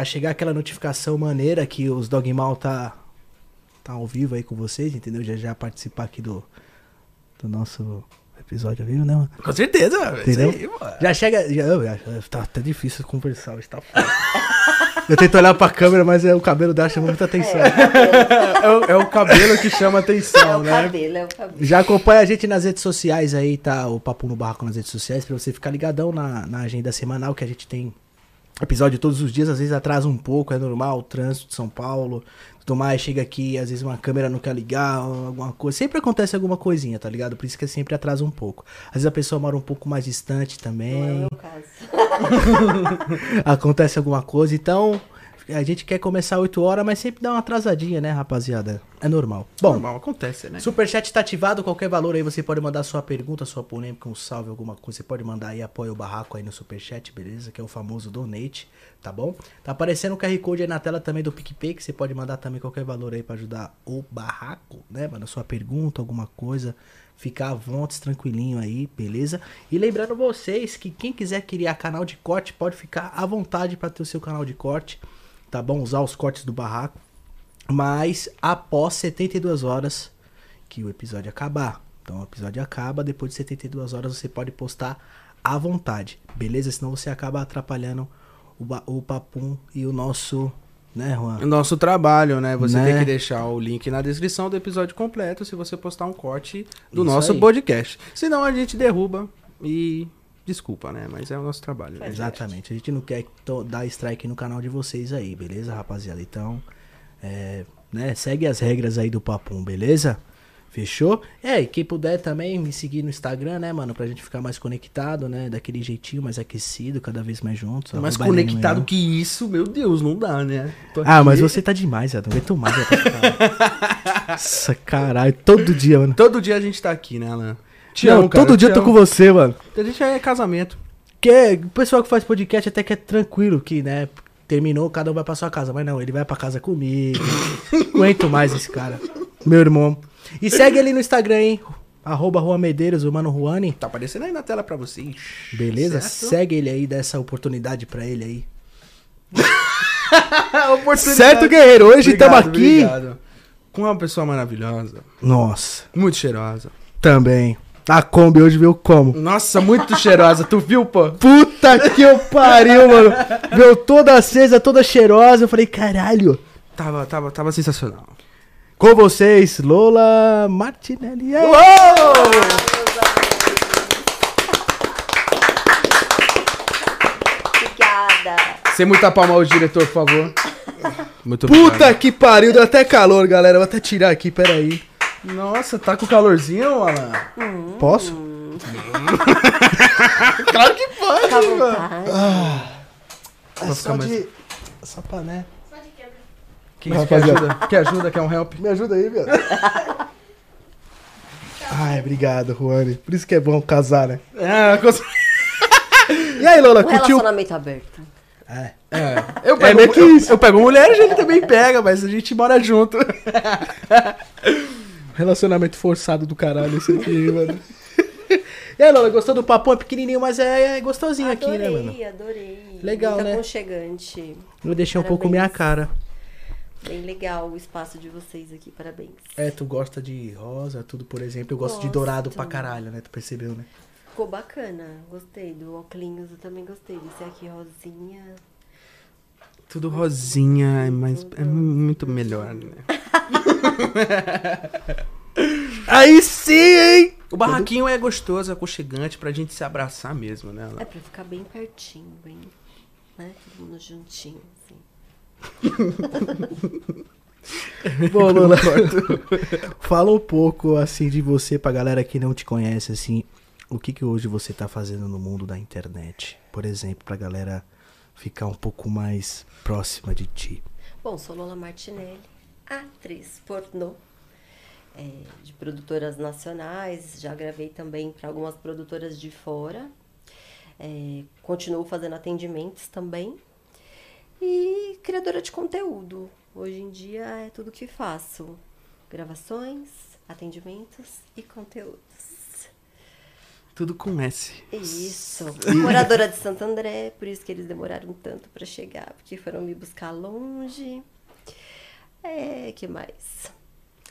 Vai chegar aquela notificação maneira que os Dogmal tá, tá ao vivo aí com vocês, entendeu? Já já participar aqui do, do nosso episódio ao vivo, né, mano? Com certeza. Entendeu? Isso aí, mano. Já chega. Já, já- tá até difícil conversar, hoje tá foda. Eu tento olhar pra câmera, mas é, o cabelo dela chama muita atenção. É, o, é o cabelo que chama É atenção, o né? cabelo, é o cabelo. Já acompanha a gente nas redes sociais aí, tá? O Papo no Barraco nas redes sociais, pra você ficar ligadão na, na agenda semanal que a gente tem episódio todos os dias, às vezes atrasa um pouco, é normal, o trânsito de São Paulo, tudo mais, chega aqui, às vezes uma câmera não quer ligar, alguma coisa, sempre acontece alguma coisinha, tá ligado? Por isso que sempre atrasa um pouco. Às vezes a pessoa mora um pouco mais distante Não é o também, meu caso. acontece alguma coisa, então a gente quer começar 8 horas, mas sempre dá uma atrasadinha, né, rapaziada? É normal. Bom, Normal, acontece, né? Superchat tá ativado, qualquer valor aí você pode mandar sua pergunta, sua polêmica, um salve, alguma coisa. Você pode mandar aí, apoia o barraco aí no Superchat, beleza? Que é o famoso donate, tá bom? Tá aparecendo o QR Code aí na tela também do PicPay, que você pode mandar também qualquer valor aí pra ajudar o barraco, né, mano? Sua pergunta, alguma coisa. Ficar à vontade, tranquilinho aí, beleza? E lembrando vocês que quem quiser criar canal de corte, pode ficar à vontade pra ter o seu canal de corte, tá bom? Usar os cortes do barraco. Mas após 72 horas que o episódio acabar. Então o episódio acaba, depois de 72 horas você pode postar à vontade, beleza? Senão você acaba atrapalhando o, o papum e o nosso, né, O Juan? nosso trabalho, né? Você Né? tem que deixar o link na descrição do episódio completo se você postar um corte do Isso nosso aí. podcast. Senão a gente derruba e desculpa, né? Mas é o nosso trabalho. né? Exatamente. A gente não quer to- dar strike no canal de vocês aí, beleza, rapaziada? Então, é, né, segue as regras aí do papum, beleza? Fechou? É, e quem puder também me seguir no Instagram, né, mano? Pra gente ficar mais conectado, né? Daquele jeitinho mais aquecido, cada vez mais juntos. Mais conectado que isso, meu Deus, não dá, né? Ah, mas você tá demais, Adam. Aguento mais, Adam. Nossa, caralho. Todo dia, mano. Todo dia a gente tá aqui, né, Alan? Te Não, amo, cara, todo dia eu tô com amo. você, mano. A gente é casamento. Que o pessoal que faz podcast até que é tranquilo, que, né? Terminou, cada um vai pra sua casa. Mas não, ele vai pra casa comigo. Aguento mais esse cara. Meu irmão. E segue ele no Instagram, hein? Arroba Juan Medeiros, o Mano Juani. Tá aparecendo aí na tela pra vocês. Beleza? Certo? Segue ele aí, dá essa oportunidade pra ele aí. Oportunidade. Certo, guerreiro. Hoje estamos aqui. obrigado. Com uma pessoa maravilhosa, Nossa, muito cheirosa. também. A Kombi hoje veio como? Nossa, muito cheirosa. Tu viu, pô? Puta que eu pariu, mano. Veio toda acesa, toda cheirosa. Eu falei, caralho. Tava, tava, tava sensacional. Com vocês, Lola Martinelli. É. Obrigada. Sem muita palma ao diretor, por favor. Muito Puta que pariu, deu até calor, galera. Vou até tirar aqui, peraí. Nossa, tá com calorzinho, Alan? Posso? Claro que pode, à mano. vontade. É Vou só ficar mais- de... Só pra, né? Quem quer ajuda? Quer ajuda? Quer um help? Me ajuda aí, meu. Ai, obrigado, Juane. Por isso que é bom casar, né? É, cons- E aí, Lola, Um curtiu? relacionamento aberto. É. é. Eu É pego, meio que eu, isso. eu pego mulheres, ele também pega, mas a gente mora junto. Relacionamento forçado do caralho esse aqui, mano. E aí, Lola, gostou do papo? É pequenininho, mas é, é gostosinho aqui, né, mano? Adorei, adorei. Legal, Muito né? aconchegante. Eu deixei um pouco minha cara. Bem legal o espaço de vocês aqui, parabéns. É, tu gosta de rosa, tudo, por exemplo. Eu gosto de Gosto. dourado pra caralho, né? Tu percebeu, né? Ficou bacana, gostei. Do óculos eu também gostei. Esse aqui rosinha. Tudo rosinha, é mas é muito melhor, né? Aí sim, hein? O barraquinho é gostoso, é aconchegante pra gente se abraçar mesmo, né? É pra ficar bem pertinho, bem. Né? Todo mundo juntinho, assim. Bom, Lola, fala um pouco, assim, de você pra galera que não te conhece, assim. O que que hoje você tá fazendo no mundo da internet? Por exemplo, pra galera ficar um pouco mais próxima de ti. Bom, sou Lola Martinelli, atriz pornô. é, de produtoras nacionais, já gravei também para algumas produtoras de fora. É, continuo fazendo atendimentos também. E criadora de conteúdo. Hoje em dia é tudo que faço: gravações, atendimentos e conteúdos. Tudo com S. Isso. Moradora de Santo André, por isso que eles demoraram tanto pra chegar, porque foram me buscar longe. É, que mais?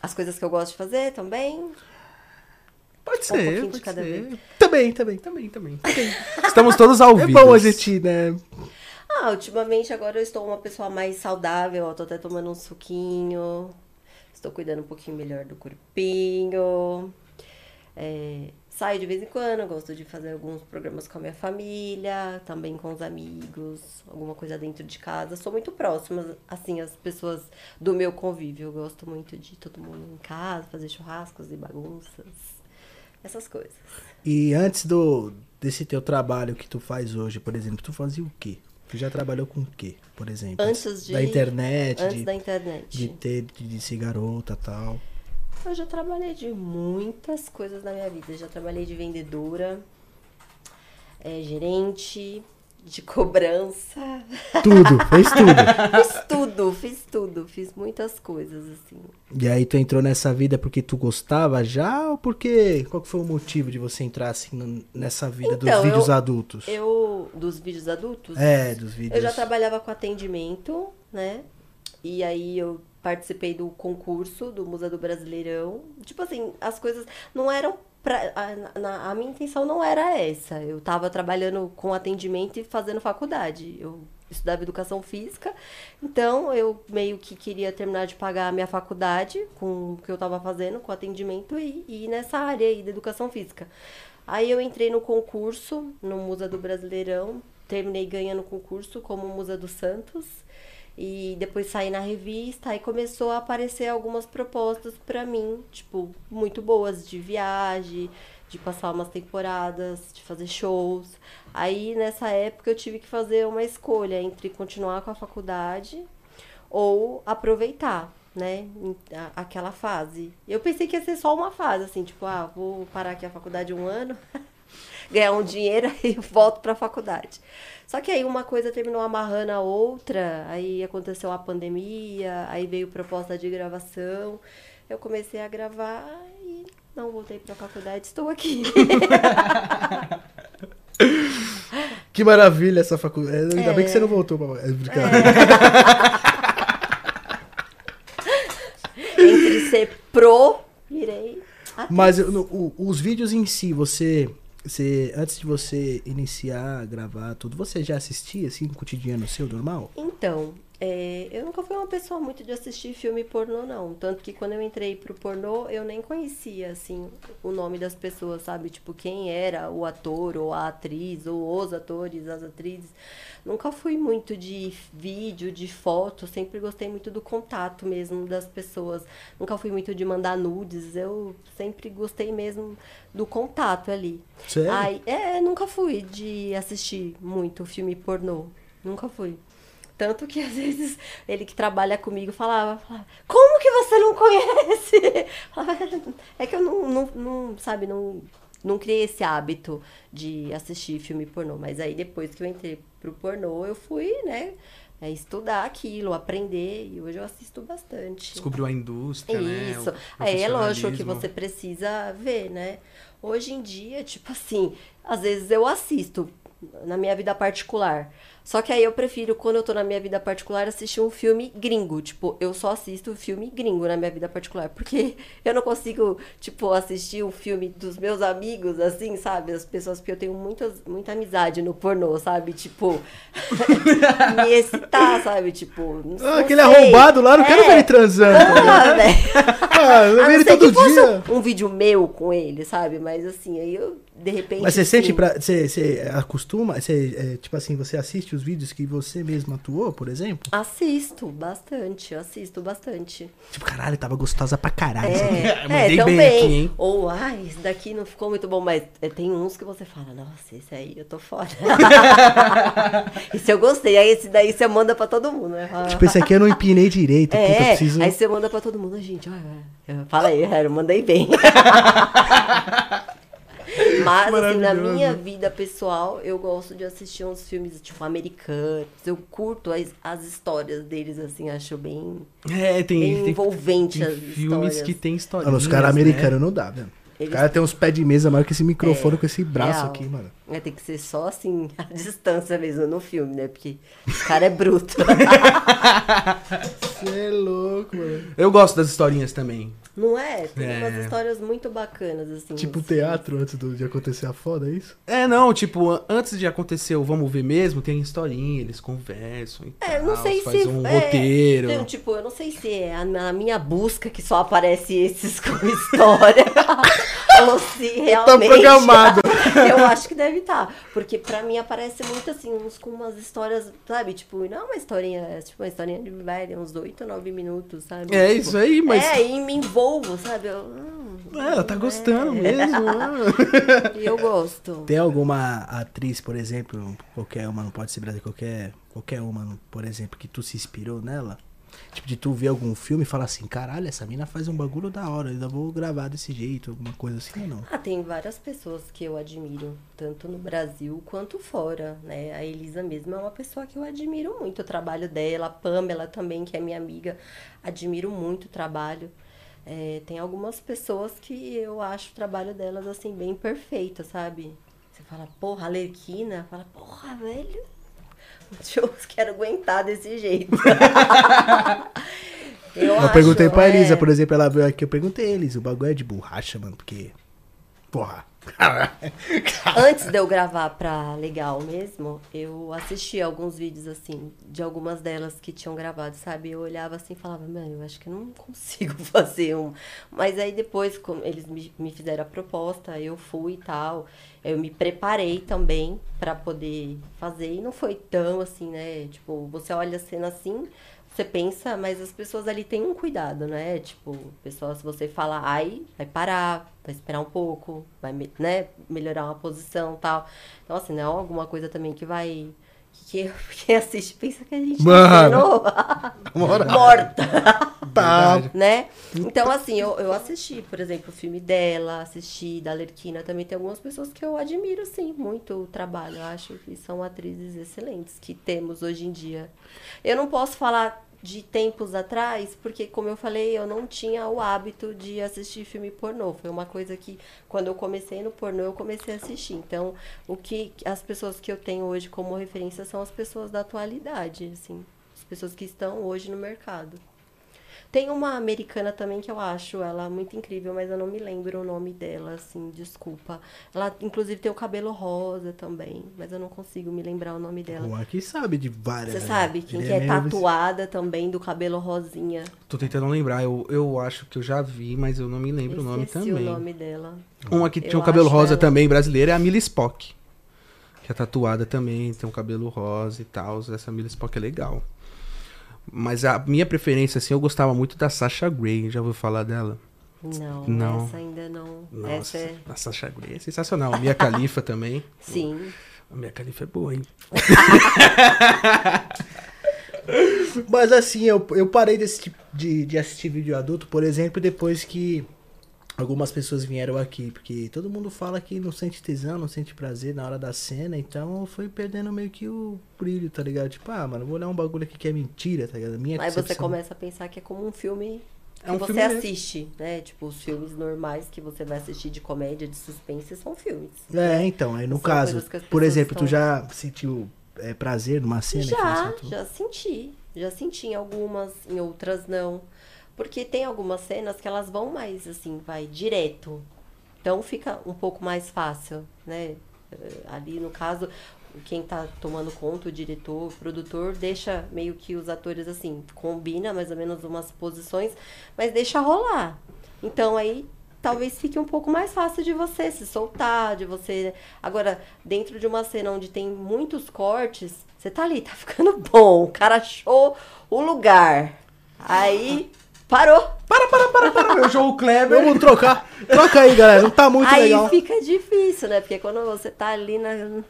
As coisas que eu gosto de fazer também. Pode Um ser, pouquinho de cada ser. vez. Também, também. Também, também. Estamos todos ao É vivo. bom a gente, né? Ah, ultimamente agora eu estou uma pessoa mais saudável, eu tô até tomando um suquinho. Estou cuidando um pouquinho melhor do corpinho. É, saio de vez em quando, gosto de fazer alguns programas com a minha família, também com os amigos, alguma coisa dentro de casa. Sou muito próxima, assim, as pessoas do meu convívio. Eu gosto muito de todo mundo em casa, fazer churrascos e bagunças. Essas coisas. E antes do desse teu trabalho que tu faz hoje, por exemplo, tu fazia o quê? Tu já trabalhou com o quê, por exemplo? Antes de- Da internet, Antes de, da internet. de ter, de ser garota e tal. Eu já trabalhei de muitas coisas na minha vida. Já trabalhei de vendedora, é, gerente, de cobrança. Tudo, fez tudo. Fiz tudo, fiz tudo. Fiz muitas coisas, assim. E aí tu entrou nessa vida porque tu gostava já ou porque qual foi o motivo de você entrar assim nessa vida dos Então, vídeos eu- adultos? Eu, dos vídeos adultos, É, dos vídeos. eu já trabalhava com atendimento, né? E aí eu participei do concurso do Museu do Brasileirão. Tipo assim, as coisas não eram pra, a, na- a minha intenção não era essa. Eu tava trabalhando com atendimento e fazendo faculdade. Eu estudava educação física, então eu meio que queria terminar de pagar a minha faculdade com o que eu tava fazendo, com atendimento e, e nessa área aí da educação física. Aí eu entrei no concurso, no Musa do Brasileirão, terminei ganhando o concurso como Musa do Santos. E depois saí na revista e começou a aparecer algumas propostas pra mim, tipo, muito boas de viagem, de passar umas temporadas, de fazer shows. Aí nessa época eu tive que fazer uma escolha entre continuar com a faculdade ou aproveitar, né, aquela fase. Eu pensei que ia ser só uma fase, assim, tipo, ah, vou parar aqui a faculdade um ano, ganhar um dinheiro e volto pra faculdade. Só que aí uma coisa terminou amarrando a outra, aí aconteceu a pandemia, aí veio proposta de gravação. Eu comecei a gravar e não voltei pra faculdade, estou aqui. Que maravilha essa faculdade. Ainda bem que É. você não voltou pra. É, brincadeira. Entre ser pro, virei. atriz. Mas o- os vídeos em si, você, você. Antes de você iniciar, gravar tudo, você já assistia assim no cotidiano seu, normal? Então, é, eu nunca fui uma pessoa muito de assistir filme pornô, não. Tanto que quando eu entrei pro pornô, eu nem conhecia, assim, o nome das pessoas, sabe? Tipo, quem era o ator ou a atriz, ou os atores, as atrizes. Nunca fui muito de vídeo, de foto. Sempre gostei muito do contato mesmo das pessoas. Nunca fui muito de mandar nudes. Eu sempre gostei mesmo do contato ali. Sério? Ai, é, nunca fui de assistir muito filme pornô. Nunca fui. Tanto que às vezes ele que trabalha comigo falava, falava, como que você não conhece? Falava, É que eu não, não, não, sabe, não, não criei esse hábito de assistir filme pornô. Mas aí depois que eu entrei pro pornô, eu fui, né, é, estudar aquilo, aprender. E hoje eu assisto bastante. Descobriu a indústria, né? Isso. o Aí é lógico que você precisa ver, né? Hoje em dia, tipo assim, às vezes eu assisto na minha vida particular. Só que aí eu prefiro, quando eu tô na minha vida particular, assistir um filme gringo. Tipo, eu só assisto filme gringo na minha vida particular. Porque eu não consigo, tipo, assistir um filme dos meus amigos, assim, sabe? As pessoas, porque eu tenho muitas, muita amizade no pornô, sabe? Tipo, me excitar, sabe? Tipo, não, Ah, não aquele sei. arrombado lá, não quero É. ver ele transando. Ah, velho. Ah, eu vi ele todo dia. um, um vídeo meu com ele, sabe? Mas assim, aí eu, de repente. Mas você sente assim, pra. Você, você acostuma? Você, é, tipo assim, você assiste os vídeos que você mesmo atuou, por exemplo? Assisto bastante, assisto bastante. Tipo, caralho, tava gostosa pra caralho. É, é mandei bem também. aqui, hein? Ou, ai, esse daqui não ficou muito bom, mas é, tem uns que você fala, nossa, esse aí eu tô fora. esse eu gostei, aí esse daí você manda pra todo mundo, né? Tipo, esse aqui eu não empinei direito. puta, eu É, preciso. aí você manda pra todo mundo, gente, olha, fala aí, eu mandei bem. Mas, assim, na minha vida pessoal, eu gosto de assistir uns filmes, tipo, americanos. Eu curto as, as histórias deles, assim, acho bem, É, tem, bem tem, envolvente tem as filmes histórias. que tem história. Mano, os caras americanos não dá, velho. O Eles cara tem uns pés de mesa maior que esse microfone É, com esse braço real. aqui, mano. É, tem que ser só assim, a distância mesmo no filme, né? Porque o cara é bruto. Você é louco, mano. Eu gosto das historinhas também. Não é? Tem É. umas histórias muito bacanas, assim. Tipo assim. teatro antes do- de acontecer a foda, é isso? É, não, tipo, an- antes de acontecer o vamos ver mesmo, tem historinha, eles conversam e É, eu não tal, sei faz se. um é, roteiro. tem, tipo, eu não sei se é a, a minha busca que só aparece esses com história. ou se realmente. programado. eu acho que deve estar. Porque pra mim aparece muito assim, uns com umas histórias, sabe? Tipo, não é uma historinha, é tipo uma historinha de vai, uns 8 ou 9 minutos, sabe? É Tipo, isso aí, mas. É, e me envolvo, sabe? Eu, hum, É, ela tá gostando é. mesmo. E eu gosto. Tem alguma atriz, por exemplo, qualquer uma, não pode ser brasileira, qualquer, qualquer uma, por exemplo, que tu se inspirou nela? Tipo, de tu ver algum filme e falar assim, caralho, essa mina faz um bagulho da hora, ainda vou gravar desse jeito, alguma coisa assim ou não? Ah, tem várias pessoas que eu admiro, tanto no Brasil quanto fora, né? A Elisa mesmo é uma pessoa que eu admiro muito o trabalho dela, a Pamela também, que é minha amiga, admiro muito o trabalho. É, tem algumas pessoas que eu acho o trabalho delas, assim, bem perfeito, sabe? Você fala, porra, Alerquina, fala, porra, velho, eu quero aguentar desse jeito. eu Eu, acho, perguntei pra é. Elisa, por exemplo, ela veio aqui, eu perguntei Elisa, o bagulho é de borracha, mano, porque. Porra. Antes de eu gravar pra Legal mesmo, eu assisti alguns vídeos, assim, de algumas delas que tinham gravado, sabe? Eu olhava assim e falava, mano, eu acho que não consigo fazer um. Mas aí depois, como eles me, me fizeram a proposta, eu fui e tal. Eu me preparei também pra poder fazer. E não foi tão assim, né? Tipo, você olha a cena assim, você pensa, mas as pessoas ali têm um cuidado, né? Tipo, pessoal, se você fala ai, vai parar, vai esperar um pouco, vai, né, melhorar uma posição tal. Então, assim, não é alguma coisa também que vai. Que quem assiste pensa que a gente Bora. morta Tá. né? Então, assim, eu, eu assisti, por exemplo, o filme dela, assisti da Lerquina, também tem algumas pessoas que eu admiro, sim, muito o trabalho. Eu acho que são atrizes excelentes que temos hoje em dia. Eu não posso falar de tempos atrás, porque, como eu falei, eu não tinha o hábito de assistir filme pornô. Foi uma coisa que, quando eu comecei no pornô, eu comecei a assistir. Então, o que as pessoas que eu tenho hoje como referência são as pessoas da atualidade, assim. As pessoas que estão hoje no mercado. Tem uma americana também que eu acho ela muito incrível, mas eu não me lembro o nome dela, assim, desculpa. Ela, inclusive, tem o cabelo rosa também, mas eu não consigo me lembrar o nome dela. O aqui sabe de várias. Você né? sabe, quem que é meio- tatuada também do cabelo rosinha. Tô tentando lembrar, eu, eu acho que eu já vi, mas eu não me lembro o nome Esqueci também. o nome dela. Uma que Eu tinha um cabelo rosa ela- também, brasileira, é a Mila Spock. Que é tatuada também, tem um cabelo rosa e tal. Essa Mila Spock é legal. Mas a minha preferência, assim, eu gostava muito da Sasha Grey. Já ouviu falar dela? Não, Não. essa ainda não. Nossa, Essa é. a Sasha Grey é sensacional. A Mia Khalifa também. Sim. A Mia Khalifa é boa, hein? Mas assim, eu, eu parei desse tipo de, de assistir vídeo adulto, por exemplo, depois que algumas pessoas vieram aqui, porque todo mundo fala que não sente tesão, não sente prazer na hora da cena, então eu fui perdendo meio que o brilho, tá ligado? Tipo, ah, mano, vou olhar um bagulho aqui que é mentira, tá ligado? Minha Aí você começa a pensar que é como um filme que É um você filme mesmo. assiste, né? Tipo, os filmes normais que você vai assistir de comédia, de suspense, são filmes. É, então, aí no São caso, por exemplo, tu estão- já sentiu é, prazer numa cena? Já, já senti. Já senti em algumas, em outras não. Porque tem algumas cenas que elas vão mais assim, vai direto. Então fica um pouco mais fácil, né? Eh, Ali no caso, quem tá tomando conta, o diretor, o produtor, deixa meio que os atores assim, combina mais ou menos umas posições, mas deixa rolar. Então aí talvez fique um pouco mais fácil de você se soltar, de você. Agora, dentro de uma cena onde tem muitos cortes, você tá ali, tá ficando bom, o cara achou o lugar. Aí parou. Para, para, para, para. Eu João Kleber. Vamos trocar. Troca aí, galera. Não tá muito aí legal. fica difícil, né? Porque quando você tá ali na.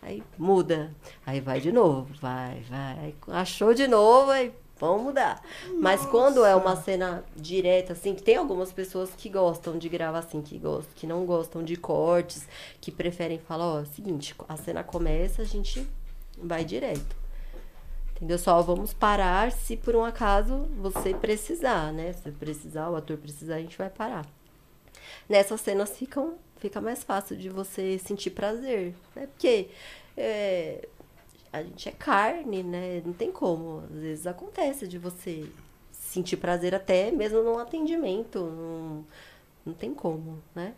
Aí muda. Aí vai de novo. Vai, vai. Aí Achou de novo, aí vamos mudar. Mas quando é uma cena direta, assim, que tem algumas pessoas que gostam de gravar assim, que gostam, que não gostam de cortes, que preferem falar, ó, seguinte, a cena começa, a gente vai direto. Entendeu? Só vamos parar se por um acaso você precisar, né? Se precisar, o ator precisar, a gente vai parar. nessas cenas ficam, fica mais fácil de você sentir prazer, né? Porque é, a gente é carne, né? Não tem como. Às vezes acontece de você sentir prazer até mesmo num atendimento. Não, não tem como, né?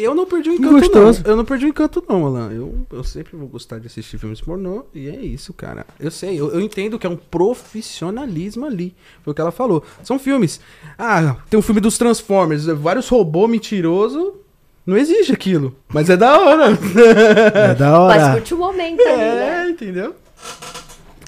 Eu não perdi o encanto, Gostoso. não. Eu não perdi o encanto, não, Alan. Eu, eu sempre vou gostar de assistir filmes pornô e é isso, cara. Eu sei, eu, eu entendo que é um profissionalismo ali. Foi o que ela falou. São filmes. Ah, tem um filme dos Transformers, vários robôs mentirosos. Não existe aquilo. Mas é da hora. É da Mas hora. curte o momento ali, é, né? entendeu?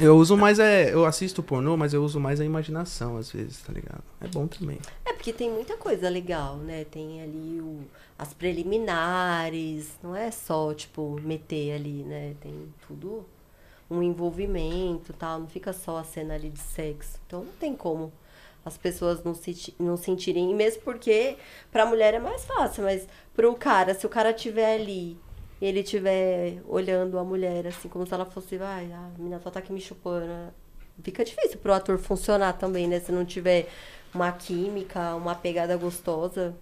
Eu uso mais é. Eu assisto pornô, mas eu uso mais a imaginação, às vezes, tá ligado? É bom também. É porque tem muita coisa legal, né? Tem ali o, as preliminares, não é só, tipo, meter ali, né? Tem tudo, um envolvimento tal, não fica só a cena ali de sexo. Então não tem como as pessoas não, se, não sentirem, mesmo porque pra mulher é mais fácil, mas pro cara, se o cara tiver ali e ele tiver olhando a mulher assim, como se ela fosse, vai, a menina só tá aqui me chupando, fica difícil pro ator funcionar também, né? Se não tiver uma química, uma pegada gostosa.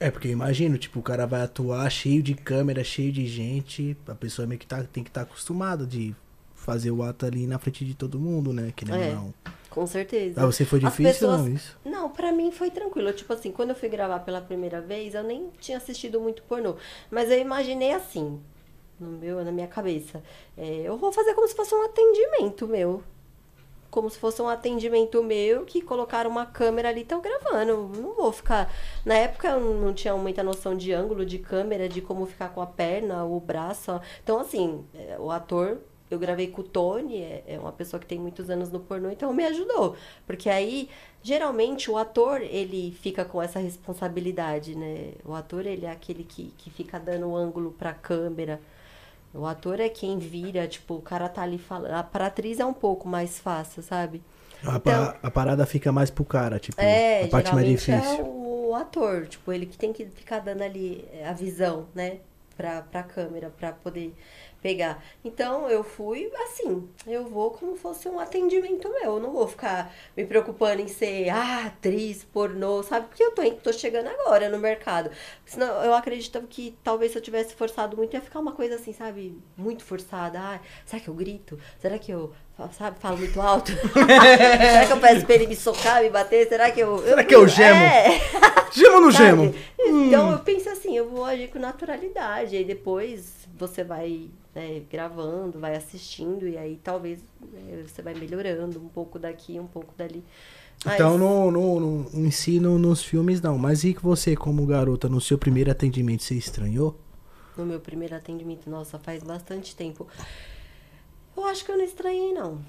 É, porque eu imagino, tipo, o cara vai atuar cheio de câmera, cheio de gente. A pessoa meio que tá, tem que estar acostumada de fazer o ato ali na frente de todo mundo, né? Que nem É. não. Com certeza. Pra você foi difícil pessoas- não, isso? Não, pra mim foi tranquilo. Tipo assim, quando eu fui gravar pela primeira vez, eu nem tinha assistido muito pornô. Mas eu imaginei assim, no meu, na minha cabeça. é, eu vou fazer como se fosse um atendimento meu. Como se fosse um atendimento meu que colocaram uma câmera ali e estão gravando. Não vou ficar. Na época eu não tinha muita noção de ângulo, de câmera, de como ficar com a perna, o braço. Então, assim, é, o ator eu gravei com o Tony, é, é uma pessoa que tem muitos anos no pornô, então me ajudou. Porque aí, geralmente, o ator, ele fica com essa responsabilidade, né? O ator, ele é aquele que, que fica dando ângulo pra câmera. O ator é quem vira, tipo, o cara tá ali falando. A pra atriz é um pouco mais fácil, sabe? A, Então- a parada fica mais pro cara, tipo, É, a parte mais geralmente difícil. é o ator, tipo, ele que tem que ficar dando ali a visão, né, pra, pra câmera, pra poder pegar. Então, eu fui assim, eu vou como fosse um atendimento meu, eu não vou ficar me preocupando em ser ah, atriz, pornô, sabe? Porque eu tô, tô chegando agora no mercado. Senão, eu acredito que talvez se eu tivesse forçado muito, ia ficar uma coisa assim, sabe? Muito forçada. Ah, será que eu grito? Será que eu, sabe, falo muito alto? será que eu peço pra ele me socar, me bater? Será que eu... Será que eu gemo? É. Gemo Sabe? gemo? Então eu penso assim, eu vou agir com naturalidade. Aí depois você vai né, gravando, vai assistindo, e aí talvez né, você vai melhorando um pouco daqui, um pouco dali. Mas Então no, no, no, no ensino nos filmes não. Mas e que você, como garota, no seu primeiro atendimento, você estranhou? no meu primeiro atendimento, nossa, faz bastante tempo. Eu acho que eu não estranhei, não.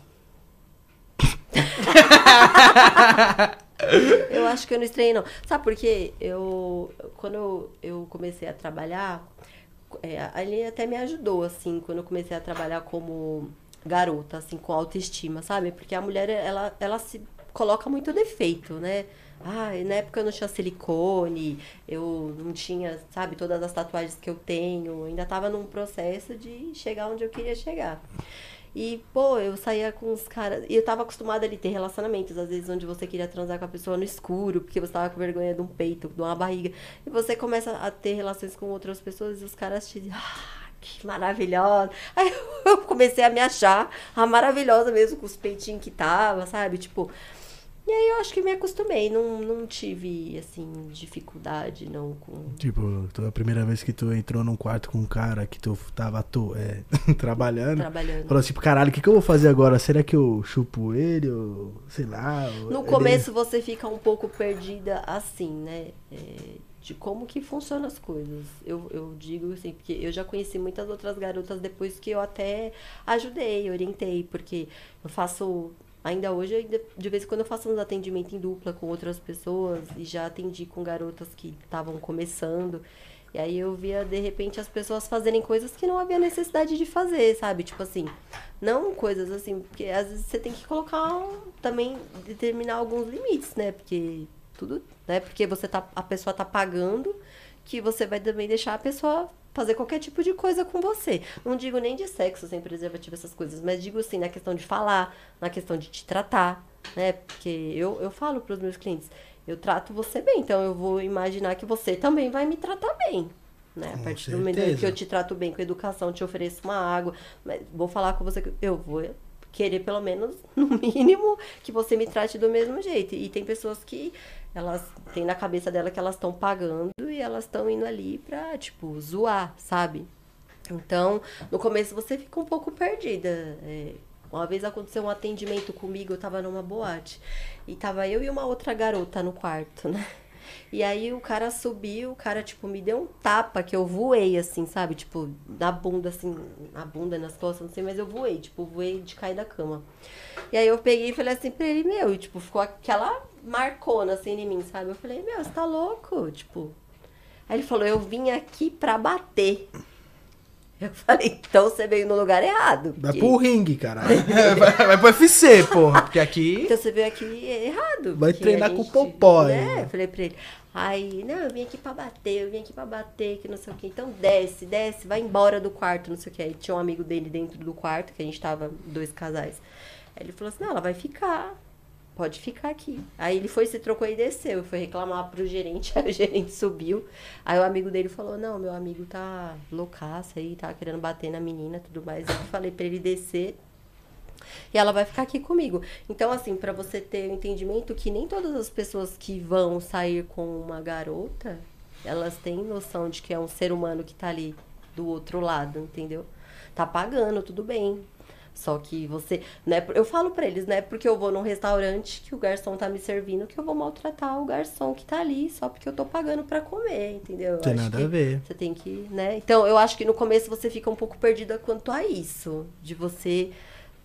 eu acho que eu não estranhei, não. Sabe por quê? Eu, quando eu, eu comecei a trabalhar, é, ali até me ajudou, assim, quando eu comecei a trabalhar como garota, assim, com autoestima, sabe? Porque a mulher, ela, ela se coloca muito defeito, né? Ah, na época eu não tinha silicone, eu não tinha, sabe, todas as tatuagens que eu tenho, ainda tava num processo de chegar onde eu queria chegar. E, pô, eu saía com os caras. E eu tava acostumada ali a ter relacionamentos, às vezes, onde você queria transar com a pessoa no escuro, porque você tava com vergonha de um peito, de uma barriga. E você começa a ter relações com outras pessoas e os caras te dizem, ah, que maravilhosa. Aí eu comecei a me achar a maravilhosa mesmo, com os peitinhos que tava, sabe? Tipo. E aí eu acho que me acostumei, não, não tive, assim, dificuldade, não, com. Tipo, a primeira vez que tu entrou num quarto com um cara que tu tava tu, é, trabalhando. Trabalhando. Falou tipo, caralho, o que, que eu vou fazer agora? Será que eu chupo ele? Ou sei lá. ou No ele- começo você fica um pouco perdida assim, né? É, de como que funcionam as coisas. Eu, eu digo assim, porque eu já conheci muitas outras garotas depois que eu até ajudei, orientei, porque eu faço. Ainda hoje, de vez em quando eu faço uns atendimentos em dupla com outras pessoas e já atendi com garotas que estavam começando. E aí eu via, de repente, as pessoas fazerem coisas que não havia necessidade de fazer, sabe? Tipo assim, não coisas assim, porque às vezes você tem que colocar também, determinar alguns limites, né? Porque tudo, né? Porque você tá, a pessoa tá pagando, que você vai também deixar a pessoa fazer qualquer tipo de coisa com você. Não digo nem de sexo sem preservativo, essas coisas, mas digo assim, na questão de falar, na questão de te tratar, né? Porque eu, eu falo para os meus clientes, eu trato você bem, então eu vou imaginar que você também vai me tratar bem. Né? Com a partir do momento certeza. que eu te trato bem com educação, te ofereço uma água, mas vou falar com você que eu vou querer pelo menos, no mínimo, que você me trate do mesmo jeito. E tem pessoas que elas têm na cabeça dela que elas estão pagando e elas estão indo ali pra, tipo, zoar, sabe? Então, no começo você fica um pouco perdida. É, uma vez aconteceu um atendimento comigo, eu tava numa boate. E tava eu e uma outra garota no quarto, né? E aí o cara subiu, o cara, tipo, me deu um tapa que eu voei, assim, sabe? Tipo, na bunda, assim, na bunda, nas costas, não sei, mas eu voei, tipo, voei de cair da cama. E aí eu peguei e falei assim pra ele, meu, e tipo, ficou aquela marcona assim em mim, sabe? Eu falei, meu, você tá louco? Tipo. Aí ele falou, eu vim aqui pra bater. Eu falei, então você veio no lugar errado. Vai porque- pro ringue, caralho. Vai, vai pro UFC, porra. Porque aqui. Então você veio aqui errado. Vai treinar a com o gente- Popó, Né? Eu falei pra ele. Aí, não, eu vim aqui pra bater, eu vim aqui pra bater, que não sei o que. Então desce, desce, vai embora do quarto, não sei o que. Aí tinha um amigo dele dentro do quarto, que a gente tava dois casais. Aí ele falou assim, não, ela vai ficar. Pode ficar aqui. Aí ele foi, se trocou e desceu. Foi reclamar pro gerente, aí o gerente subiu. Aí o amigo dele falou, não, meu amigo tá loucaço aí, tá querendo bater na menina tudo mais. Eu falei pra ele descer, e ela vai ficar aqui comigo. Então, assim, pra você ter o entendimento que nem todas as pessoas que vão sair com uma garota, elas têm noção de que é um ser humano que tá ali do outro lado, entendeu? Tá pagando, tudo bem. Só que você, né, eu falo pra eles, né, porque eu vou num restaurante que o garçom tá me servindo, que eu vou maltratar o garçom que tá ali só porque eu tô pagando pra comer, entendeu? Eu Tem acho nada a ver. Você tem que, né? Então, eu acho que no começo você fica um pouco perdida quanto a isso, de você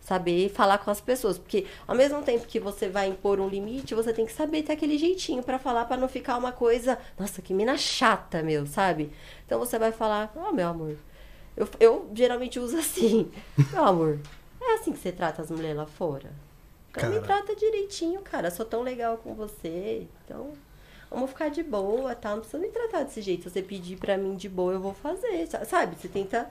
saber falar com as pessoas, porque ao mesmo tempo que você vai impor um limite, você tem que saber ter aquele jeitinho pra falar pra não ficar uma coisa, nossa, que mina chata, meu, sabe? Então você vai falar: "Ó, meu amor, eu, eu geralmente uso assim: "Meu amor, é assim que você trata as mulheres lá fora?" Então me Cara. trata direitinho, cara. Sou tão legal com você. Então, vamos ficar de boa, tá? Não precisa me tratar desse jeito. Se você pedir pra mim de boa, eu vou fazer. sa- Sabe? Você tenta.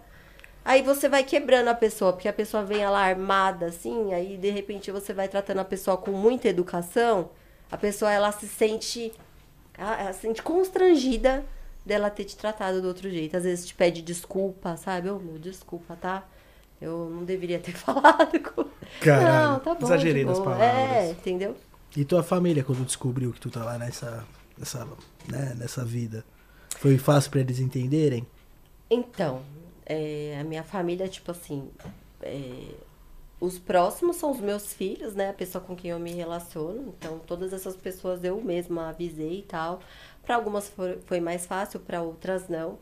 Aí você vai quebrando a pessoa, porque a pessoa vem lá armada, assim, aí de repente você vai tratando a pessoa com muita educação, a pessoa ela se sente. Ela, ela se sente constrangida dela ter te tratado do outro jeito. Às vezes te pede desculpa, sabe? Ô, meu, desculpa, tá? Eu não deveria ter falado com. Caralho, não, tá bom. exagerei nas palavras. É, entendeu? E tua família, quando descobriu que tu tá lá nessa, nessa, né, nessa vida, foi fácil pra eles entenderem? Então, é, a minha família, tipo assim, é, os próximos são os meus filhos, né? A pessoa com quem eu me relaciono. Então, todas essas pessoas eu mesma avisei e tal. Para algumas foi, mais fácil, para outras não.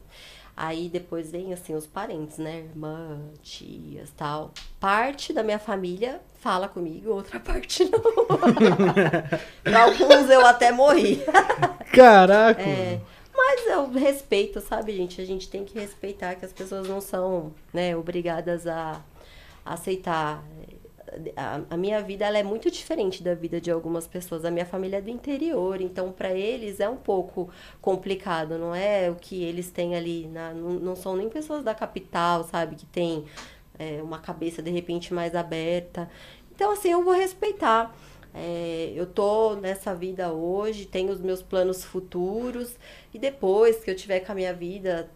Aí depois vem assim os parentes, né? Irmã, tias, tal. Parte da minha família fala comigo, outra parte não. pra alguns eu até morri. Caraca! É, mas eu respeito, sabe, gente? A gente tem que respeitar que as pessoas não são, né, obrigadas a aceitar. A, a minha vida ela é muito diferente da vida de algumas pessoas. A minha família é do interior, então para eles é um pouco complicado, não é o que eles têm ali. Na, não, não são nem pessoas da capital, sabe, que tem é, uma cabeça de repente mais aberta. Então, assim, eu vou respeitar. É, eu tô nessa vida hoje, tenho os meus planos futuros, e depois que eu tiver com a minha vida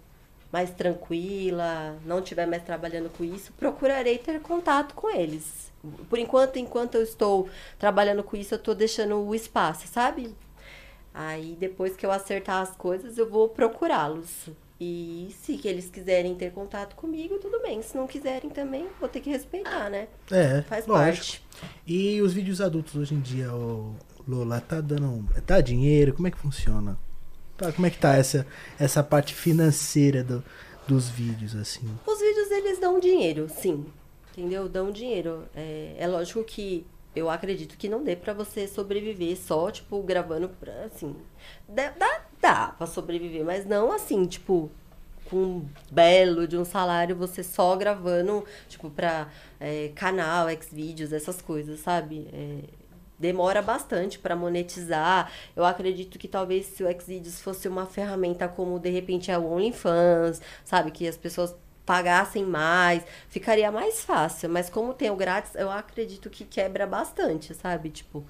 mais tranquila, não estiver mais trabalhando com isso, procurarei ter contato com eles. Por enquanto, enquanto eu estou trabalhando com isso, eu tô deixando o espaço, sabe? Aí depois que eu acertar as coisas, eu vou procurá-los. E se que eles quiserem ter contato comigo, tudo bem. Se não quiserem também, vou ter que respeitar, né? É, Faz lógico. parte. E os vídeos adultos hoje em dia, ô, Lola, tá dando. Tá dinheiro? Como é que funciona? Tá, como é que tá essa, essa parte financeira do- dos vídeos, assim? Os vídeos eles dão dinheiro, sim. Entendeu? Dão dinheiro. É, é lógico que eu acredito que não dê pra você sobreviver só, tipo, gravando pra, assim. Dá, dá, dá pra sobreviver, mas não assim, tipo, com um belo de um salário, você só gravando, tipo, pra é, canal, Xvideos, essas coisas, sabe? É, demora bastante pra monetizar. Eu acredito que talvez se o Xvideos fosse uma ferramenta como de repente o OnlyFans, sabe? Que as pessoas pagassem mais, ficaria mais fácil. Mas como tem o grátis, eu acredito que quebra bastante, sabe? Tipo,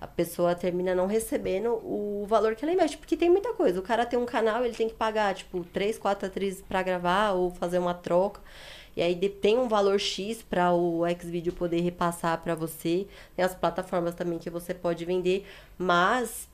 a pessoa termina não recebendo o valor que ela investe. Porque tem muita coisa. O cara tem um canal, ele tem que pagar, tipo, três, quatro atrizes para gravar ou fazer uma troca. E aí tem um valor X para o Xvideo poder repassar para você. Tem as plataformas também que você pode vender, mas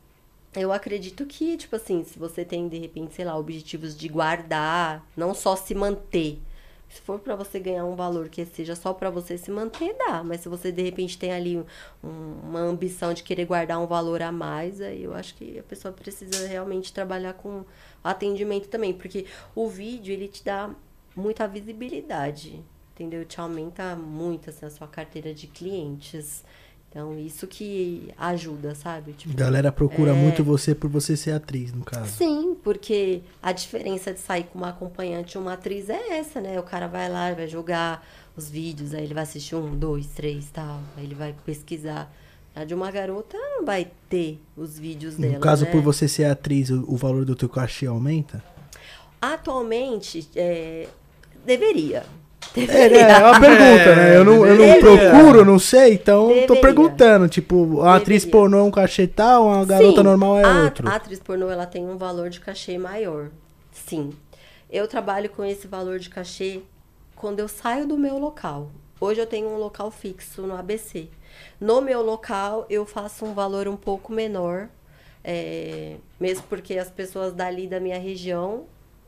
eu acredito que, tipo assim, se você tem, de repente, sei lá, objetivos de guardar, não só se manter. Se for para você ganhar um valor que seja só para você se manter, dá. Mas se você, de repente, tem ali um, uma ambição de querer guardar um valor a mais, aí eu acho que a pessoa precisa realmente trabalhar com atendimento também. Porque o vídeo, ele te dá muita visibilidade, entendeu? Te aumenta muito, assim, a sua carteira de clientes. Então, isso que ajuda, sabe? Tipo, Galera procura é... muito você por você ser atriz, no caso. Sim, porque a diferença de sair com uma acompanhante e uma atriz é essa, né? O cara vai lá, vai jogar os vídeos, aí ele vai assistir um, dois, três tal, aí ele vai pesquisar. A de uma garota não vai ter os vídeos dela. No caso, né? por você ser atriz, o, o, valor do teu cachê aumenta? Atualmente, é, deveria. É, né, é uma pergunta, né? Eu não, eu não procuro, não sei, então Deveria. tô perguntando. Tipo, a atriz pornô é um cachê tal, a garota Sim, normal é a, outro. A atriz pornô, ela tem um valor de cachê maior. Sim. Eu trabalho com esse valor de cachê quando eu saio do meu local. Hoje eu tenho um local fixo no ABC. No meu local, eu faço um valor um pouco menor, é, mesmo porque as pessoas dali da minha região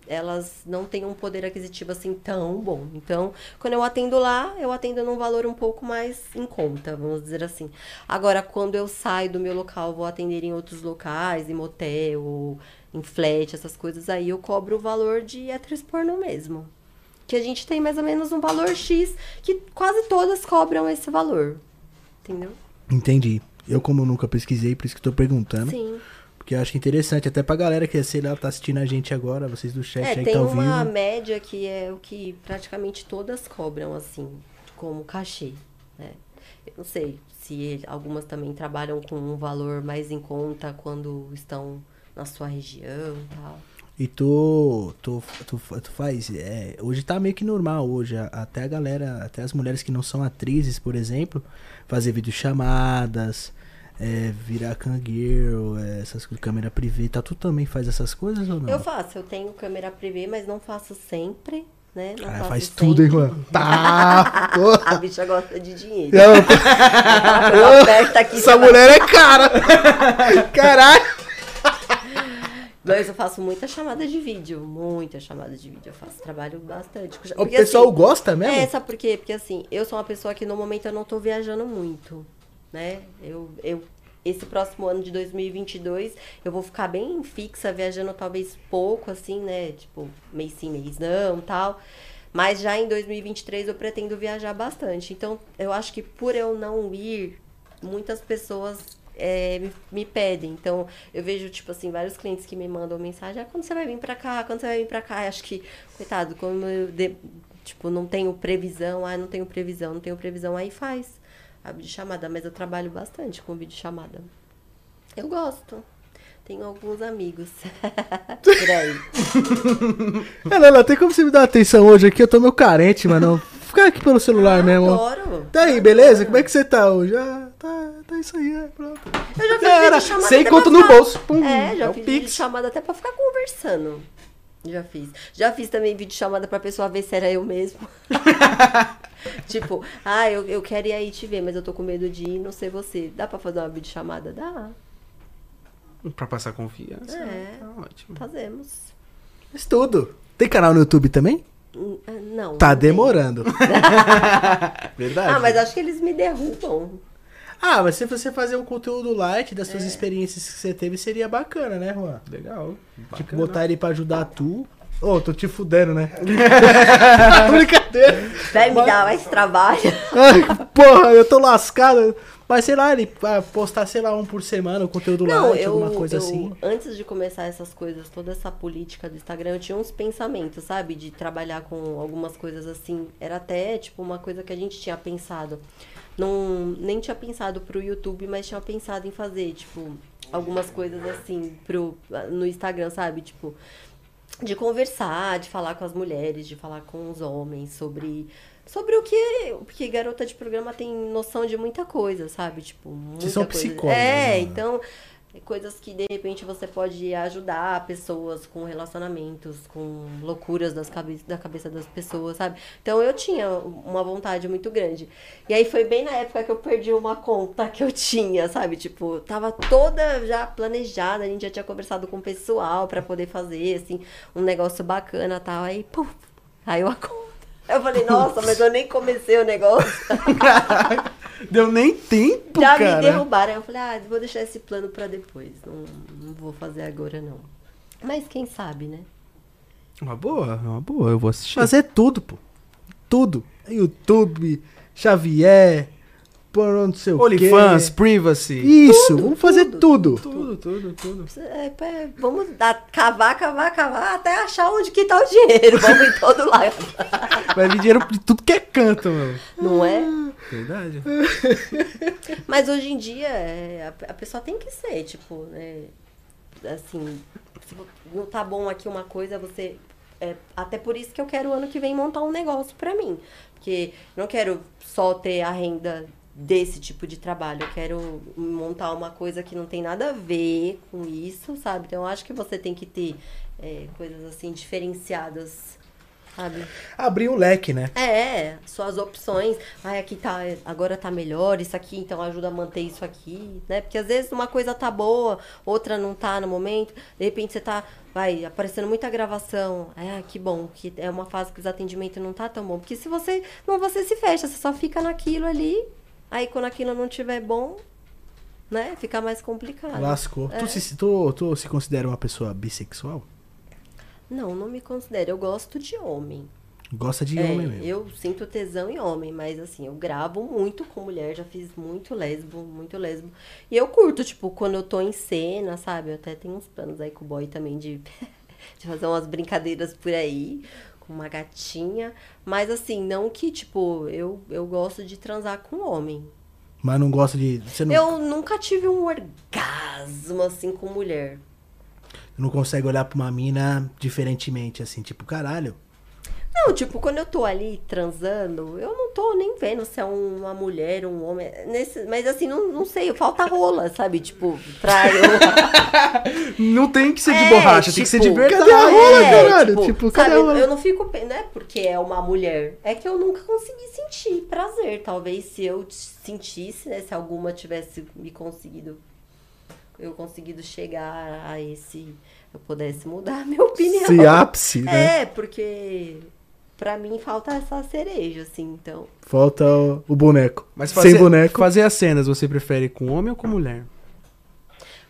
elas não têm um poder aquisitivo assim tão bom. Então, quando eu atendo lá, eu atendo num valor um pouco mais em conta, vamos dizer assim. Agora, quando eu saio do meu local, vou atender em outros locais, em motel, em flat, essas coisas aí, eu cobro o valor de atriz pornô mesmo. Que a gente tem mais ou menos um valor X, que quase todas cobram esse valor. Entendeu? Entendi. Eu, como nunca pesquisei, por isso que estou perguntando. Sim. Porque eu acho interessante, até pra galera que, sei lá, tá assistindo a gente agora, vocês do chat é, aí tem tá uma média que é o que praticamente todas cobram, assim, como cachê, né? Eu não sei se algumas também trabalham com um valor mais em conta quando estão na sua região e tal. E tu, tu, tu, tu faz. É, hoje tá meio que normal hoje. Até a galera, até as mulheres que não são atrizes, por exemplo, fazer videochamadas, é, virar cangueiro, é, essas coisas, câmera privê, tá? Tu também faz essas coisas ou não? Eu faço, eu tenho câmera privê, mas não faço sempre, né? Não ah, faz sempre. tudo, hein, mano? Tá! a bicha gosta de dinheiro. Ela aperta aqui. Essa mulher é cara! Caralho! Mas eu faço muita chamada de vídeo, muita chamada de vídeo. Eu faço trabalho bastante. Porque, o pessoal assim, gosta mesmo? É, sabe por quê? Porque assim, eu sou uma pessoa que no momento eu não tô viajando muito né? Eu, eu esse próximo ano de 2022 eu vou ficar bem fixa, viajando talvez pouco, assim, né? Tipo, mês sim, mês não, tal. Mas já em 2023 eu pretendo viajar bastante. Então, eu acho que por eu não ir, muitas pessoas é, me, me, pedem. Então, eu vejo, tipo assim, vários clientes que me mandam mensagem: ah, quando você vai vir pra cá? Quando você vai vir pra cá? Eu acho que, coitado, como eu, de, tipo, não tenho previsão, ah, não tenho previsão, não tenho previsão, aí faz a videochamada, mas eu trabalho bastante com videochamada. Eu gosto. Tenho alguns amigos. Por aí. é, Lela, tem como você me dar atenção hoje aqui? Eu tô meio carente, mano. Ficar aqui pelo celular ah, mesmo. Adoro. Tá aí, beleza? Como é que você tá hoje? Ah, tá, tá isso aí, é, pronto. Eu já fiz Era, chamada sem conto no bolso. Pum, é, já é fiz chamada até pra ficar conversando. Já fiz. Já fiz também vídeo chamada pra pessoa ver se era eu mesmo. tipo, ah, eu, eu quero ir aí te ver, mas eu tô com medo de ir, não sei você. Dá pra fazer uma videochamada? Dá. Pra passar confiança? É. Tá ótimo. Fazemos. Estudo. Tem canal no YouTube também? Hum, ah, não. Tá não demorando. Verdade. Ah, mas acho que eles me derrubam. Ah, mas se você fazer um conteúdo light das suas é. experiências que você teve, seria bacana, né, Juan? Legal. Bacana. Tipo, botar ele pra ajudar tu. Ô, oh, tô te fudendo, né? Brincadeira. Vai me dar mais trabalho. Ai, porra, eu tô lascado. Mas sei lá, ele postar, sei lá, um por semana, o conteúdo Não, light, eu, alguma coisa eu, assim. Antes de começar essas coisas, toda essa política do Instagram, eu tinha uns pensamentos, sabe? De trabalhar com algumas coisas assim. Era até, tipo, uma coisa que a gente tinha pensado. Não, nem tinha pensado pro YouTube, mas tinha pensado em fazer, tipo, algumas coisas assim pro, no Instagram, sabe? Tipo, de conversar, de falar com as mulheres, de falar com os homens sobre sobre o que porque garota de programa tem noção de muita coisa, sabe? Tipo, muita Vocês são coisa. psicólogos, É, né? então coisas que de repente você pode ajudar pessoas com relacionamentos, com loucuras das cabe da cabeça das pessoas, sabe? Então eu tinha uma vontade muito grande. E aí foi bem na época que eu perdi uma conta que eu tinha, sabe? Tipo, tava toda já planejada, a gente já tinha conversado com o pessoal pra poder fazer assim um negócio bacana, tal. Aí, puf, caiu a conta. Eu falei, nossa, mas eu nem comecei o negócio. Deu nem tempo, Já cara. me derrubaram. Aí eu falei, ah, vou deixar esse plano pra depois. Não, não vou fazer agora, não. Mas quem sabe, né? Uma boa, uma boa, eu vou assistir. Fazer tudo, pô. Tudo. YouTube, Xavier, porra, não sei o OnlyFans. Privacy. Isso, vamos fazer tudo. Tudo, tudo, tudo. É, é, vamos dar, cavar, cavar, cavar, até achar onde que tá o dinheiro. Vamos em todo lado. Vai vir dinheiro de tudo que é canto, meu. Não é? Verdade. Mas hoje em dia, é, a, a pessoa tem que ser, tipo, né? Assim, se não tá bom aqui uma coisa, você. é, até por isso que eu quero ano que vem montar um negócio pra mim. Porque não quero só ter a renda desse tipo de trabalho. Eu quero montar uma coisa que não tem nada a ver com isso, sabe? Então eu acho que você tem que ter é, coisas assim diferenciadas, sabe? Abrir o leque, né? É, suas opções. Ai, aqui tá, agora tá melhor, isso aqui então ajuda a manter isso aqui, né? Porque às vezes uma coisa tá boa, outra não tá no momento. De repente você tá, vai, aparecendo muita gravação. É, que bom, que é uma fase que os atendimentos não tá tão bom. Porque se você, não, você se fecha, você só fica naquilo ali. Aí quando aquilo não tiver bom, né? Fica mais complicado. Lascou. É. Tu, se, tu, tu se considera uma pessoa bissexual? Não, não me considero. Eu gosto de homem. Gosta de É, homem mesmo. Eu sinto tesão em homem, mas assim, eu gravo muito com mulher, já fiz muito lesbo, muito lesbo. E eu curto, tipo, quando eu tô em cena, sabe? Eu até tenho uns planos aí com o boy também de, de fazer umas brincadeiras por aí, com uma gatinha. Mas assim, não que, tipo, eu, eu gosto de transar com homem. Mas não gosta de. Você não, Eu nunca tive um orgasmo assim com mulher. não consegue olhar pra uma mina diferentemente, assim, tipo, caralho. Não, tipo, quando eu tô ali transando, eu não tô nem vendo se é uma mulher, um homem. Nesse, mas assim, não, não sei, falta rola, sabe? Tipo, pra eu. Não tem que ser de É, borracha, tem que ser de tipo, verdade. Cadê a rola, É, caralho? Tipo, cadê sabe, a rola? eu não fico. pe- Não é porque é uma mulher. É que eu nunca consegui sentir prazer. Talvez se eu sentisse, né? Se alguma tivesse me conseguido. Eu conseguido chegar a esse. Eu pudesse mudar a minha opinião. Se ápice, né? É, porque. Pra mim falta essa cereja, assim, então. Falta o, boneco. Mas fazer, Sem boneco. fazer as cenas, você prefere com homem ou com mulher?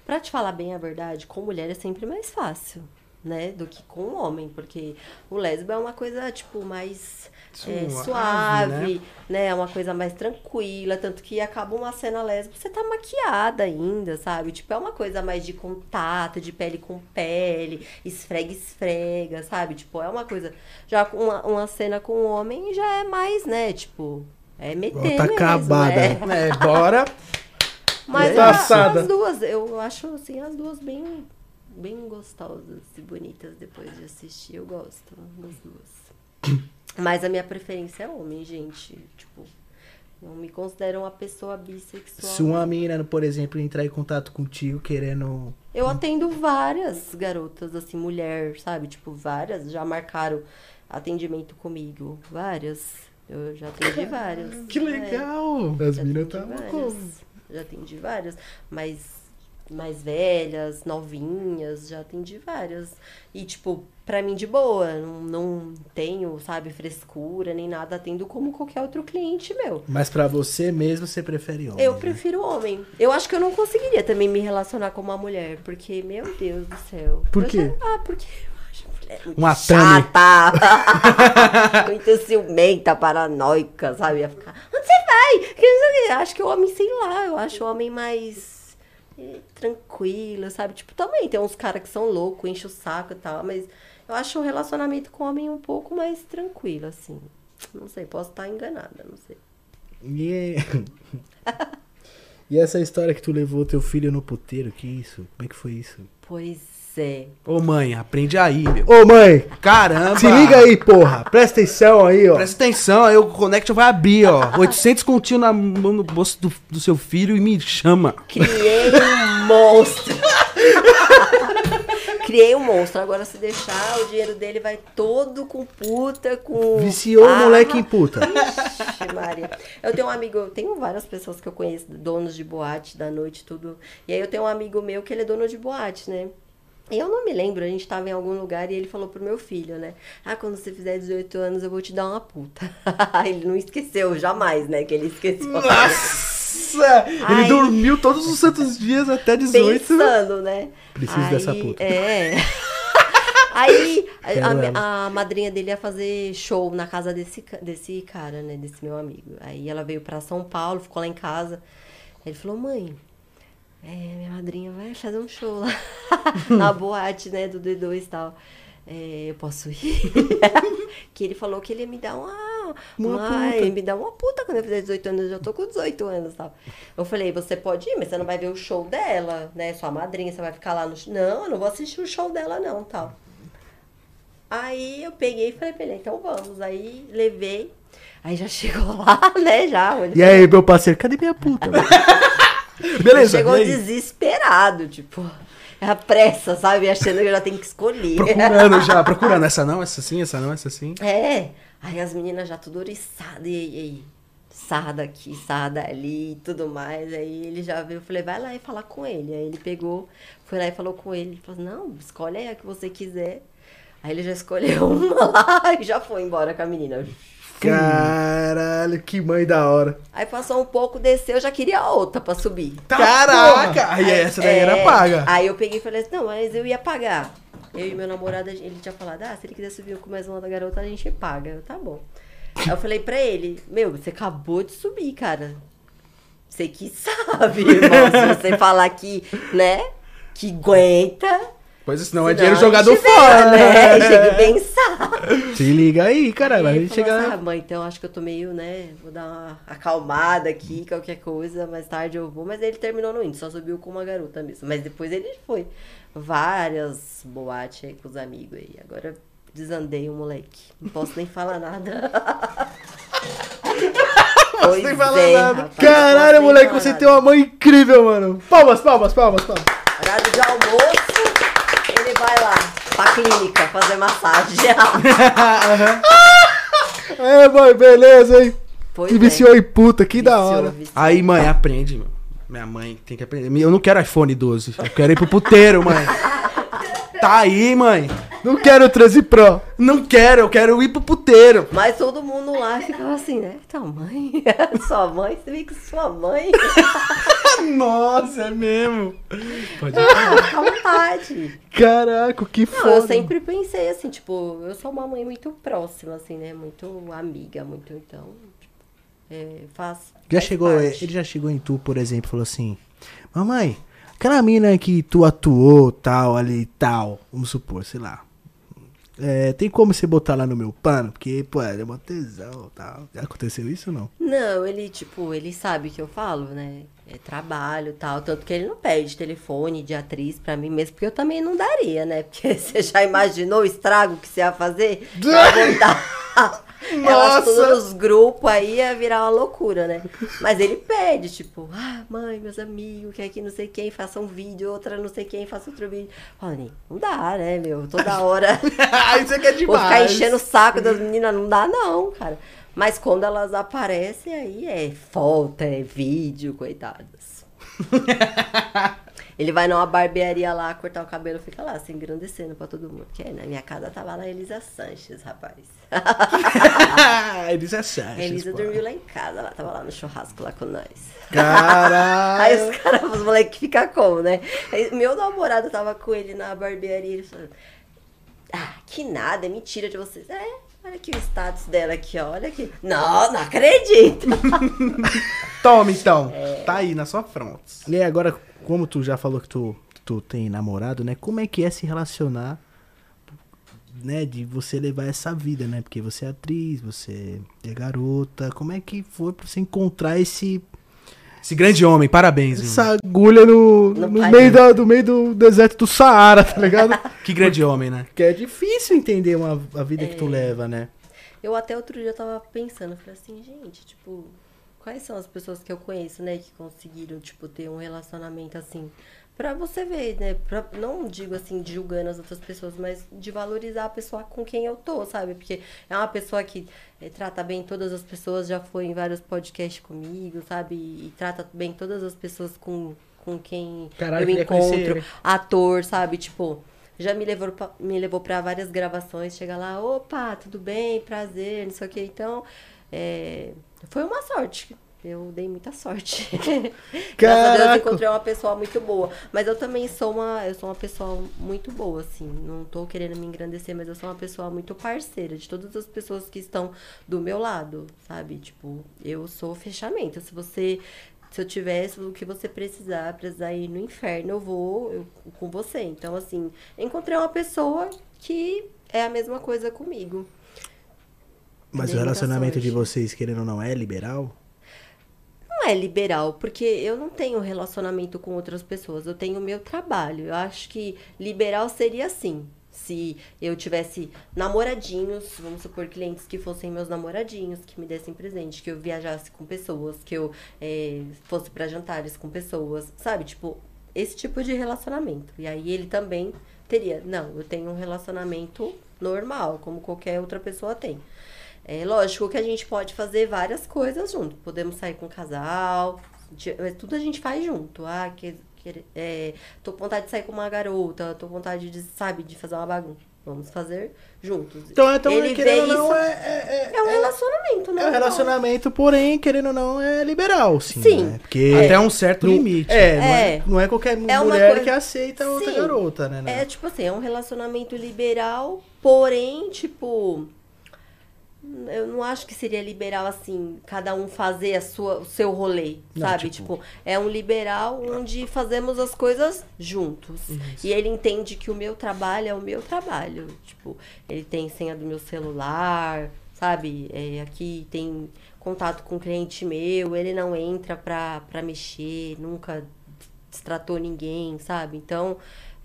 Pra te falar bem a verdade, com mulher é sempre mais fácil, né? Do que com homem, porque o lésbico é uma coisa, tipo, mais é, Suave, suave, né? É uma coisa mais tranquila, tanto que acaba uma cena lésbica, você tá maquiada ainda, sabe? Tipo, é uma coisa mais de contato, de pele com pele, esfrega, esfrega, sabe? Tipo, é uma coisa... Já com uma, uma cena com um homem já é mais, né? Tipo, é meter Tá mesmo, acabada. é. É, bora. Mas assada. as duas, eu acho assim, as duas bem, bem gostosas e bonitas depois de assistir. Eu gosto das duas. Mas a minha preferência é homem, gente. Tipo, não me considero uma pessoa bissexual. Se uma mina, por exemplo, entrar em contato contigo querendo. Eu atendo várias garotas, assim, mulher, sabe? Tipo, várias já marcaram atendimento comigo. Várias. Eu já atendi várias. Que É. legal. As Já minas atendi estavam como? Já atendi várias, mas mais velhas, novinhas, já atendi várias. E, tipo, pra mim de boa, não, não tenho, sabe, frescura nem nada, atendo como qualquer outro cliente meu. Mas pra você mesmo, você prefere homem. Eu né? prefiro homem. Eu acho que eu não conseguiria também me relacionar com uma mulher, porque, meu Deus do céu. Por Eu quê? já- ah, porque eu mulher muito Uma chata. muito ciumenta, paranoica, sabe? Ia ficar, onde você vai? Que não sei o quê. Acho que o homem, sei lá, eu acho o homem mais tranquilo, sabe? Tipo, também tem uns caras que são loucos, enchem o saco e tal, mas eu acho o relacionamento com o homem um pouco mais tranquilo, assim. Não sei, posso estar enganada, não sei. E... e essa história que tu levou teu filho no puteiro, que isso? Como é que foi isso? Pois é. Ô mãe, aprende aí, meu. Ô, mãe, Caramba! se liga aí, porra. Presta atenção aí, ó. Presta atenção, aí o Connection vai abrir, ó. 800 continho na mão no bolso do, do seu filho e me chama. Criei um monstro. Criei um monstro. Agora, se deixar, o dinheiro dele vai todo com puta, com. Viciou o moleque em puta. Ixi, Maria. Eu tenho um amigo, eu tenho várias pessoas que eu conheço, donos de boate da noite, tudo. E aí eu tenho um amigo meu que ele é dono de boate, né? Eu não me lembro, a gente tava em algum lugar e ele falou pro meu filho, né? Ah, quando você fizer 18 anos eu vou te dar uma puta. ele não esqueceu, jamais, né? Que ele esqueceu. Nossa! Ele dormiu todos os santos dias até 18. Pensando, né? Preciso dessa puta. É. Aí a, a- madrinha dele ia fazer show na casa desse, desse cara, né? Desse meu amigo. Aí ela veio pra São Paulo, ficou lá em casa. Ele falou, mãe, é, minha madrinha vai fazer um show lá na boate, né, do D2 e tal. É, eu posso ir? que ele falou que ele ia me dar uma. Uma mãe, puta. me dá uma puta quando eu fizer 18 anos. Eu já tô com 18 anos, tal. Eu falei, você pode ir, mas você não vai ver o show dela, né? Sua madrinha, você vai ficar lá no. Não, eu não vou assistir o show dela, não, tal. Aí eu peguei e falei pra ele, então vamos. Aí levei. Aí já chegou lá, né? Já. E aí, meu parceiro, cadê minha puta? Beleza, Chegou desesperado, tipo, a pressa, sabe? Achando que eu já tenho que escolher. Procurando já, procurando. Essa não, essa sim, essa não, essa sim. É. Aí as meninas já tudo oriçadas, e aí, e aí, sarra daqui, sarra dali e tudo mais. Aí ele já veio, eu falei, vai lá e falar com ele. Aí ele pegou, foi lá e falou com ele. Ele falou, não, escolhe aí a que você quiser. Aí ele já escolheu uma lá e já foi embora com a menina. Caralho, que mãe da hora. Aí passou um pouco, desceu, eu já queria outra pra subir. Caraca! Aí essa daí era É, paga. Aí eu peguei e falei assim, não, mas eu ia pagar. Eu e meu namorado, ele tinha falado, ah, se ele quiser subir com mais uma da garota, a gente paga. Eu, tá bom. Aí eu falei pra ele, meu, você acabou de subir, cara. Você que sabe, irmão. Se você falar que, né, que aguenta. Pois senão é dinheiro jogado fora, né? Tem que pensar. Se liga aí, caralho. Aí Aí ele falou assim, chega. ah, mãe, então acho que eu tô meio, né, vou dar uma acalmada aqui, qualquer coisa, mais tarde eu vou. Mas ele terminou no índio, só subiu com uma garota mesmo. Mas depois ele foi várias boates aí com os amigos aí. Agora desandei o moleque. Não posso nem falar nada. pois nem falar é, nada. rapaz, Caralho, moleque, você nada. tem uma mãe incrível, mano. Palmas, palmas, palmas, palmas. Horário de almoço, vai lá pra clínica fazer massagem. É, mãe, beleza, hein? pois Se é. viciou em puta, que da Viciou, hora. viciou. Aí, mãe, aprende, meu. Minha mãe tem que aprender. Eu não quero iPhone 12. Eu quero ir pro puteiro, mãe. Tá aí, mãe. Não quero o 13 Pro. Não quero, eu quero ir pro puteiro. Mas todo mundo lá ficava assim, né? Tua mãe? Sua mãe? Você vem com sua mãe? Nossa, é mesmo. Pode Fica à vontade. Caraca, que Não, foda. eu sempre pensei assim, tipo, eu sou uma mãe muito próxima, assim, né? Muito amiga, muito, então, tipo, é, faz. Já faz chegou, parte. ele já chegou em tu, por exemplo, e falou assim: Mamãe, aquela mina que tu atuou, tal, ali e tal, vamos supor, sei lá. É, tem como você botar lá no meu pano? Porque, pô, é uma tesão tal. Já aconteceu isso ou não? Não, ele, tipo, ele sabe que eu falo, né? É trabalho e tal. Tanto que ele não pede telefone de atriz pra mim mesmo, porque eu também não daria, né? Porque você já imaginou o estrago que você ia fazer? Eu dar elas Nossa! tudo nos grupos aí ia virar uma loucura, né? Mas ele pede, tipo, ah, mãe, meus amigos, que aqui não sei quem faça um vídeo, outra não sei quem faça outro vídeo. Fala, "Nem, não dá, né, meu? Toda hora. Aí você quer Vou ficar demais. enchendo o saco das meninas, não dá não, cara. Mas quando elas aparecem, aí é foto, é vídeo, coitadas. Ele vai numa barbearia lá, cortar o cabelo, fica lá, se engrandecendo pra todo mundo. Que na minha casa tava lá a Elisa Sanches, rapaz. Eles é sério. A Elisa dormiu lá em casa, ela tava lá no churrasco lá com nós. Aí Caralho. os caras, os moleques ficam como, né? Aí, meu namorado tava com ele na barbearia, ele falou, ah, que nada, é mentira de vocês. É, olha aqui o status dela aqui, ó, olha aqui. Não, não acredito. Toma, então. É. Tá aí, na sua fronte. E agora, como tu já falou que tu, tu tem namorado, né? Como é que é se relacionar, né? De você levar essa vida, né? Porque você é atriz, você é garota. Como é que foi pra você encontrar esse Esse grande homem, parabéns. irmão. Essa agulha no, No no meio, da, do meio do deserto do Saara, tá ligado? Que grande homem, né? que é difícil entender uma, a vida que tu É. leva, né? Eu até outro dia tava pensando, eu falei assim, gente, tipo, quais são as pessoas que eu conheço, né, que conseguiram, tipo, ter um relacionamento assim. Pra você ver, né? Pra, não digo assim, julgando as outras pessoas, mas de valorizar a pessoa com quem eu tô, sabe? Porque é uma pessoa que eh, trata bem todas as pessoas, já foi em vários podcasts comigo, sabe? E, trata bem todas as pessoas com, com quem Caralho, eu conhecer encontro. ele. Ator, sabe? Tipo, já me levou, pra, me levou pra várias gravações, chega lá, opa, tudo bem, prazer, não sei o que. Então, é, foi uma sorte. Eu dei muita sorte. Graças a Deus eu encontrei uma pessoa muito boa. Mas eu também sou uma, eu sou uma pessoa muito boa, assim. Não tô querendo me engrandecer, mas eu sou uma pessoa muito parceira de todas as pessoas que estão do meu lado, sabe? Tipo, eu sou fechamento. Se você se eu tivesse o que você precisar, precisar ir no inferno, eu vou eu- com você. Então, assim, encontrei uma pessoa que é a mesma coisa comigo. Mas Dei o relacionamento de vocês, querendo ou não, é liberal? Não é liberal, porque eu não tenho relacionamento com outras pessoas, eu tenho meu trabalho. Eu acho que liberal seria assim. Se eu tivesse namoradinhos, vamos supor, clientes que fossem meus namoradinhos, que me dessem presente, que eu viajasse com pessoas, que eu eh, fosse pra jantares com pessoas, sabe? Tipo, esse tipo de relacionamento. E aí ele também teria. Não, eu tenho um relacionamento normal, como qualquer outra pessoa tem. É lógico que a gente pode fazer várias coisas junto. Podemos sair com o casal, mas tudo a gente faz junto. Ah, que, que- é, tô com vontade de sair com uma garota, tô com vontade de, sabe, de fazer uma bagunça. Vamos fazer juntos. Então, então Ele querendo ou não, isso- é, é, É um é, relacionamento, né? é um relacionamento, porém, querendo ou não, é liberal, sim. Sim. Né? Porque Até um certo não- limite. É, não é, É. não é qualquer mulher coisa- que aceita outra Sim. garota, né? né? É tipo assim, é um relacionamento liberal, porém, tipo. Eu não acho que seria liberal assim, cada um fazer a sua, o seu rolê, Não, sabe? tipo- Tipo, é um liberal onde fazemos as coisas juntos. E ele entende que o meu trabalho é o meu trabalho. Tipo, ele tem senha do meu celular, sabe? É, aqui tem contato com um cliente meu, ele não entra pra, pra mexer, nunca destratou ninguém, sabe? Então,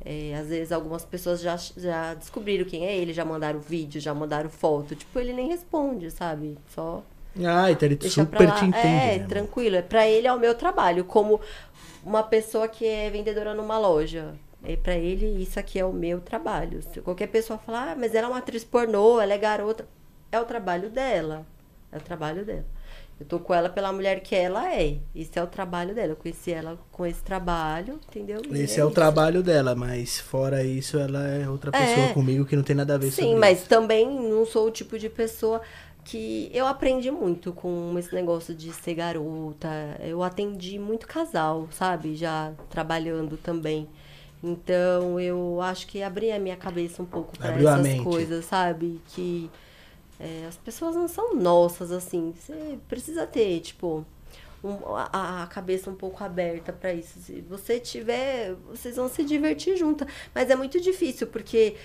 é, às vezes algumas pessoas já, já descobriram quem é ele, já mandaram vídeo, já mandaram foto. Tipo, ele nem responde, sabe? Só Ah, então ele super te entende, é, né? tranquilo. É, pra ele é o meu trabalho. Como uma pessoa que é vendedora numa loja. É, pra ele, isso aqui é o meu trabalho. Se qualquer pessoa falar, ah, mas ela é uma atriz pornô, ela é garota. É o trabalho dela. É o trabalho dela. Eu tô com ela pela mulher que ela é. Esse é o trabalho dela. Eu conheci ela com esse trabalho, entendeu? E Esse é o isso. trabalho dela, mas fora isso, ela é outra pessoa É. comigo que não tem nada a ver Sim, mas isso. também não sou o tipo de pessoa que eu aprendi muito com esse negócio de ser garota. Eu atendi muito casal, sabe? Já trabalhando também. Então eu acho que abri a minha cabeça um pouco para essas coisas, sabe? Que é, as pessoas não são nossas, assim. Você precisa ter, tipo, um- a, a cabeça um pouco aberta para isso. Se você tiver, vocês vão se divertir junto. Mas é muito difícil, porque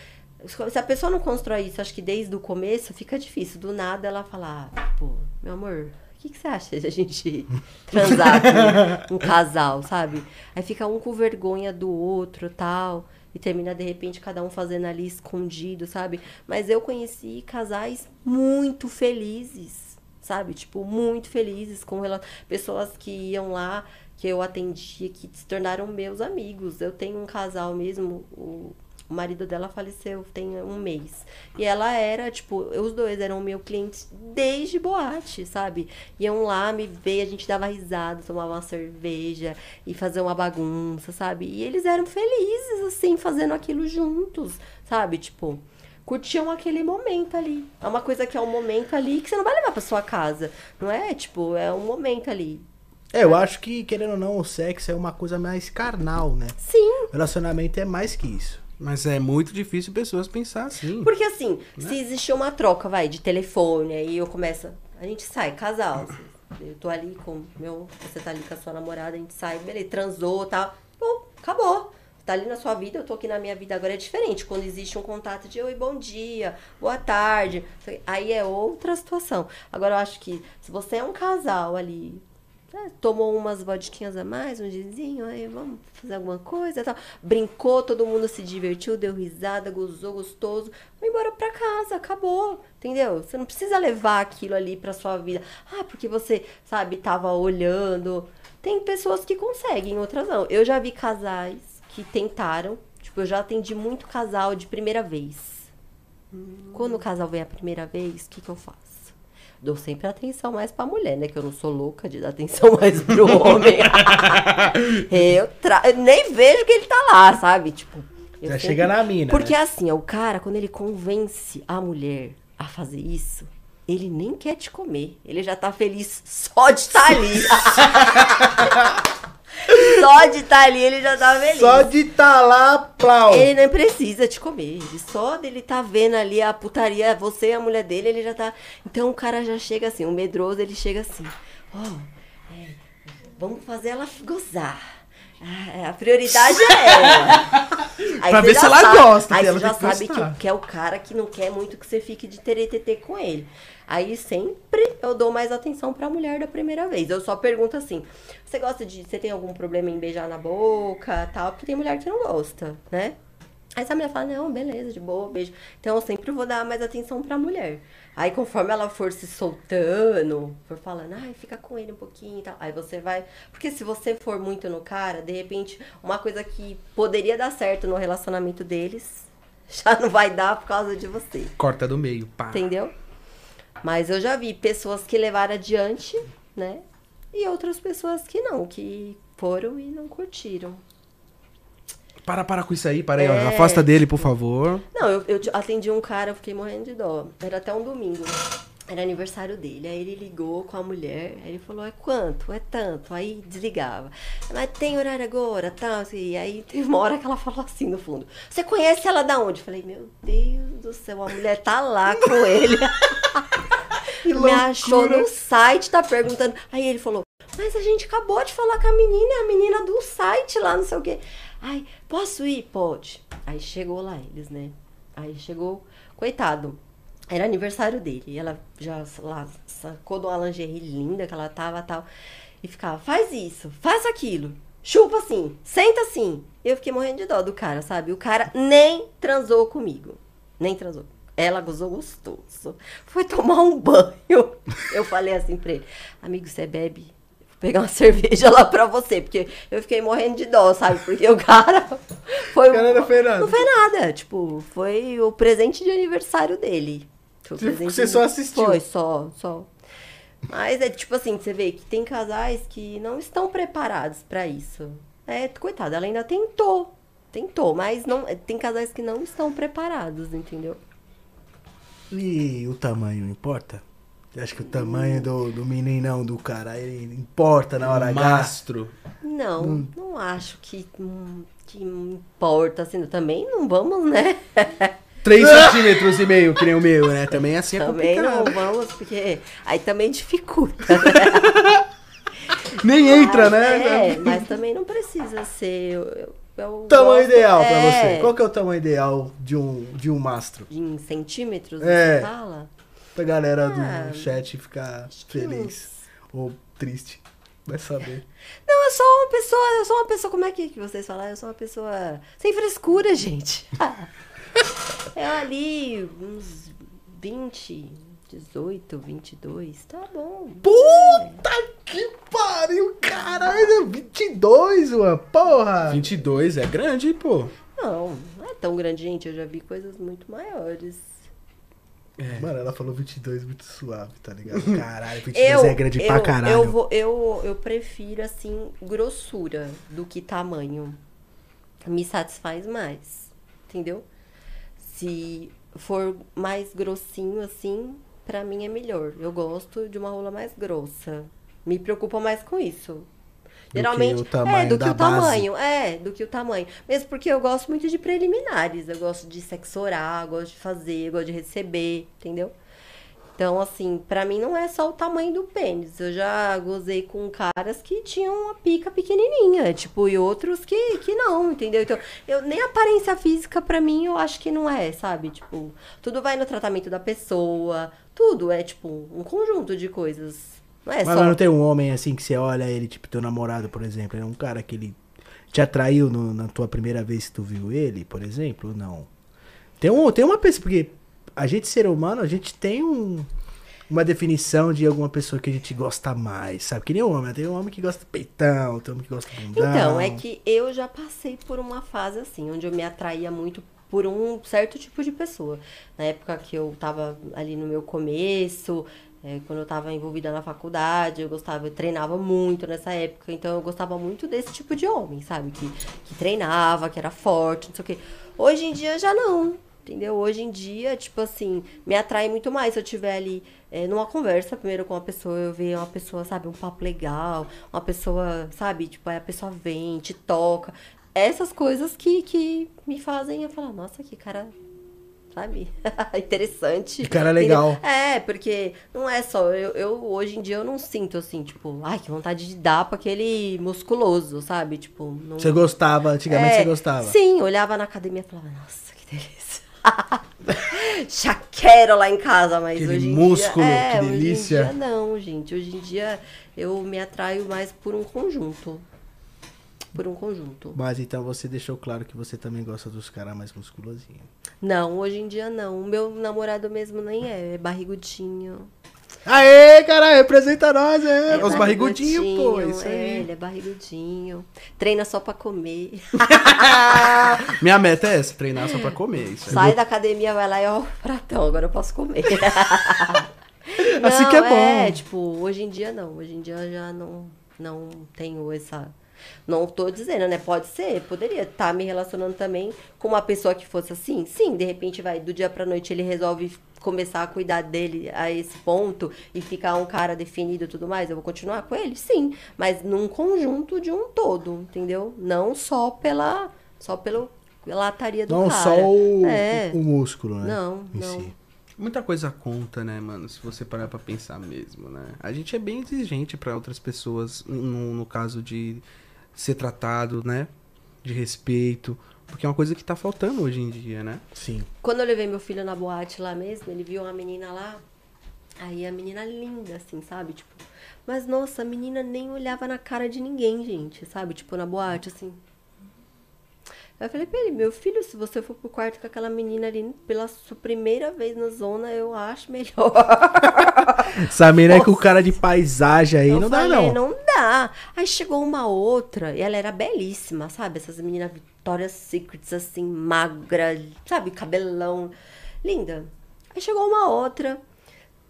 se a pessoa não constrói isso, acho que desde o começo, fica difícil. Do nada ela fala, ah, pô, meu amor, o que, que você acha de a gente transar com um casal, sabe? Aí fica um com vergonha do outro tal. E termina, de repente, cada um fazendo ali escondido, sabe? Mas eu conheci casais muito felizes, sabe? Tipo, muito felizes com rela- pessoas que iam lá, que eu atendia, que se tornaram meus amigos. Eu tenho um casal mesmo, o, o marido dela faleceu tem um mês. E ela era, tipo, os dois eram meu cliente desde boate, sabe? Iam lá me ver, a gente dava risada, tomava uma cerveja e fazer uma bagunça, sabe? E eles eram felizes, assim, fazendo aquilo juntos, sabe? Tipo, curtiam aquele momento ali. É uma coisa que é um momento ali que você não vai levar pra sua casa. Não é? Tipo, é um momento ali. É, eu acho que, querendo ou não, o sexo é uma coisa mais carnal, né? Sim, O relacionamento é mais que isso. Mas é muito difícil pessoas pensar assim. Porque assim, se existir uma troca, vai, de telefone, aí eu começo. A gente sai, casal. Eu tô ali com meu. Você tá ali com a sua namorada, a gente sai, beleza, transou e tal. Pô, acabou. Tá ali na sua vida, eu tô aqui na minha vida agora é diferente. Quando existe um contato de oi, bom dia, boa tarde. Aí é outra situação. Agora eu acho que se você é um casal ali, tomou umas vodquinhas a mais, um gizinho, aí vamos fazer alguma coisa tal. Brincou, todo mundo se divertiu, deu risada, gozou, gostoso. Foi embora pra casa, acabou. Entendeu? Você não precisa levar aquilo ali pra sua vida. Ah, porque você, sabe, tava olhando. Tem pessoas que conseguem, outras não. Eu já vi casais que tentaram. Tipo, eu já atendi muito casal de primeira vez. Quando o casal vem a primeira vez, o que, que eu faço? Dou sempre atenção mais pra mulher, né? Que eu não sou louca de dar atenção mais pro homem. eu, tra... eu nem vejo que ele tá lá, sabe? Tipo. Já sempre- chega na mina. Porque né? assim, ó, o cara, quando ele convence a mulher a fazer isso, ele nem quer te comer. Ele já tá feliz só de estar ali. só de estar ali, ele já tá feliz. Só de tá lá, plau. Ele não precisa te comer. Ele só dele tá vendo ali a putaria, você e a mulher dele, ele já tá. Então o cara já chega assim, o medroso, ele chega assim. Ó, é, vamos fazer ela gozar. Ah, A prioridade é ela. Aí Pra ver se ela sabe- gosta, Aí você ela já sabe que, que é o cara que não quer muito que você fique de teretetê com ele. Aí sempre eu dou mais atenção pra mulher da primeira vez. Eu só pergunto assim: você gosta de. Você tem algum problema em beijar na boca tal? Porque tem mulher que não gosta, né? Aí essa mulher fala, não, beleza, de boa, beijo. Então eu sempre vou dar mais atenção pra mulher. Aí conforme ela for se soltando, for falando, ai, fica com ele um pouquinho e tal. Aí você vai. Porque se você for muito no cara, de repente, uma coisa que poderia dar certo no relacionamento deles, já não vai dar por causa de você. Corta do meio, pá. Entendeu? Mas eu já vi pessoas que levaram adiante, né? E outras pessoas que não, que foram e não curtiram. Para, para com isso aí, para aí, ó. É. Afasta dele, por favor. Não, eu, eu atendi um cara, eu fiquei morrendo de dó. Era até um domingo. Era aniversário dele. Aí ele ligou com a mulher. Aí ele falou: é quanto? É tanto. Aí desligava. Mas tem horário agora, tal. Assim. E aí teve uma hora que ela falou assim no fundo: Você conhece ela da onde? Eu falei: Meu Deus do céu, a mulher tá lá com ele. Me achou no site, tá perguntando. Aí ele falou: Mas a gente acabou de falar com a menina, é a menina do site lá, não sei o quê. Ai, posso ir? Pode. Aí chegou lá eles, né? Aí chegou, coitado. Era aniversário dele. E ela já lá sacou de uma lingerie linda que ela tava tal. E ficava, faz isso, faz aquilo. Chupa assim, senta assim. Eu fiquei morrendo de dó do cara, sabe? O cara nem transou comigo. Nem transou. Ela gozou gostoso. Foi tomar um banho. Eu falei assim pra ele, amigo, você bebe? Vou pegar uma cerveja lá pra você. Porque eu fiquei morrendo de dó, sabe? Porque o cara foi. O cara não fez nada. Não fez nada. Tipo, foi o presente de aniversário dele. Foi Tipo, você só assistiu. Foi, só, só. Mas é tipo assim, você vê que tem casais que não estão preparados pra isso. É, coitada, ela ainda tentou. Tentou, mas não, tem casais que não estão preparados, entendeu? E o tamanho importa? Você acha que o tamanho do, do meninão do cara ele importa na hora H? Mastro. Não, não acho que, hum, que importa, assim, também não vamos, né? 3 centímetros e meio, que nem o meu, né? Também assim é também não complicado. vamos, porque aí também dificulta. Nem entra, Mas, né? É, mas também não precisa ser. Eu, eu- eu Tamanho gosto- ideal pra é, você. Qual que é o tamanho ideal de um, de um mastro? Em centímetros, É. você fala? Pra galera do Ah, chat ficar feliz ou triste. Vai saber. Não, eu sou uma pessoa, eu sou uma pessoa, como é que, vocês falam? Eu sou uma pessoa sem frescura, gente. é ali, uns 20, 18, 22, tá bom. Puta que pariu, caralho. 22, mano. Porra. 22 é grande, pô. Não, não é tão grande, gente. Eu já vi coisas muito maiores. É. Mano, ela falou 22 muito suave, tá ligado? Caralho, 22 Eu, é grande eu, pra caralho. Eu, vou, eu, eu prefiro, assim, grossura do que tamanho. Me satisfaz mais, entendeu? Se for mais grossinho, assim, pra mim é melhor. Eu gosto de uma rola mais grossa. Me preocupa mais com isso. que Geralmente, tamanho é, do que o base. tamanho, é, do que o tamanho. Mesmo porque eu gosto muito de preliminares, eu gosto de sexo oral, gosto de fazer, gosto de receber, entendeu? Então, assim, pra mim não é só o tamanho do pênis. Eu já gozei com caras que tinham uma pica pequenininha, tipo, e outros que, que não, entendeu? Então, eu, nem aparência física pra mim eu acho que não é, sabe? Tipo, tudo vai no tratamento da pessoa, tudo é, tipo, um conjunto de coisas. Não é Mas só. não tem um homem assim que você olha ele, tipo teu namorado, por exemplo, é um cara que ele te atraiu no- na tua primeira vez que tu viu ele, por exemplo? Não. Tem, um, tem uma pessoa, porque a gente, ser humano, a gente tem um, uma definição de alguma pessoa que a gente gosta mais, sabe? Que nem um homem, tem um homem que gosta de peitão, tem um homem que gosta de bundão. Então, é que eu já passei por uma fase assim, onde eu me atraía muito por um certo tipo de pessoa. Na época que eu tava ali no meu começo, é, quando eu tava envolvida na faculdade, eu gostava, eu treinava muito nessa época, então eu gostava muito desse tipo de homem, sabe? Que, que treinava, que era forte, não sei o quê. Hoje em dia já não. Entendeu? Hoje em dia, tipo assim, me atrai muito mais se eu tiver ali é, numa conversa primeiro com uma pessoa, eu ver uma pessoa, sabe, um papo legal, uma pessoa, sabe, tipo, aí a pessoa vem, te toca. Essas coisas que, que me fazem eu falar, nossa, que cara, sabe, interessante. Que cara legal. É, porque não é só, eu, eu hoje em dia eu não sinto assim, tipo, ai, que vontade de dar pra aquele musculoso, sabe? Tipo, não. Você gostava, antigamente É, você gostava. Sim, olhava na academia e falava, nossa, que delícia. Já quero lá em casa, mas Aquele hoje em músculo, dia... É, que delícia. Hoje em dia não, gente. Hoje em dia eu me atraio mais por um conjunto. Por um conjunto. Mas então você deixou claro que você também gosta dos caras mais musculosinhos. Não, hoje em dia não. O meu namorado mesmo nem é, é barrigudinho. Aê, cara, representa nós, é. É Os barrigudinhos, pô, barrigudinho, isso é, aí. ele é barrigudinho. Treina só pra comer. Minha meta é essa, treinar só pra comer. Isso. Sai da academia, vai lá e ó, pratão, agora eu posso comer. Assim Não, que é É, bom. tipo, hoje em dia não. Hoje em dia eu já não, não tenho essa. Não tô dizendo, né? Pode ser, poderia estar me relacionando também com uma pessoa que fosse assim. Sim, de repente vai, do dia pra noite ele resolve começar a cuidar dele a esse ponto e ficar um cara definido e tudo mais. Eu vou continuar com ele? Sim. Mas num conjunto de um todo, entendeu? Não só pela. Só pelo, lataria do Não cara. só o, É. o músculo, né? Não, em não. si. Muita coisa conta, né, mano? Se você parar pra pensar mesmo, né? A gente é bem exigente pra outras pessoas, no, no caso de ser tratado, né? De respeito. Porque é uma coisa que tá faltando hoje em dia, né? Sim. Quando eu levei meu filho na boate lá mesmo, ele viu uma menina lá. Aí a menina linda, assim, sabe? Tipo. Mas nossa, a menina nem olhava na cara de ninguém, gente, sabe? Tipo, na boate, assim. Eu falei pra ele, meu filho, se você for pro quarto com aquela menina ali pela sua primeira vez na zona, eu acho melhor. Essa mina é com o cara de paisagem aí, eu não dá falei, não. não dá. Aí chegou uma outra, e ela era belíssima, sabe? Essas meninas Victoria's Secrets, assim, magra, sabe? Cabelão. Linda. Aí chegou uma outra,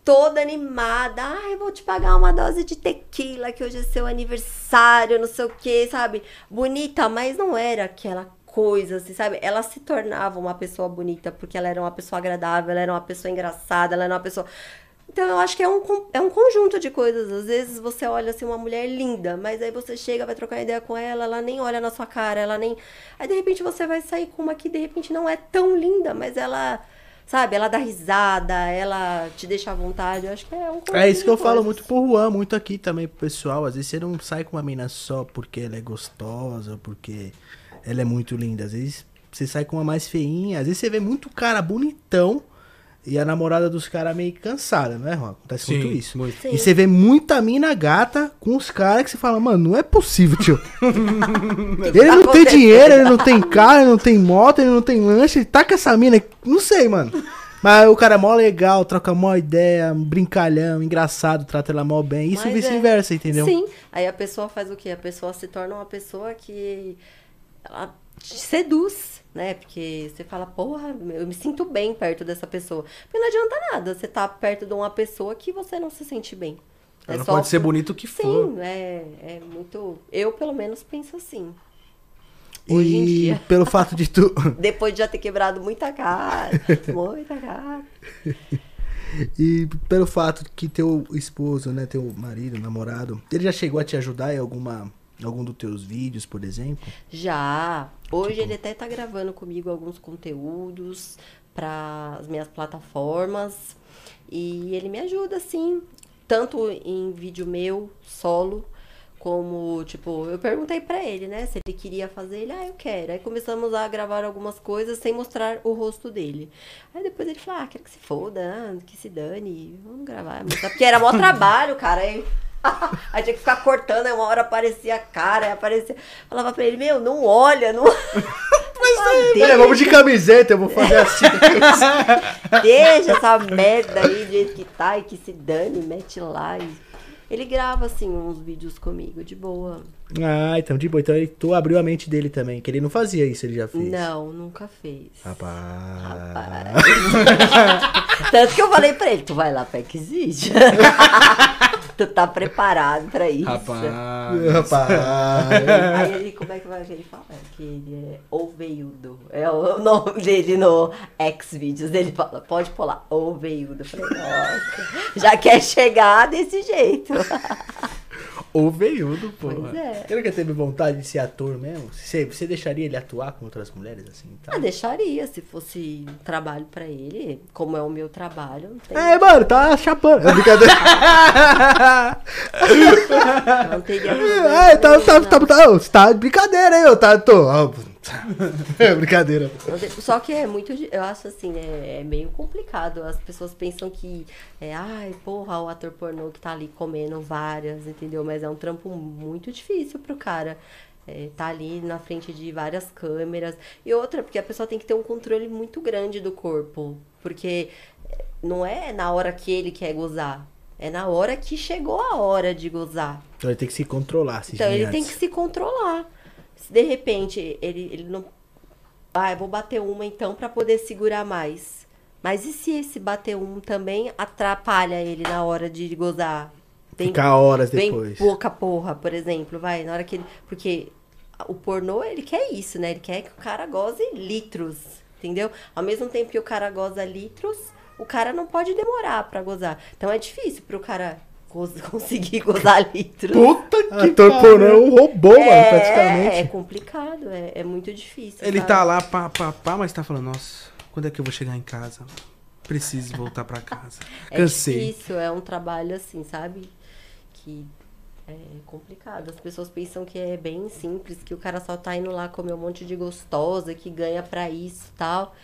toda animada. Ai, eu vou te pagar uma dose de tequila, que hoje é seu aniversário, não sei o que, sabe? Bonita, mas não era aquela coisa, assim, sabe? Ela se tornava uma pessoa bonita porque ela era uma pessoa agradável, ela era uma pessoa engraçada, ela era uma pessoa. Então eu acho que é um, é um conjunto de coisas. Às vezes você olha assim uma mulher linda, mas aí você chega, vai trocar ideia com ela, ela nem olha na sua cara, ela nem. Aí de repente você vai sair com uma que de repente não é tão linda, mas ela, sabe, ela dá risada, ela te deixa à vontade. Eu acho que é um conjunto É isso que eu falo coisas. muito pro Juan, muito aqui também pro pessoal. Às vezes você não sai com uma mina só porque ela é gostosa, porque ela é muito linda. Às vezes você sai com uma mais feinha. Às vezes você vê muito cara bonitão e a namorada dos caras meio cansada, não é, Juan? Acontece Sim, muito isso. muito. E você vê muita mina gata com os caras que você fala, mano, não é possível, tio. ele não tem dinheiro, ele não tem carro, ele não tem moto, ele não tem lanche, ele tá com essa mina. Não sei, mano. Mas o cara é mó legal, troca mó ideia, um brincalhão, engraçado, trata ela mó bem. Isso vice-versa, é. entendeu? Sim. Aí a pessoa faz o quê? A pessoa se torna uma pessoa que ela te seduz, né? Porque você fala, porra, eu me sinto bem perto dessa pessoa. Porque não adianta nada você tá perto de uma pessoa que você não se sente bem. É Ela só pode ser bonito o que for. Sim, é, é muito. Eu, pelo menos, penso assim. Hoje em E dia. pelo fato de tu. Depois de já ter quebrado muita cara. muita cara. E pelo fato que teu esposo, né, teu marido, namorado, ele já chegou a te ajudar em alguma algum dos teus vídeos, por exemplo? Já. Hoje Tipo? ele até tá gravando comigo alguns conteúdos para as minhas plataformas. E ele me ajuda, sim. Tanto em vídeo meu, solo, como, tipo, eu perguntei pra ele, né, se ele queria fazer. Ele, ah, eu quero. Aí começamos a gravar algumas coisas sem mostrar o rosto dele. Aí depois ele falou, ah, quero que se foda, que se dane, vamos gravar. É Porque era mó trabalho, cara. Aí Aí tinha que ficar cortando, aí uma hora aparecia a cara, aí aparecia. Falava pra ele, meu, não olha, não. Mas É, vamos de camiseta, eu vou fazer assim. Deixa essa merda aí do jeito que tá e que se dane, mete lá. E... Ele grava, assim, uns vídeos comigo, de boa. ah, então de boa. Então ele, tu abriu a mente dele também, que ele não fazia isso, ele já fez. Não, nunca fez. Rapaz. Tanto que eu falei pra ele, tu vai lá pra Exige. Tu tá preparado pra isso. Rapaz. Rapaz. Aí ele, como é que vai que ele fala? Que ele é oveiudo. É o nome dele no Xvideos. Ele fala, pode lá, oveiudo. Falei, nossa, já quer chegar desse jeito. O veiudo, pô. Pois é. Ele nunca teve vontade de ser ator mesmo? Você, você deixaria ele atuar com outras mulheres assim? Tá? Ah, deixaria, se fosse um trabalho pra ele, como é o meu trabalho, não tem, É, mano, tá chapando. É brincadeira. não teria é, tá, tá, tá, tá, você tá de brincadeira, hein? Eu tá, tô. É brincadeira. Só que é muito, eu acho assim, é, é meio complicado. As pessoas pensam que, é, ai, porra, o ator pornô que tá ali comendo várias, entendeu? Mas é um trampo muito difícil pro cara. É, tá ali na frente de várias câmeras. E outra, porque a pessoa tem que ter um controle muito grande do corpo. Porque é, não é na hora que ele quer gozar. É na hora que chegou a hora de gozar. Então ele tem que se controlar. Se Então ele antes. tem que se controlar. Se de repente ele, ele não. Ah, eu vou bater uma então pra poder segurar mais. Mas e se esse bater um também atrapalha ele na hora de gozar? Vem, Ficar horas depois. pouca porra, por exemplo, vai, na hora que ele. Porque o pornô, ele quer isso, né? Ele quer que o cara goze litros, entendeu? Ao mesmo tempo que o cara goza litros, o cara não pode demorar pra gozar. Então é difícil pro cara conseguir gozar litros. Puta que Ator pariu. pornô é um robô, mano, É, praticamente. é complicado, é, é muito difícil. Ele sabe? tá lá, pá, pá, pá, mas tá falando, nossa, quando é que eu vou chegar em casa? Preciso voltar pra casa. É Cansei. difícil, é um trabalho assim, sabe? Que é complicado. As pessoas pensam que é bem simples, que o cara só tá indo lá comer um monte de gostosa, que ganha pra isso e tal.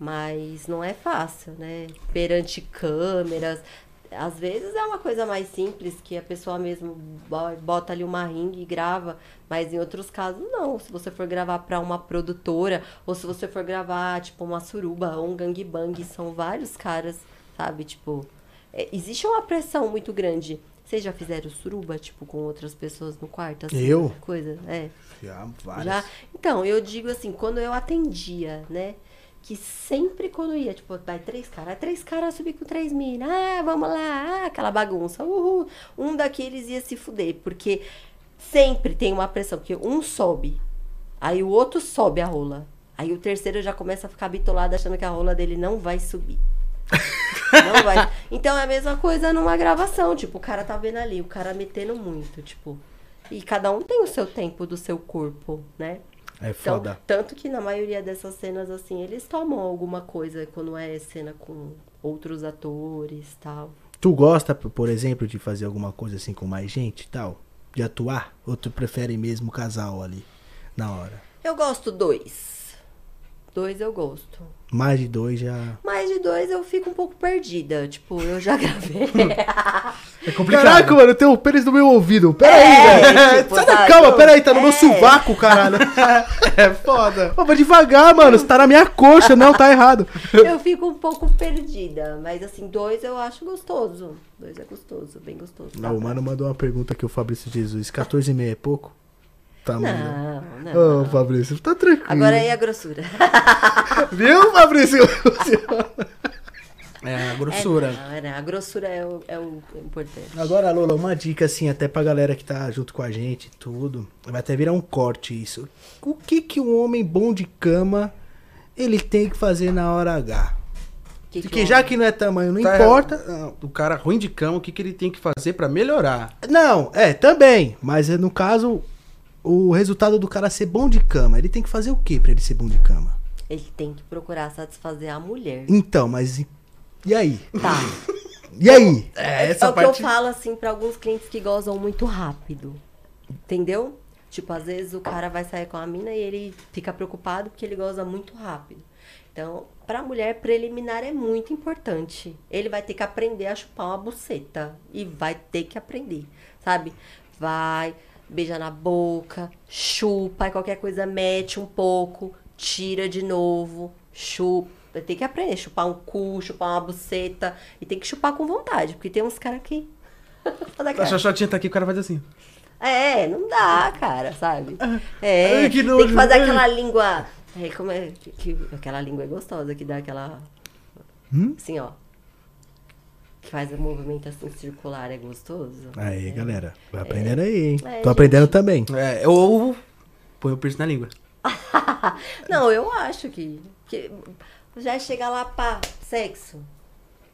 Mas não é fácil, né? Perante câmeras. Às vezes é uma coisa mais simples, que a pessoa mesmo bo- bota ali uma ringue e grava, mas em outros casos não. Se você for gravar pra uma produtora, ou se você for gravar, tipo, uma suruba ou um gangbang, são vários caras, sabe? Tipo, é, existe uma pressão muito grande. Vocês já fizeram suruba, tipo, com outras pessoas no quarto? Assim, Eu? Coisa, é. Já, várias. Já? Então, eu digo assim, quando eu atendia, né? Que sempre quando ia, tipo, vai três caras, três caras subir com três minas, ah, vamos lá, ah, aquela bagunça, uhul. Um daqueles ia se fuder, porque sempre tem uma pressão, porque um sobe, aí o outro sobe a rola, aí o terceiro já começa a ficar bitolado achando que a rola dele não vai subir. Não vai. Então é a mesma coisa numa gravação, tipo, o cara tá vendo ali, o cara metendo muito, tipo. E cada um tem o seu tempo do seu corpo, né? É Então, foda. tanto que na maioria dessas cenas, assim, eles tomam alguma coisa quando é cena com outros atores e tal. Tu gosta, por- exemplo, de fazer alguma coisa assim com mais gente e tal? De atuar? Ou tu prefere mesmo o casal ali, na hora? Eu gosto dois. Dois eu gosto. Mais de dois já. Mais de dois eu fico um pouco perdida. Tipo, eu já gravei. É complicado. Caraca, mano, eu tenho o pênis no meu ouvido. Pera aí, É, velho. tipo, Sai da calma, pera aí, tá no meu É. sovaco, caralho. É foda. Ô, vai devagar, mano. Você tá na minha coxa, não, tá errado. eu fico um pouco perdida. Mas assim, dois eu acho gostoso. Dois é gostoso, bem gostoso. Não, o pra- mano mandou uma pergunta aqui, o Fabrício Jesus. 14,5 é pouco? Tá, mano. Não, não. Ô, Fabrício, tá tranquilo. Agora aí a grossura. Viu, Fabrício? É, a grossura. É, não, é, não, a grossura é o, é o importante. Agora, Lola, uma dica assim, até pra galera que tá junto com a gente e tudo. Vai até virar um corte isso. O que que um homem bom de cama ele tem que fazer na hora H? Que que Porque já homem- que não é tamanho, não Tá, importa. O cara ruim de cama, o que, que ele tem que fazer pra melhorar? Não, é, também. Mas é, no caso, o resultado do cara ser bom de cama, ele tem que fazer o que pra ele ser bom de cama? Ele tem que procurar satisfazer a mulher. Então, mas e, e aí? Tá. E aí? É, é o que eu falo assim pra alguns clientes que gozam muito rápido. Entendeu? Tipo, às vezes o cara vai sair com a mina e ele fica preocupado porque ele goza muito rápido. Então, pra mulher, preliminar é muito importante. Ele vai ter que aprender a chupar uma buceta. E vai ter que aprender. sabe? Vai, beija na boca, chupa, aí qualquer coisa mete um pouco, tira de novo, chupa. Tem que aprender, chupar um cu, chupar uma buceta. E tem que chupar com vontade, porque tem uns caras que. A xoxotinha tá aqui, o cara faz assim. é, não dá, cara, sabe? É, Ai, que tem que fazer aquela língua. É, como é? que- que- aquela língua é gostosa que dá aquela. Hum? Assim, ó. Que faz a movimentação circular, é gostoso. Aí, galera. Vai aprendendo aí, hein? É, Tô aprendendo gente. também. É, ou põe o piercing na língua. Não, eu acho que. que já chega lá, pá, sexo.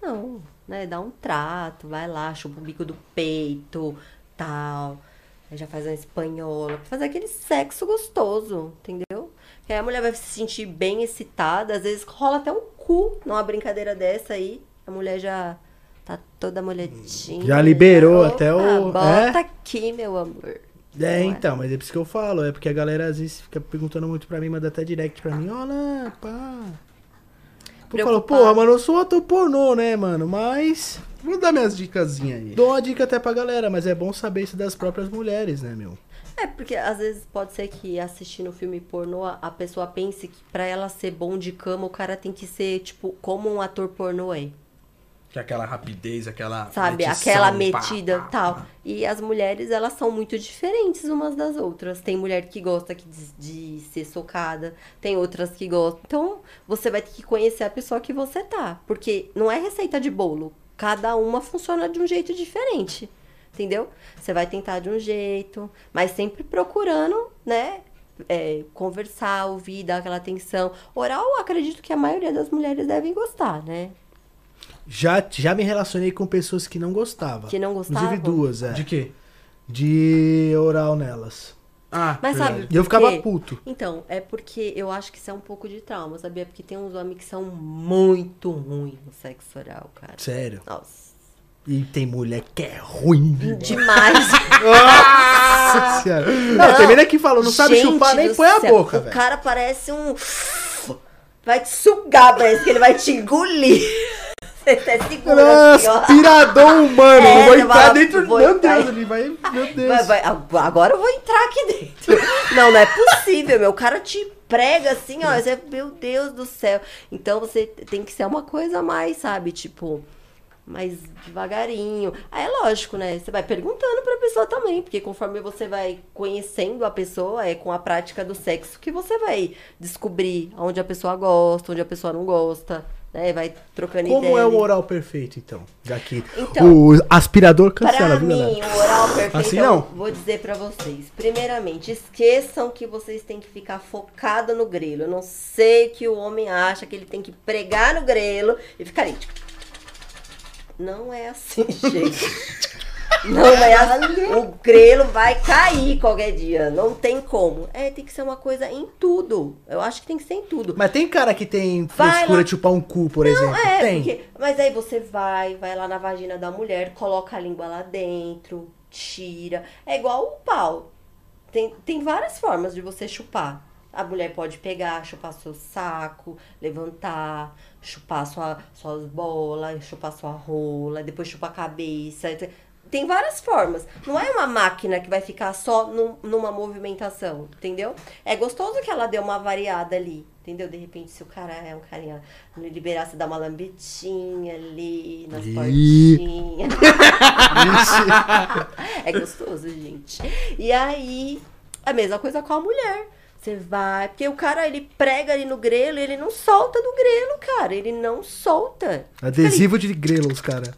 Não, né? Dá um trato, vai lá, chupa o bico do peito, tal. Aí já faz uma espanhola. Fazer aquele sexo gostoso, entendeu? Que aí a mulher vai se sentir bem excitada. Às vezes rola até um cu numa brincadeira dessa aí. A mulher já tá toda molhadinha. Já liberou Opa, até o- Bota é? aqui, meu amor. É, Não é? então, mas é por isso que eu falo. É porque a galera às vezes fica perguntando muito pra mim, manda até direct pra mim. Olha, pá. Eu falo, porra, mano, eu sou ator pornô, né, mano? Mas. Vou dar minhas dicasinhas aí. Dou uma dica até pra galera, mas é bom saber isso das próprias mulheres, né, meu? É, porque às vezes pode ser que assistindo filme pornô, a a pessoa pense que pra ela ser bom de cama, o cara tem que ser, tipo, como um ator pornô é. Que é aquela rapidez, aquela. Sabe? metição, Aquela pá, metida pá, tal. pá. E as mulheres, elas são muito diferentes umas das outras. Tem mulher que gosta de, de ser socada, tem outras que gostam. Então, você vai ter que conhecer a pessoa que você tá. Porque não é receita de bolo. Cada uma funciona de um jeito diferente. Entendeu? Você vai tentar de um jeito, mas sempre procurando, né? é, conversar, ouvir, dar aquela atenção. Oral, acredito que a maioria das mulheres devem gostar, né? Já, já me relacionei com pessoas que não gostavam. Que não Inclusive gostavam? duas, é. De quê? De oral nelas. Ah, Mas verdade. sabe- E eu ficava puto. Então, é porque eu acho que isso é um pouco de trauma, sabia? Porque tem uns homens que são muito ruins no sexo oral, cara. Sério. Nossa. E tem mulher que é ruim. Demais. Nossa senhora. Não, tem menina que falou, não sabe chupar nem põe a boca, O velho. cara parece um. Vai te sugar, parece que ele vai te engolir. Você até segura assim, ó. aspirador humano. É, eu vou entrar fala, dentro. vou Meu entrar- Deus, ele vai. Meu Deus. Vai, vai, agora eu vou entrar aqui dentro. Não, não é possível, meu. O cara te prega assim, ó. Você, meu Deus do céu. Então você tem que ser uma coisa mais, sabe? Tipo, mais devagarinho. Aí é lógico, né? Você vai perguntando pra pessoa também. Porque conforme você vai conhecendo a pessoa, é com a prática do sexo que você vai descobrir onde a pessoa gosta, onde a pessoa não gosta. Né? Vai trocando Como ideia. é o oral perfeito, então? Que Então, o aspirador cancela, Pra viu, mim, o oral perfeito, Assim não. vou dizer pra vocês. Primeiramente, esqueçam que vocês têm que ficar focado no grelo. Eu não sei que o homem acha que ele tem que pregar no grelo e ficar ali. Não é assim, gente. Não assim. O grelo vai cair qualquer dia. Não tem como. É, tem que ser uma coisa em tudo. Eu acho que tem que ser em tudo. Mas tem cara que tem Vai frescura lá. de chupar um cu, por exemplo. É, tem. porque. Mas aí você vai, vai lá na vagina da mulher, coloca a língua lá dentro, tira. É igual o pau. Tem, tem várias formas de você chupar. A mulher pode pegar, chupar seu saco, levantar, chupar sua, suas bolas, chupar sua rola, depois chupar a cabeça. Tem- Tem várias formas. Não é uma máquina que vai ficar só num- numa movimentação, entendeu? É gostoso que ela dê uma variada ali, entendeu? De repente, se o cara é um carinha, liberar, você dá uma lambetinha ali, nas Ih. portinhas. É gostoso, gente. E aí, a mesma coisa com a mulher. Você vai. Porque o cara, ele prega ali no grelo e ele não solta do grelo, cara. Ele não solta. Adesivo de grelo, os cara.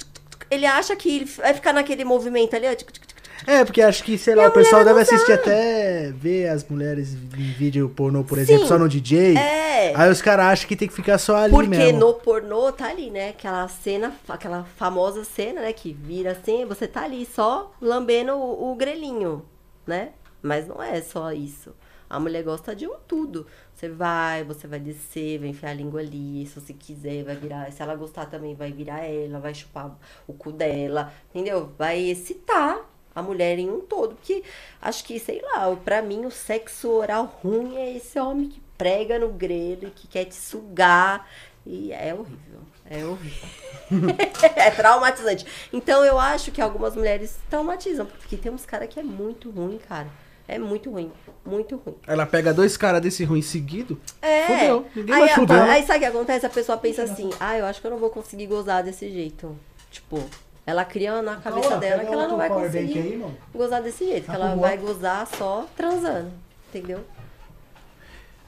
Ele acha que ele vai ficar naquele movimento ali, ó. tic, tic, tic. É, porque acho que, sei lá, o pessoal deve assistir até ver as mulheres em vídeo pornô, por Sim. exemplo, só no DJ. É. Aí os caras acham que tem que ficar só ali Porque mesmo. no pornô tá ali, né? Aquela cena, aquela famosa cena, né? Que vira assim, você tá ali só lambendo o, o grelhinho, né? Mas não é só isso. A mulher gosta de um tudo. Você vai, você vai descer, vai enfiar a língua ali. Se você quiser, vai virar. Se ela gostar também, vai virar ela, vai chupar o cu dela, entendeu? Vai excitar a mulher em um todo. Porque acho que, sei lá, pra mim o sexo oral ruim é esse homem que prega no grelho e que quer te sugar. E é horrível. É horrível. é traumatizante. Então eu acho que algumas mulheres traumatizam. Porque tem uns caras que é muito ruim, cara. É muito ruim. Muito ruim. Ela pega dois caras desse ruim seguido. É. Fudeu. Ninguém aí, mais fudeu. aí sabe o que acontece? A pessoa pensa assim, ah, eu acho que eu não vou conseguir gozar desse jeito. Tipo, ela cria na cabeça dela que ela não vai conseguir Aí, gozar desse jeito. Que Tá ela com vai gozar só transando. Entendeu?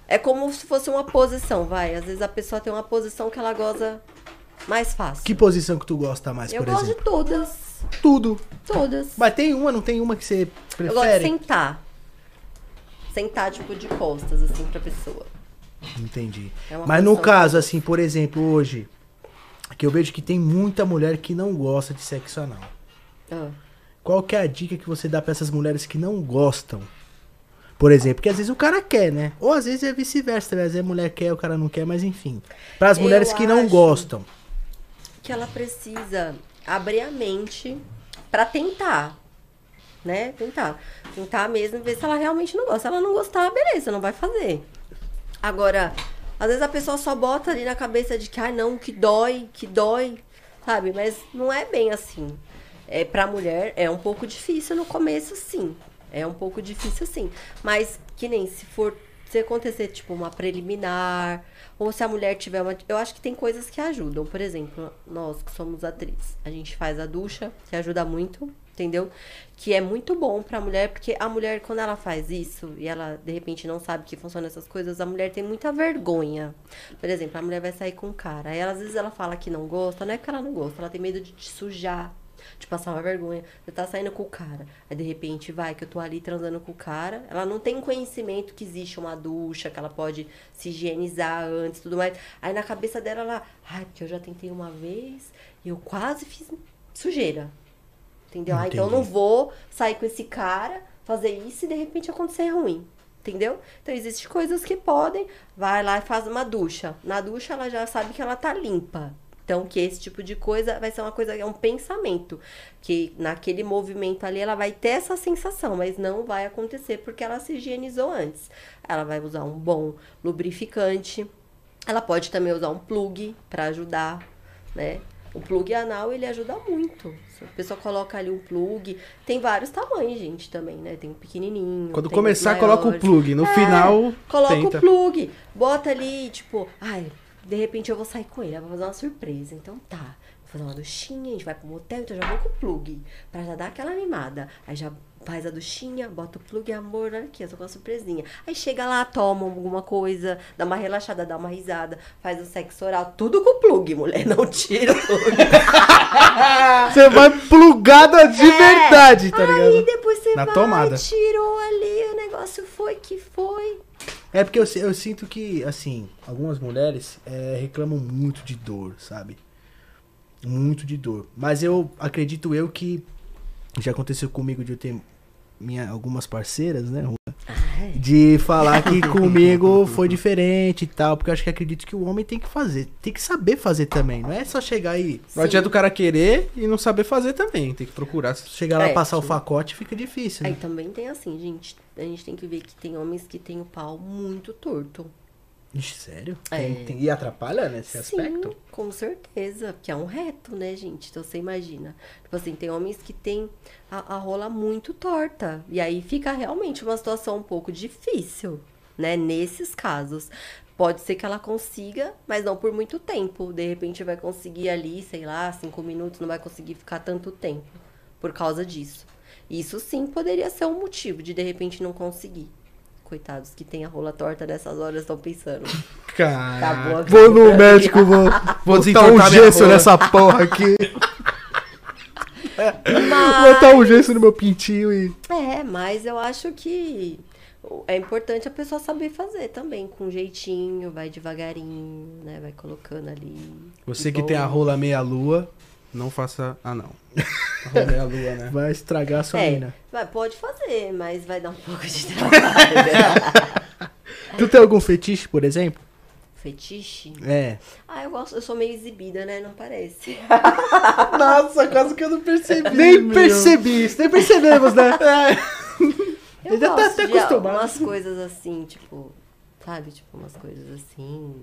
É como se fosse uma posição, vai. Às vezes a pessoa tem uma posição que ela goza mais fácil. Que posição que tu gosta mais, eu por gosto exemplo? de todas. Tudo. Todas. Mas tem uma, não tem uma que você Eu gosto de prefere? sentar. Sentar, tipo, de costas, assim, pra pessoa. Entendi. É Mas no caso, assim, por exemplo, hoje, que eu vejo que tem muita mulher que não gosta de sexo anal. Ah. Qual que é a dica que você dá pra essas mulheres que não gostam? Por exemplo, porque às vezes o cara quer, né? Ou às vezes é vice-versa, às vezes a mulher quer, o cara não quer, mas enfim. Para as Eu mulheres que não gostam. que ela precisa abrir a mente pra tentar, né? Tentar. Tentar mesmo ver se ela realmente não gosta. Se ela não gostar, beleza, não vai fazer. Agora, às vezes a pessoa só bota ali na cabeça de que, ah, não, que dói, que dói, sabe? Mas não é bem assim. É, pra mulher é um pouco difícil no começo, sim. É um pouco difícil, sim. Mas que nem se for. Se acontecer, tipo, uma preliminar, ou se a mulher tiver uma. Eu acho que tem coisas que ajudam. Por exemplo, nós que somos atriz, a gente faz a ducha, que ajuda muito, entendeu? Que é muito bom pra mulher, porque a mulher, quando ela faz isso e ela de repente não sabe que funciona essas coisas, a mulher tem muita vergonha. Por exemplo, a mulher vai sair com um cara, aí às vezes ela fala que não gosta, não é que ela não gosta, ela tem medo de te sujar, de passar uma vergonha. Você tá saindo com o cara, aí de repente vai que eu tô ali transando com o cara, ela não tem conhecimento que existe uma ducha, que ela pode se higienizar antes, tudo mais. Aí na cabeça dela ela, ai, porque eu já tentei uma vez e eu quase fiz sujeira. Entendeu? Ah, então eu não vou sair com esse cara, fazer isso e de repente acontecer ruim. Entendeu? Então existem coisas que podem, vai lá e faz uma ducha. Na ducha ela já sabe que ela tá limpa. Então, que esse tipo de coisa vai ser uma coisa, é um pensamento. Que naquele movimento ali ela vai ter essa sensação, mas não vai acontecer porque ela se higienizou antes. Ela vai usar um bom lubrificante. Ela pode também usar um plug para ajudar, né? O plug anal, ele ajuda muito. A pessoa coloca ali um plug, tem vários tamanhos, gente, também, né? Tem um pequenininho. Quando começar, coloca o plug. No É, final, Coloca tenta. o plug, bota ali, tipo, ai, de repente eu vou sair com ele, eu vou fazer uma surpresa. Então tá, vou fazer uma duchinha, a gente vai pro motel, então já vou com o plug, pra já dar aquela animada. Aí já faz a duchinha, bota o plug, amor, olha aqui, eu tô com uma surpresinha. Aí chega lá, toma alguma coisa, dá uma relaxada, dá uma risada, faz o sexo oral, tudo com o plug, mulher, não tira o plug. Você vai plugada de verdade, tá Aí ligado? depois você Na vai, tomada. tirou ali, o negócio foi que foi. É porque eu, eu sinto que, assim, algumas mulheres é, reclamam muito de dor, sabe? Muito de dor. Mas eu acredito eu que já aconteceu comigo de eu ter minha, algumas parceiras, né? De falar que comigo foi diferente e tal. Porque eu acho que acredito que o homem tem que fazer. Tem que saber fazer também. Não é só chegar e. não adianta o cara querer e não saber fazer também. Tem que procurar. Chegar lá É, passar o facote fica difícil, Aí né? também tem assim, gente. A gente tem que ver que tem homens que têm o pau muito torto. Ixi, sério? É. Tem- tem- e atrapalha nesse aspecto? Sim, com certeza. Porque é um reto, né, gente? Então você imagina. Tipo assim, tem homens que têm a, a rola muito torta. E aí fica realmente uma situação um pouco difícil, né? Nesses casos. Pode ser que ela consiga, mas não por muito tempo. De repente vai conseguir ali, sei lá, cinco minutos, não vai conseguir ficar tanto tempo por causa disso. Isso sim poderia ser um motivo de de repente não conseguir. Coitados que tem a rola torta nessas horas estão pensando. Cara, Vou no médico, vou, vou botar desentortar um gesso nessa porra aqui. Mas- Botar um gesso no meu pintinho e. É, mas eu acho que é importante a pessoa saber fazer também, com jeitinho, vai devagarinho, né? Vai colocando ali. você que tem a rola meia lua, não faça. Ah, não. A lua, né? Vai estragar a sua É, mina. vai, pode fazer, mas vai dar um pouco de trabalho. Tu tem algum fetiche, por exemplo? Fetiche? É. Ah, eu gosto, eu sou meio exibida, né? Não parece. Nossa, quase que eu não percebi. Nem percebi isso, nem percebemos, né? Eu Ele já tá gosto até de acostumado. umas coisas assim, tipo, sabe? Tipo, umas coisas assim.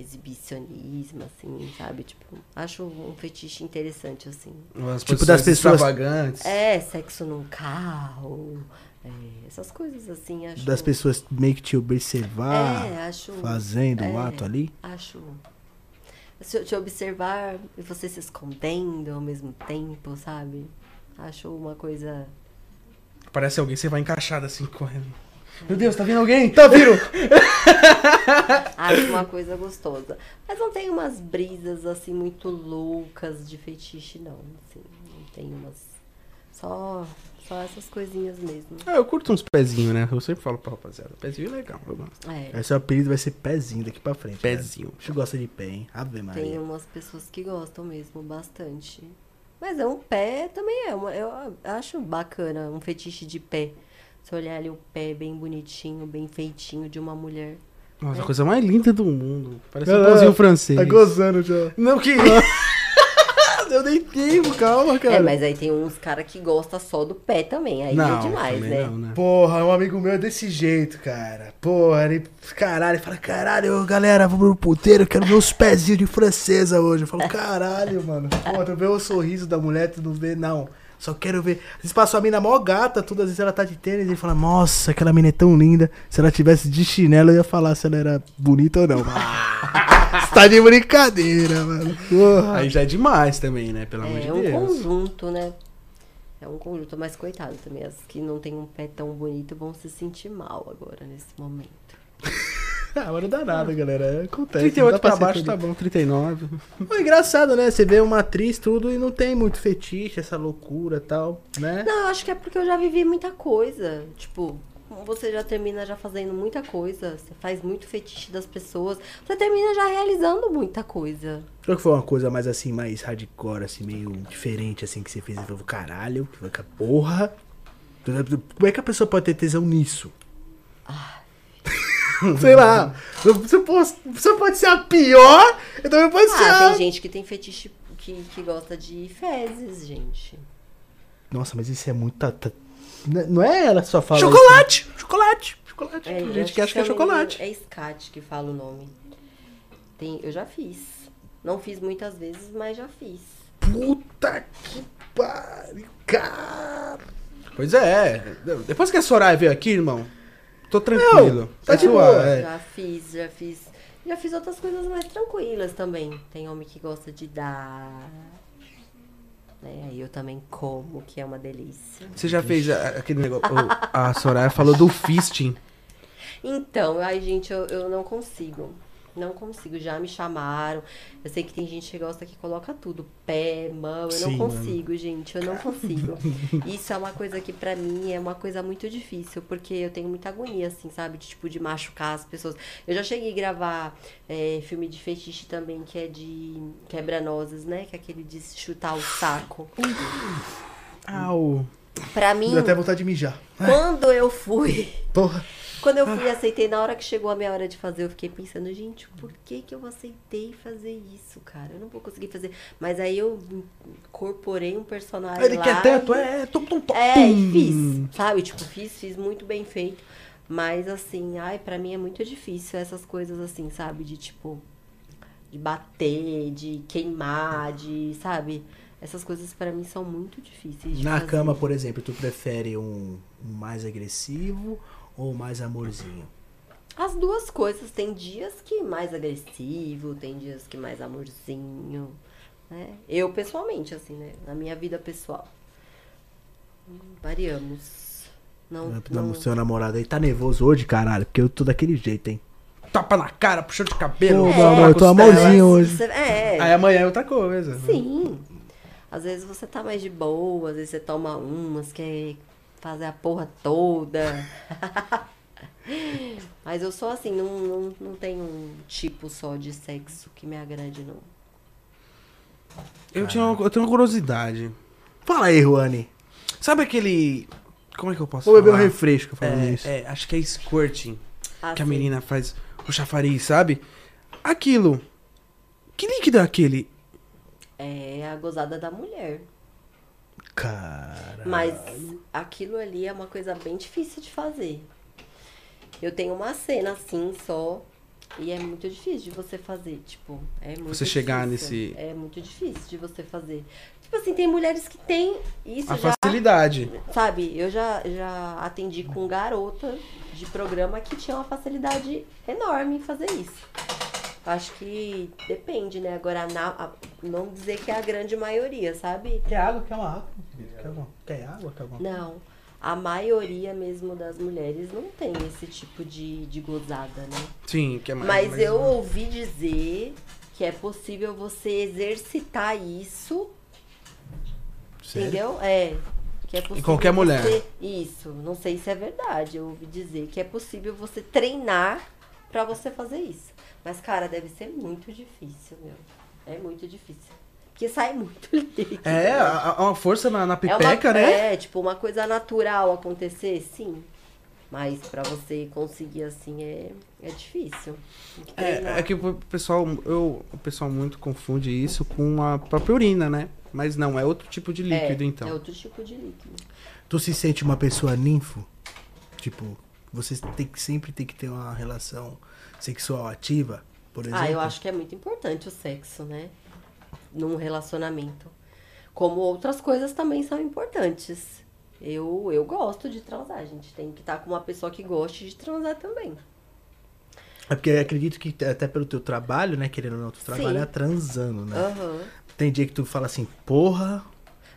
Exibicionismo, assim, sabe? Tipo, acho um fetiche interessante, assim. As Tipo das pessoas- extravagantes. É, sexo num carro, é, essas coisas assim, acho. Das pessoas meio que te observar, É, acho. fazendo o é, ato ali. Acho. Se eu te observar e você se escondendo ao mesmo tempo, sabe? Acho uma coisa. Parece alguém, você vai encaixado assim, correndo. Meu Deus, tá vindo alguém? Tá vindo! Acho uma coisa gostosa. Mas não tem umas brisas assim muito loucas de fetiche, não. Assim, não tem umas. Só, só essas coisinhas mesmo. Ah, eu curto uns pezinhos, né? Eu sempre falo pra rapaziada. Pezinho é legal, eu gosto. É. Esse apelido vai ser pezinho daqui pra frente. cara. Pezinho. Você gosta de pé, hein? Ave Tem Maria. umas pessoas que gostam mesmo bastante. Mas é um pé também é. Uma, eu acho bacana um fetiche de pé. Se olhar ali o pé bem bonitinho, bem feitinho de uma mulher. Nossa, a coisa mais linda do mundo. Parece um pãozinho francês. Tá gozando já. Não, que... Eu nem tempo, calma, cara. É, mas aí tem uns caras que gostam só do pé também. Aí não, é demais, né? Não, né? Porra, um amigo meu é desse jeito, cara. Porra, ele. Caralho, ele fala, caralho, galera, vamos no puteiro, eu quero ver os pezinhos de francesa hoje. Eu falo, caralho, mano. Pô, tu vê o sorriso da mulher, tu não vê, não. Só quero ver. Às vezes passou a mina mó gata, tudo, às vezes ela tá de tênis, e ele fala, nossa, aquela mina é tão linda. Se ela tivesse de chinelo, eu ia falar se ela era bonita ou não. Você tá de brincadeira, mano. Porra. Aí já é demais também, né? Pelo amor É de um Deus. conjunto, né? É um conjunto, mas coitado também. As que não tem um pé tão bonito vão se sentir mal agora, nesse momento. Ah, mas não dá nada, galera. Acontece. não 38 dá pra baixo tá bom, 39. Pô, engraçado, né? Você vê uma atriz tudo e não tem muito fetiche, essa loucura e tal, né? Não, eu acho que é porque eu já vivi muita coisa. Tipo, você já termina já fazendo muita coisa. Você faz muito fetiche das pessoas. Você termina já realizando muita coisa. Qual que foi uma coisa mais assim, mais hardcore, assim, meio diferente, assim, que você fez e falou, caralho, que porra. Como é que a pessoa pode ter tesão nisso? Sei lá. Você pode, você pode ser a pior, e também pode ser Ah, a... tem gente que tem fetiche que, que gosta de fezes, gente. Nossa, mas isso é muito... tá- tá- Não é ela que só fala Chocolate! Chocolate! Chocolate! É, Tem gente que acha que é chocolate. É Scat que fala o nome. Tem, eu já fiz. Não fiz muitas vezes, mas já fiz. isso. Puta que pariu, cara. Pois é. Depois que a Soraya veio aqui, irmão, tô tranquilo. tá de suave, boa. é. Já fiz, já fiz. Já fiz outras coisas mais tranquilas também. Tem homem que gosta de dar. Né? Aí eu também como, que é uma delícia. Você já fez a- aquele negócio. A Soraya falou do fisting. Então, ai, gente, eu, eu não consigo. Não consigo. Já me chamaram. Eu sei que tem gente que gosta que coloca tudo. Pé, mão. Eu Sim, não consigo, gente. Eu não consigo. Isso é uma coisa que pra mim é uma coisa muito difícil. Porque eu tenho muita agonia, assim, sabe? De, tipo, de machucar as pessoas. Eu já cheguei a gravar é, filme de fetiche também, que é de quebra-nozes, né? Que é aquele de chutar o saco. Au. Pra mim, Deu até vontade de mijar. quando eu fui Porra. quando eu fui, aceitei, na hora que chegou a minha hora de fazer, eu fiquei pensando, gente, por que que eu aceitei fazer isso, cara? Eu não vou conseguir fazer. Mas aí eu incorporei um personagem Ele lá. quer tanto, é. Tum, tum, tum, É, e fiz, sabe? Tipo, fiz, fiz muito bem feito. Mas assim, ai, pra mim é muito difícil essas coisas assim, sabe? De tipo, de bater, de queimar, de, sabe? Essas coisas pra mim são muito difíceis de Na fazer. cama, por exemplo, tu prefere um, um mais agressivo ou mais amorzinho? As duas coisas. Tem dias que mais agressivo, tem dias que mais amorzinho, né? Eu, pessoalmente, assim, né? Na minha vida pessoal. Variamos. Não, não... O seu namorado aí tá nervoso hoje, caralho, porque eu tô daquele jeito, hein? Tapa na cara, puxão de cabelo. Pô, na amor, eu tô amorzinho hoje. Você- É, Aí amanhã é outra coisa. sim. Às vezes você tá mais de boa, às vezes você toma umas, quer fazer a porra toda. Mas eu sou assim, não, não, não tenho um tipo só de sexo que me agrade, não. Eu, tinha uma- eu tenho uma curiosidade. Fala aí, Juani. Sabe aquele. Como é que eu posso Vou beber um falar? refresco falando É, isso. é, acho que é squirting. Ah, que a sim. menina faz o chafariz, sabe? Aquilo. Que líquido é aquele? É a gozada da mulher. Cara. Mas aquilo ali é uma coisa bem difícil de fazer. Eu tenho uma cena assim só. E é muito difícil de você fazer, tipo, é muito Você chegar difícil. nesse- É muito difícil de você fazer. Tipo assim, tem mulheres que têm isso A já, facilidade. sabe? Eu já, já atendi com garota de programa que tinha uma facilidade enorme em fazer isso. Acho que depende, né? Agora, na, a- não dizer que é a grande maioria, sabe? Quer água? Quer uma água? Quer, uma- quer água? Quer alguma Não. A maioria mesmo das mulheres não tem esse tipo de, de gozada, né? Sim, que é mais. Mas mais- eu ouvi dizer que é possível você exercitar isso, Sério? entendeu? É. Que é possível qualquer mulher. você- Isso, não sei se é verdade. Eu ouvi dizer que é possível você treinar pra você fazer isso. Mas, cara, deve ser muito difícil, meu. É muito difícil. Porque sai muito líquido. É, né? a- a- uma força na, na É pipeca, uma, né? É, tipo, uma coisa natural acontecer, sim. Mas pra você conseguir assim é, é difícil. Que. É, é que o pessoal, eu, o pessoal muito confunde isso com a própria urina, né? Mas não, é outro tipo de líquido, é, então. É outro tipo de líquido. Tu se sente uma pessoa ninfo? Tipo, você tem que, sempre tem que ter uma relação sexual ativa, por exemplo? Ah, eu acho que é muito importante o sexo, né? Num relacionamento. Como outras coisas também são importantes. Eu, eu gosto de transar, a gente tem que estar com uma pessoa que goste de transar também. É porque eu acredito que até pelo teu trabalho, né, querendo ou não, tu Sim. trabalha transando, né? Aham. Tem dia que tu fala assim, porra,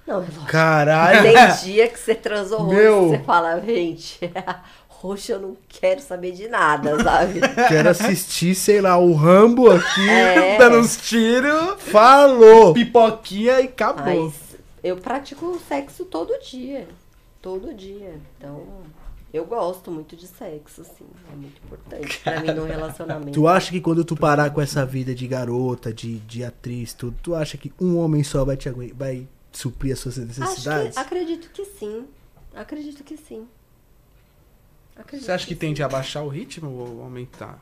Não, é lógico. caralho. Tem dia que você transou Meu. você fala, gente, roxo eu não quero saber de nada, sabe? Quero assistir, sei lá, o Rambo aqui, É. dando uns tiros. Falou! Pipoquinha e acabou. Mas eu pratico sexo todo dia. Todo dia. Então, eu gosto muito de sexo, assim. É muito importante pra mim no relacionamento. Tu acha que quando tu parar com essa vida de garota, de, de atriz, tudo, tu acha que um homem só vai te agui- vai suprir as suas necessidades? que, acredito que sim. Acredito que sim. Acredito Você acha que sim. tende a baixar o ritmo ou aumentar?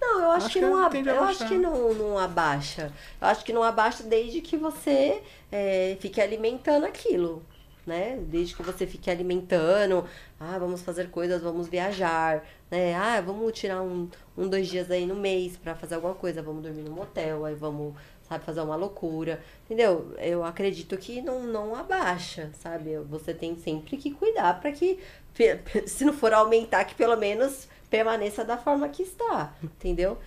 Não, eu acho, Acho que, que não, ab- a eu acho que não, não abaixa. Eu acho que não abaixa desde que você é, fique alimentando aquilo, né? Desde que você fique alimentando, ah, vamos fazer coisas, vamos viajar, né? Ah, vamos tirar um, um dois dias aí no mês pra fazer alguma coisa, vamos dormir no motel, aí vamos, sabe, fazer uma loucura, entendeu? Eu acredito que não, não abaixa, sabe? Você tem sempre que cuidar pra que, se não for aumentar, que pelo menos permaneça da forma que está, entendeu?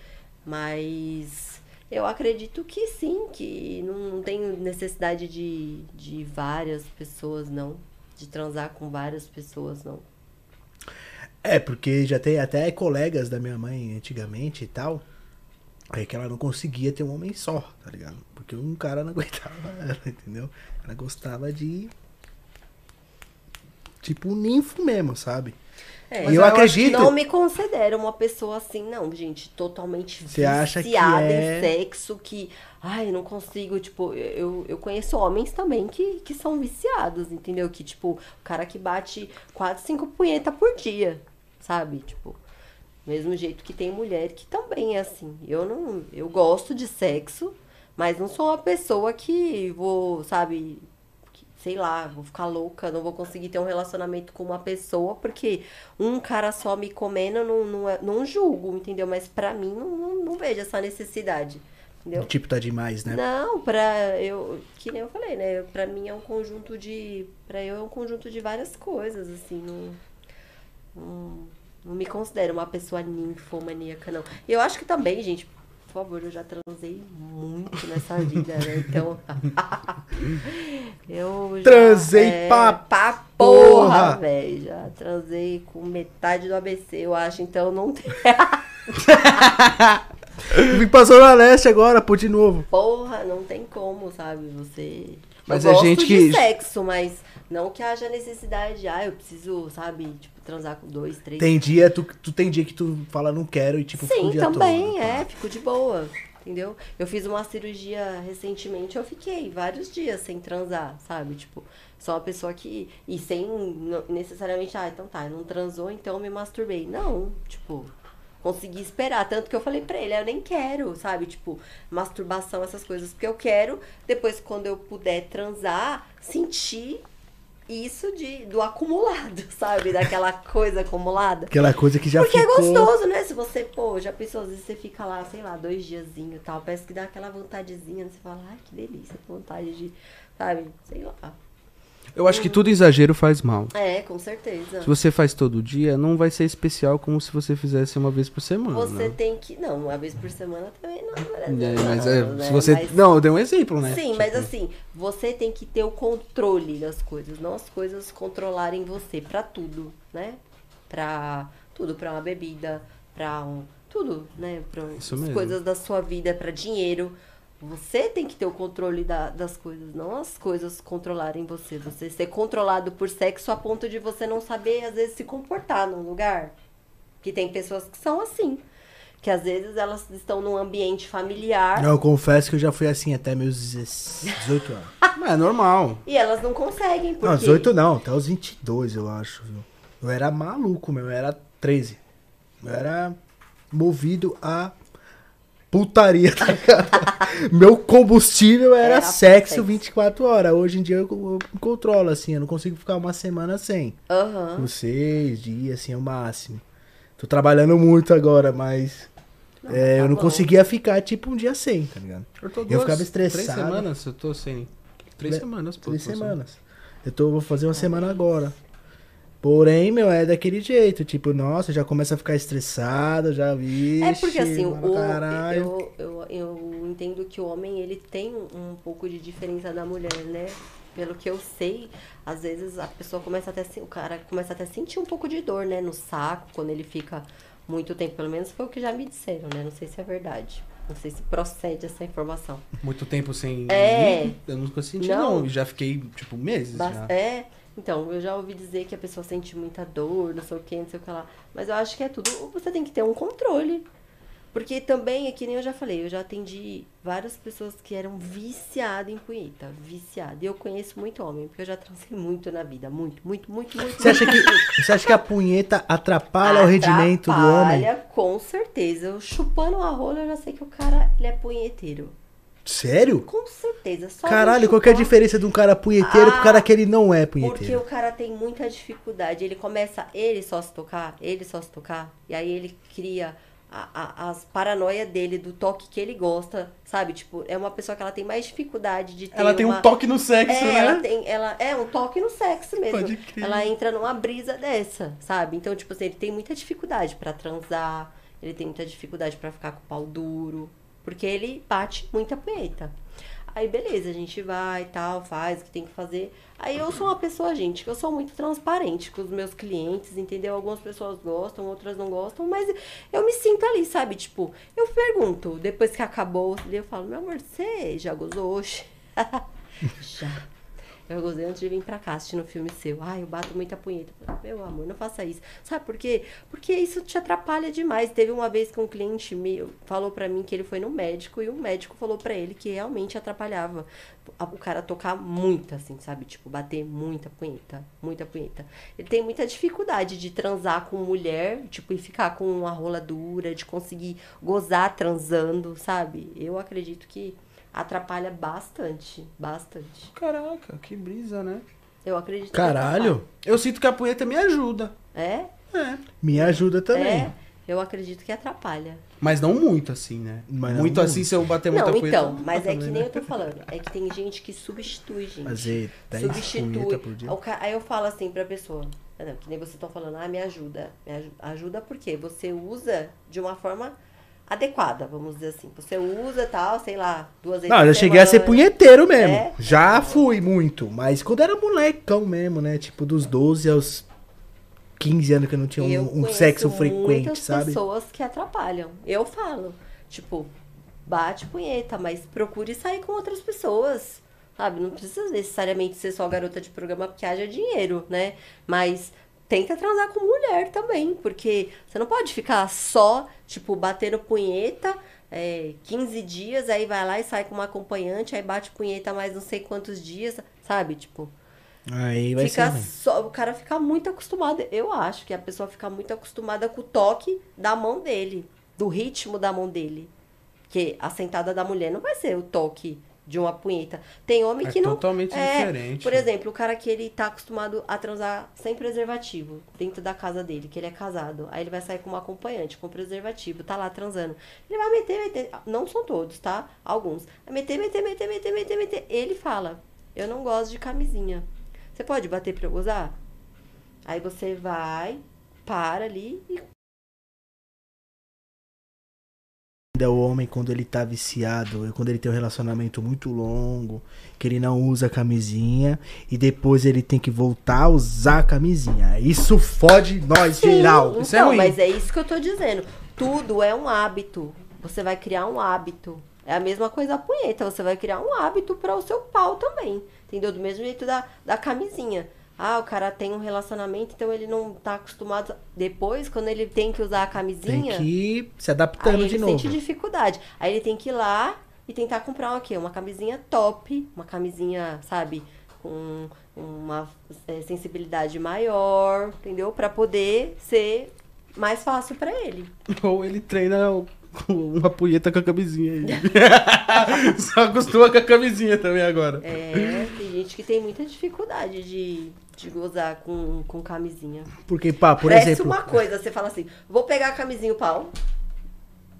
Mas eu acredito que sim, que não, tenho necessidade de, de várias pessoas, não. De transar com várias pessoas, não. É, porque já tem até colegas da minha mãe antigamente e tal. Aí que ela não conseguia ter um homem só, tá ligado? Porque um cara não aguentava ela, entendeu? Ela gostava de. Tipo um ninfo mesmo, sabe? É, mas eu que acredito- não me considero uma pessoa assim, não, gente. Totalmente Você acha que viciada é- em sexo, que. Ai, não consigo. Tipo, eu, eu conheço homens também que, que são viciados, entendeu? Que, tipo, o cara que bate quatro, cinco punhetas por dia, sabe? Tipo. Mesmo jeito que tem mulher que também é assim. Eu não. Eu gosto de sexo, mas não sou uma pessoa que vou, sabe, sei lá, vou ficar louca, não vou conseguir ter um relacionamento com uma pessoa, porque um cara só me comendo, não, não, é- não julgo, entendeu? Mas pra mim não, não, não vejo essa necessidade. Entendeu? Tipo, tá demais, né? Não, pra eu, que nem eu falei, né? Pra mim é um conjunto de, Pra eu é um conjunto de várias coisas, assim, não, não, não me considero uma pessoa ninfomaníaca, não. E eu acho que também, gente, por favor, eu já transei muito nessa vida, né? Então, eu já, Transei pra pra porra! velho, já transei com metade do ABC, eu acho, então não tem Vim pra Zona Leste agora, pô, de novo. Porra, não tem como, sabe? Você. Mas eu é gosto gente de que- sexo, mas não que haja necessidade de, ah, eu preciso, sabe, tipo, transar com dois, três. Tem dia, tu, tu tem dia que tu fala não quero e tipo, fica o Sim, dia também, todo. é, fico de boa. Entendeu? Eu fiz uma cirurgia recentemente, eu fiquei vários dias sem transar, sabe? Tipo, sou uma pessoa que. E sem necessariamente, ah, então tá, não transou, então eu me masturbei. Não, tipo, consegui esperar. Tanto que eu falei pra ele, eu nem quero, sabe? Tipo, masturbação, essas coisas. Porque eu quero, depois, quando eu puder transar, sentir isso de, do acumulado, sabe? Daquela coisa acumulada. Aquela coisa que já Porque ficou... é gostoso, né? Se você, pô, já pensou, às vezes você fica lá, sei lá, dois diazinho e tal, parece que dá aquela vontadezinha, né? você fala, ai, que delícia, que vontade de, sabe? Sei lá. Eu acho que tudo exagero faz mal. É, com certeza. Se você faz todo dia, não vai ser especial como se você fizesse uma vez por semana. Você tem que. Não, uma vez por semana também não é É, mas é, né? se você. Mas- Não, eu dei um exemplo, né? Sim, mas Tipo, assim, você tem que ter o controle das coisas, não as coisas controlarem você pra tudo, né? Pra tudo, pra uma bebida, pra um tudo, né? Pra Isso as mesmo. coisas da sua vida, pra dinheiro. Você tem que ter o controle da- das coisas, não as coisas controlarem você. Você ser controlado por sexo a ponto de você não saber, às vezes, se comportar num lugar. Que tem pessoas que são assim. Que às vezes elas estão num ambiente familiar. Eu confesso que eu já fui assim até meus 18 anos. É normal. E elas não conseguem, porque... Não, 18 não, até os 22 eu acho, viu? Eu era maluco, meu, eu era 13. Eu era movido a putaria, tá ligado? Meu combustível era, Era sexo sexo. 24 horas. Hoje em dia eu, eu controlo, assim, eu não consigo ficar uma semana sem. Uns seis dias, assim, é o máximo. Tô trabalhando muito agora, mas Não, é, tá eu não bom. conseguia ficar tipo um dia sem, tá ligado? Eu, tô Eu ficava Três estressado. semanas, eu tô sem. Três Le- semanas, pô. Três sem. semanas. Eu tô, vou fazer uma semana agora. Porém, meu, é daquele jeito. Tipo, nossa, já começa a ficar estressado, já vi. É porque assim, o, Caralho. eu, eu, eu entendo que o homem ele tem um, pouco de diferença da mulher, né? Pelo que eu sei, às vezes a pessoa começa até o cara começa até a sentir um pouco de dor, né, no saco quando ele fica muito tempo, pelo menos foi o que já me disseram, né? Não sei se é verdade. Não sei se procede essa informação. Muito tempo sem. É. ir, Eu nunca senti, Não. não. Já fiquei, tipo, meses. Bas- já. É, então, eu já ouvi dizer que a pessoa sente muita dor, não sei o que, não sei o que lá. Mas eu acho que é tudo. Você tem que ter um controle. Porque também, é que nem eu já falei, eu já atendi várias pessoas que eram viciadas em punheta. Viciadas. E eu conheço muito homem, porque eu já transei muito na vida. Muito, muito, muito, muito. Você acha, que, você acha que a punheta atrapalha o rendimento do homem? Atrapalha, com certeza. Eu chupando uma rola, eu já sei que o cara ele é punheteiro. Sério? Com certeza. Só Caralho, qual que é a diferença de um cara punheteiro pro Ah, cara que ele não é Porque punheteiro? o cara tem muita dificuldade. Ele começa ele só se tocar, ele só se tocar, e aí ele cria a- a- as paranoias dele, do toque que ele gosta, sabe? Tipo, é uma pessoa que ela tem mais dificuldade de ter Ela tem uma... um toque no sexo, é, né? ela tem, ela é um toque no sexo mesmo. Pode crer. Ela entra numa brisa dessa, sabe? Então, tipo assim, ele tem muita dificuldade pra transar, ele tem muita dificuldade pra ficar com o pau duro, porque ele bate muita punheta. Aí, beleza, a gente vai e tal, faz o que tem que fazer. Aí eu sou uma pessoa, gente, que eu sou muito transparente com os meus clientes, entendeu? Algumas pessoas gostam, outras não gostam, mas eu me sinto ali, sabe? Tipo, eu pergunto, depois que acabou, eu falo, meu amor, você já gozou hoje? já. Eu gozei antes de vir pra cá assistindo um filme seu. Ai, eu bato muita punheta. Meu amor, não faça isso. Sabe por quê? Porque isso te atrapalha demais. Teve uma vez que um cliente meu falou pra mim que ele foi no médico e o médico falou pra ele que realmente atrapalhava o cara tocar muito, assim, sabe? Tipo, bater muita punheta. Muita punheta. Ele tem muita dificuldade de transar com mulher, tipo, e ficar com uma rola dura, de conseguir gozar transando, sabe? Eu acredito que atrapalha bastante. Bastante. Caraca, que brisa, né? Eu acredito que Caralho, Eu sinto que a punheta me ajuda. atrapalha. É? me ajuda também. É. Eu acredito que atrapalha. Mas não muito assim, né? Mas muito muito. assim, se eu bater muita não, punheta. então, não mas é que nem né? eu tô falando. É que tem gente que substitui, gente. Fazer 10 substitui. por dia. Aí eu falo assim pra pessoa. ah, Não, que nem vocês estão falando, ah, me ajuda. Me aju- ajuda porque você usa de uma forma adequada, vamos dizer assim. Você usa tal, sei lá, duas vezes Não, eu já cheguei a ser semana. punheteiro mesmo. É? Já fui muito, mas quando era molecão mesmo, né? Tipo, dos 12 aos 15 anos que eu não tinha Eu um, um sexo frequente, sabe? pessoas que atrapalham. Eu falo, tipo, bate punheta, mas procure sair com outras pessoas. Sabe? Não precisa necessariamente ser só garota de programa porque haja dinheiro, né? Mas tenta transar com mulher também, porque você não pode ficar só, tipo, batendo punheta. É, 15 dias, aí vai lá e sai com uma acompanhante, aí bate punheta mais não sei quantos dias, sabe? Tipo, Aí vai fica ser. só, o cara fica muito acostumado. Eu acho que a pessoa fica muito acostumada com o toque da mão dele, do ritmo da mão dele. Porque a sentada da mulher não vai ser o toque de uma punheta. Tem homem É que não. totalmente diferente. Por exemplo, o cara que ele tá acostumado a transar sem preservativo dentro da casa dele, que ele é casado. Aí ele vai sair com uma acompanhante, com preservativo, tá lá transando. Ele vai meter, meter. Não são todos, tá? Alguns. Vai meter, meter, meter, meter, meter, meter. Ele fala: Eu não gosto de camisinha. Você pode bater pra eu usar? Aí você vai, para ali e Ainda o homem, quando ele tá viciado, quando ele tem um relacionamento muito longo, que ele não usa camisinha, e depois ele tem que voltar a usar a camisinha. Isso fode nós, geral. Sim, Isso é ruim. mas é isso que eu tô dizendo. Tudo é um hábito. Você vai criar um hábito. É a mesma coisa a punheta. Você vai criar um hábito para o seu pau também. Entendeu? Do mesmo jeito da, da camisinha. Ah, o cara tem um relacionamento, então ele não tá acostumado. Depois, quando ele tem que usar a Tem camisinha, que ir se adaptando ele de novo. sente dificuldade. Aí ele tem que ir lá e tentar comprar o quê? Uma camisinha top, uma camisinha, sabe, com uma é, sensibilidade maior, entendeu? Pra poder ser mais fácil pra ele. Ou ele treina o- uma punheta com a camisinha aí. Só acostuma com a camisinha também agora. É, tem gente que tem muita dificuldade de, de gozar com, com camisinha. Porque, pá, por Parece exemplo. uma coisa, você fala assim, vou pegar a camisinha e o pau.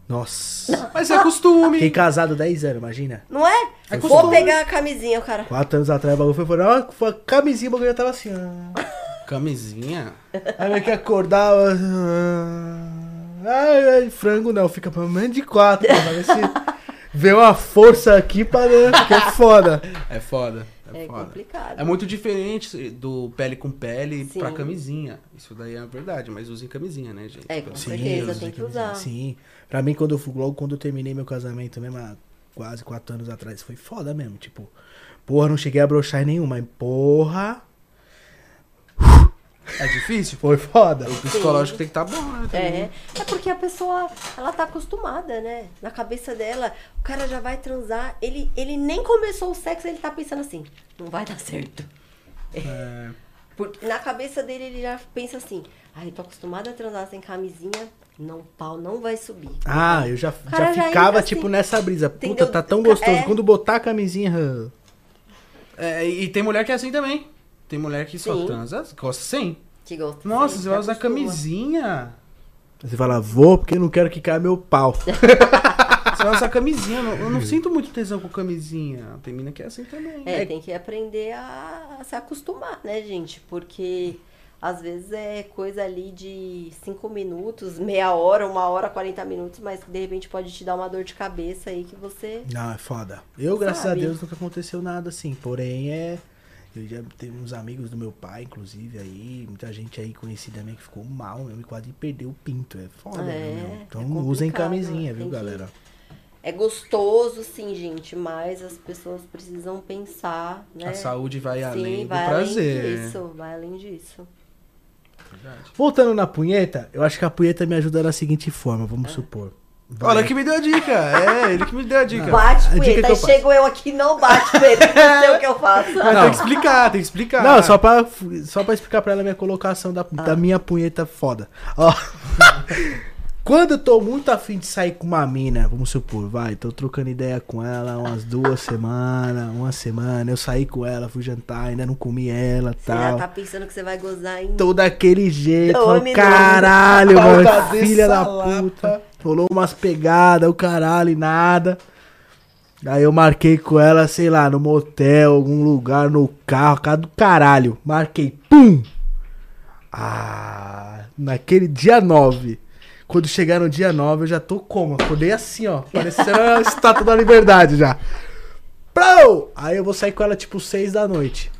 Nossa. Mas é costume. Fiquei casado 10 anos, imagina. Não é? É vou costume. pegar a camisinha, o cara. Quatro anos atrás o bagulho foi. Ó, foi a camisinha, o bagulho já tava assim, ó. Camisinha? Aí vai que acordava. Ai, ai, frango não, fica pelo menos de quatro. Se vê uma força aqui pra dentro, que é foda. É foda. É, É complicado. É muito diferente do pele com pele Sim. pra camisinha. Isso daí é verdade, mas usem camisinha, né, gente? É, com Pelo- certeza, tem que camisinha. usar. Sim. Pra mim, quando eu fui, logo quando eu terminei meu casamento mesmo, há quase quatro anos atrás, foi foda mesmo. Tipo, porra, não cheguei a broxar em nenhum, mas porra, É difícil? foi foda. O psicológico tem que estar bom, né? também. É, é porque a pessoa, ela tá acostumada, né? Na cabeça dela, o cara já vai transar, ele, ele nem começou o sexo, ele tá pensando assim, não vai dar certo. É, Por- na cabeça dele, ele já pensa assim, ai, tô acostumado a transar sem camisinha, não, o pau não vai subir. Ah, eu já, já ficava, tipo, assim, nessa brisa. Puta, entendeu? tá tão gostoso. É. Quando botar a camisinha. ah, É, e tem mulher que é assim também. Tem mulher que só Sim. transa, gosta sem. Que gosta. Nossa, Sim, você vai se usar camisinha. Você fala, vou porque não quero que caia meu pau. Você vai usar camisinha. Eu não, eu não sinto muito tesão com camisinha. Tem mina que é assim também. É, tem que aprender a, a se acostumar, né, gente? Porque às vezes é coisa ali de cinco minutos, meia hora, uma hora, 40 minutos, mas que de repente pode te dar uma dor de cabeça aí que você. Não, é foda. Eu, graças Sabe? a Deus, nunca aconteceu nada assim. Porém, é. Eu já tenho uns amigos do meu pai, inclusive, aí, muita gente aí conhecida minha que ficou mal mesmo e quase perdeu o pinto. É foda, É, viu, meu? é Então complicado, usem camisinha, viu, tem que- galera? É gostoso, sim, gente, mas as pessoas precisam pensar, né? A saúde vai Sim, além do vai prazer. além disso, vai além disso. Verdade. Voltando na punheta, eu acho que a punheta me ajuda da seguinte forma, vamos supor. Vai- Olha que me deu a dica. É, ele que me deu a dica. Bate punheta, que aí chego eu aqui, não bate punheta, não sei o que eu faço. Mas tem que explicar, tem que explicar. Não, só pra, só pra explicar pra ela a minha colocação da, Ah. da minha punheta foda. Ó. Quando eu tô muito afim de sair com uma mina, vamos supor, vai, tô trocando ideia com ela umas duas semanas, uma semana, eu saí com ela, fui jantar, ainda não comi ela Você já tal. tá pensando que você vai gozar ainda. Tô daquele jeito, falo, caralho, mano, filha da puta. Rolou umas pegadas, o caralho, e nada. Aí eu marquei com ela, sei lá, no motel, algum lugar, no carro, casa do caralho. Marquei, pum! Ah, naquele dia 9. Quando chegar no dia 9, eu já tô como? Acordei assim, ó, parecendo a estátua da liberdade já. Pro! Aí eu vou sair com ela tipo 6 da noite.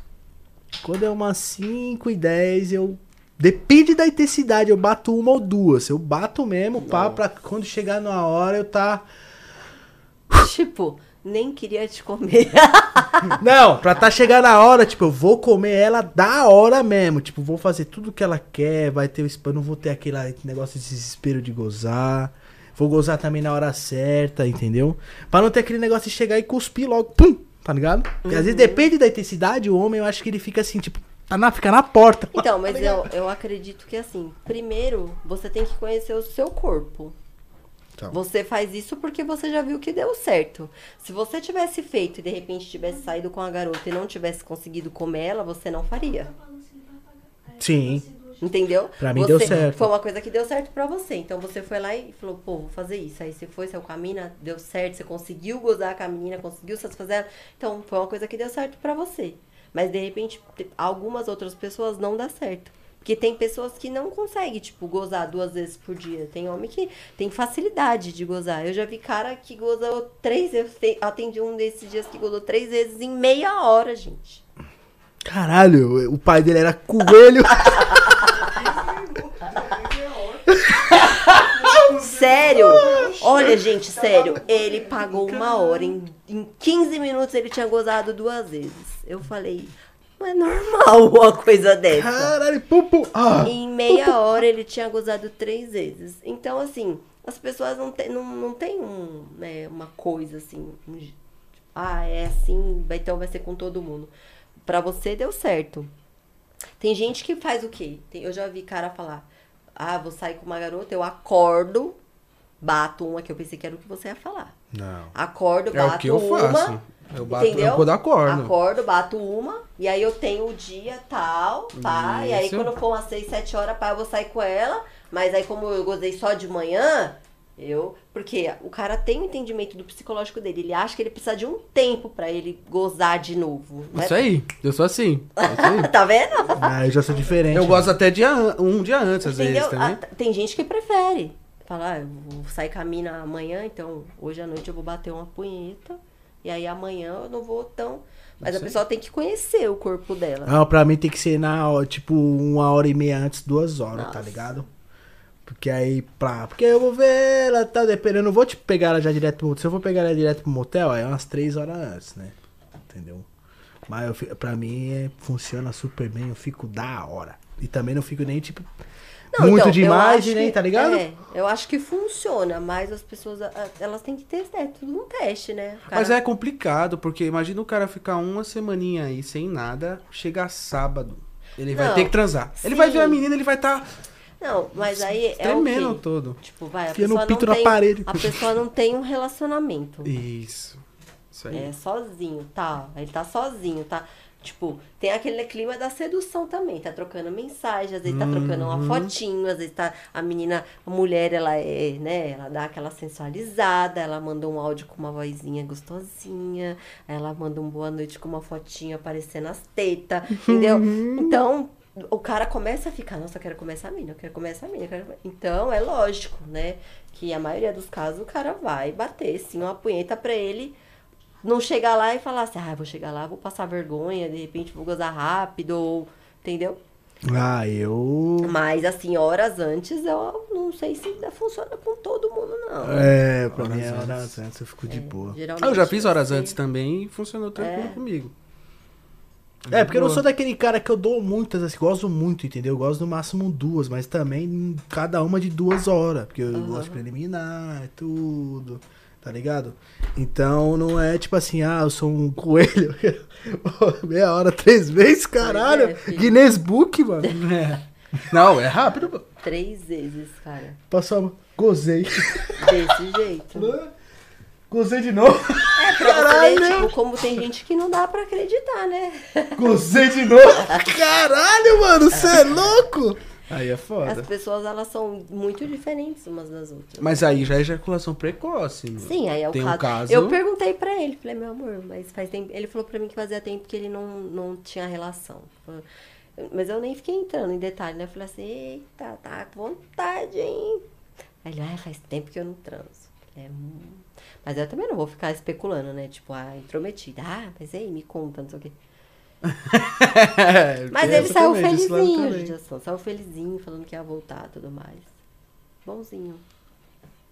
Quando é umas 5 e 10, eu. Depende da intensidade, eu bato uma ou duas. Eu bato mesmo, pá, pra quando chegar na hora eu tá. Tipo, nem queria te comer. Não, pra tá chegar na hora, tipo, eu vou comer ela da hora mesmo. Tipo, vou fazer tudo que ela quer, vai ter o esp- não vou ter aquele negócio de desespero de gozar. Vou gozar também na hora certa, entendeu? Pra não ter aquele negócio de chegar e cuspir logo, pum, tá ligado? Porque às vezes depende da intensidade, o homem eu acho que ele fica assim, tipo, tá na, fica na porta. Então, mas eu, eu acredito que assim, primeiro você tem que conhecer o seu corpo. Então. Você faz isso porque você já viu que deu certo. Se você tivesse feito e de repente tivesse saído com a garota e não tivesse conseguido comer ela, você não faria. Sim. Entendeu? Pra mim Você- deu certo. Foi uma coisa que deu certo pra você. Então você foi lá e falou, pô, vou fazer isso. Aí você foi, saiu com a mina, deu certo, você conseguiu gozar com a menina, conseguiu satisfazer ela. Então foi uma coisa que deu certo pra você. Mas de repente, te- algumas outras pessoas não dá certo. Porque tem pessoas que não conseguem, tipo, gozar duas vezes por dia. Tem homem que tem facilidade de gozar. Eu já vi cara que gozou três vezes. Eu te- atendi um desses dias que gozou três vezes em meia hora, gente. Caralho, o pai dele era coelho. Sério? Olha, gente, sério. Ele pagou uma hora. Em, em 15 minutos ele tinha gozado duas vezes. Eu falei, não é normal uma coisa dessa. Caralho, pum, pum. Ah. Em meia hora ele tinha gozado três vezes. Então, assim, as pessoas não têm não, não tem um, né, uma coisa assim. um ah, é assim, então vai ser com todo mundo. Pra você deu certo. Tem gente que faz o quê? Tem- eu já vi cara falar: ah, vou sair com uma garota, eu acordo, bato uma que eu pensei que era o que você ia falar. Não. Acordo, É bato o que eu uma. faço. Eu bato entendeu? eu quando acordo. Acordo, bato uma, e aí eu tenho o dia tal, pá. E aí Isso. quando for umas 6, 7 horas, pá, eu vou sair com ela. Mas aí como eu gozei só de manhã, eu. Porque o cara tem o entendimento do psicológico dele. Ele acha que ele precisa de um tempo pra ele gozar de novo. não é? Isso aí, eu sou assim. é isso aí. tá vendo? Ah, eu já sou diferente. Eu gosto até dia, um dia antes, às Entendeu? vezes, também. Ah, tem gente que prefere. Falar, ah, eu vou sair com a mina amanhã, então hoje à noite eu vou bater uma punheta. E aí amanhã eu não vou tão. Mas a pessoa tem que conhecer o corpo dela. Não, pra mim tem que ser na tipo, uma hora e meia antes, duas horas, tá Nossa. ligado? Porque aí, pra. Porque eu vou ver ela, tá dependendo. Eu não vou tipo, pegar ela já direto pro motel. Se eu for pegar ela direto pro motel, aí é umas três horas antes, né? Entendeu? Mas eu, pra mim é- funciona super bem, eu fico da hora. E também não fico nem, tipo, Não, muito então, eu demais, acho e nem, que- tá ligado? É, eu acho que funciona, mas as pessoas, elas têm que testar, é tudo um teste, né? O Mas cara- é complicado, porque imagina o cara ficar uma semaninha aí sem nada, chegar sábado. Ele vai Não, ter que transar. Ele vai sim. ver a menina, ele vai estar Não, mas aí é o tremendo quê? todo. Tipo, vai, a o pessoa pinto não na tem, parede. A pessoa não tem um relacionamento. Isso. Isso aí. É, sozinho, tá? Ele tá sozinho, tá? Tipo, tem aquele clima da sedução também, tá trocando mensagem, às vezes tá trocando Uhum. uma fotinho, às vezes tá a menina, a mulher, ela é, né, ela dá aquela sensualizada, ela manda um áudio com uma vozinha gostosinha, ela manda um boa noite com uma fotinha aparecendo as tetas, entendeu? Uhum. Então, o cara começa a ficar, nossa, eu quero comer essa mina, eu quero comer essa mina, eu quero. Então, é lógico, né, que a maioria dos casos o cara vai bater, sim, uma punheta pra ele não chegar lá e falar assim, ah, vou chegar lá, vou passar vergonha, de repente vou gozar rápido, ou, entendeu? Ah, eu. Mas assim, horas antes eu não sei se ainda funciona com todo mundo, não. É, pra Horas mim é antes. horas antes, eu fico de boa. Ah, eu já fiz horas assim, antes também e funcionou tranquilo É. comigo. É, porque eu não sou daquele cara que eu dou muitas, assim, gosto muito, entendeu? Eu gosto no máximo duas, mas também cada uma de duas horas, porque eu Aham. gosto de preliminar, tudo, tá ligado? Então não é tipo assim, ah, eu sou um coelho, meia hora, três vezes, caralho, é. Guinness Book, mano. É. Não, é rápido. pô. Três vezes, cara. Passou, gozei. Desse jeito. Gozei de novo, É, pra você Caralho! ver, tipo, como tem gente que não dá pra acreditar, né? gozei de novo. Caralho, mano, você é louco? Aí é As foda. pessoas, elas são muito diferentes umas das outras. Mas aí já é ejaculação precoce. meu. Sim, aí é o Tem um caso. caso- Eu perguntei pra ele, falei, meu amor, mas faz tempo. Ele falou pra mim que fazia tempo que ele não, não tinha relação. Mas eu nem fiquei entrando em detalhe, né? Eu falei assim, eita, tá com vontade, hein? Aí ele, ah, faz tempo que eu não transo. Falei, "Hum." Mas eu também não vou ficar especulando, né? Tipo, ah, intrometida. Ah, mas aí, me conta, não sei o quê. É, Mas tem ele saiu também, felizinho, judiação. Saiu felizinho, falando que ia voltar e tudo mais. Bonzinho.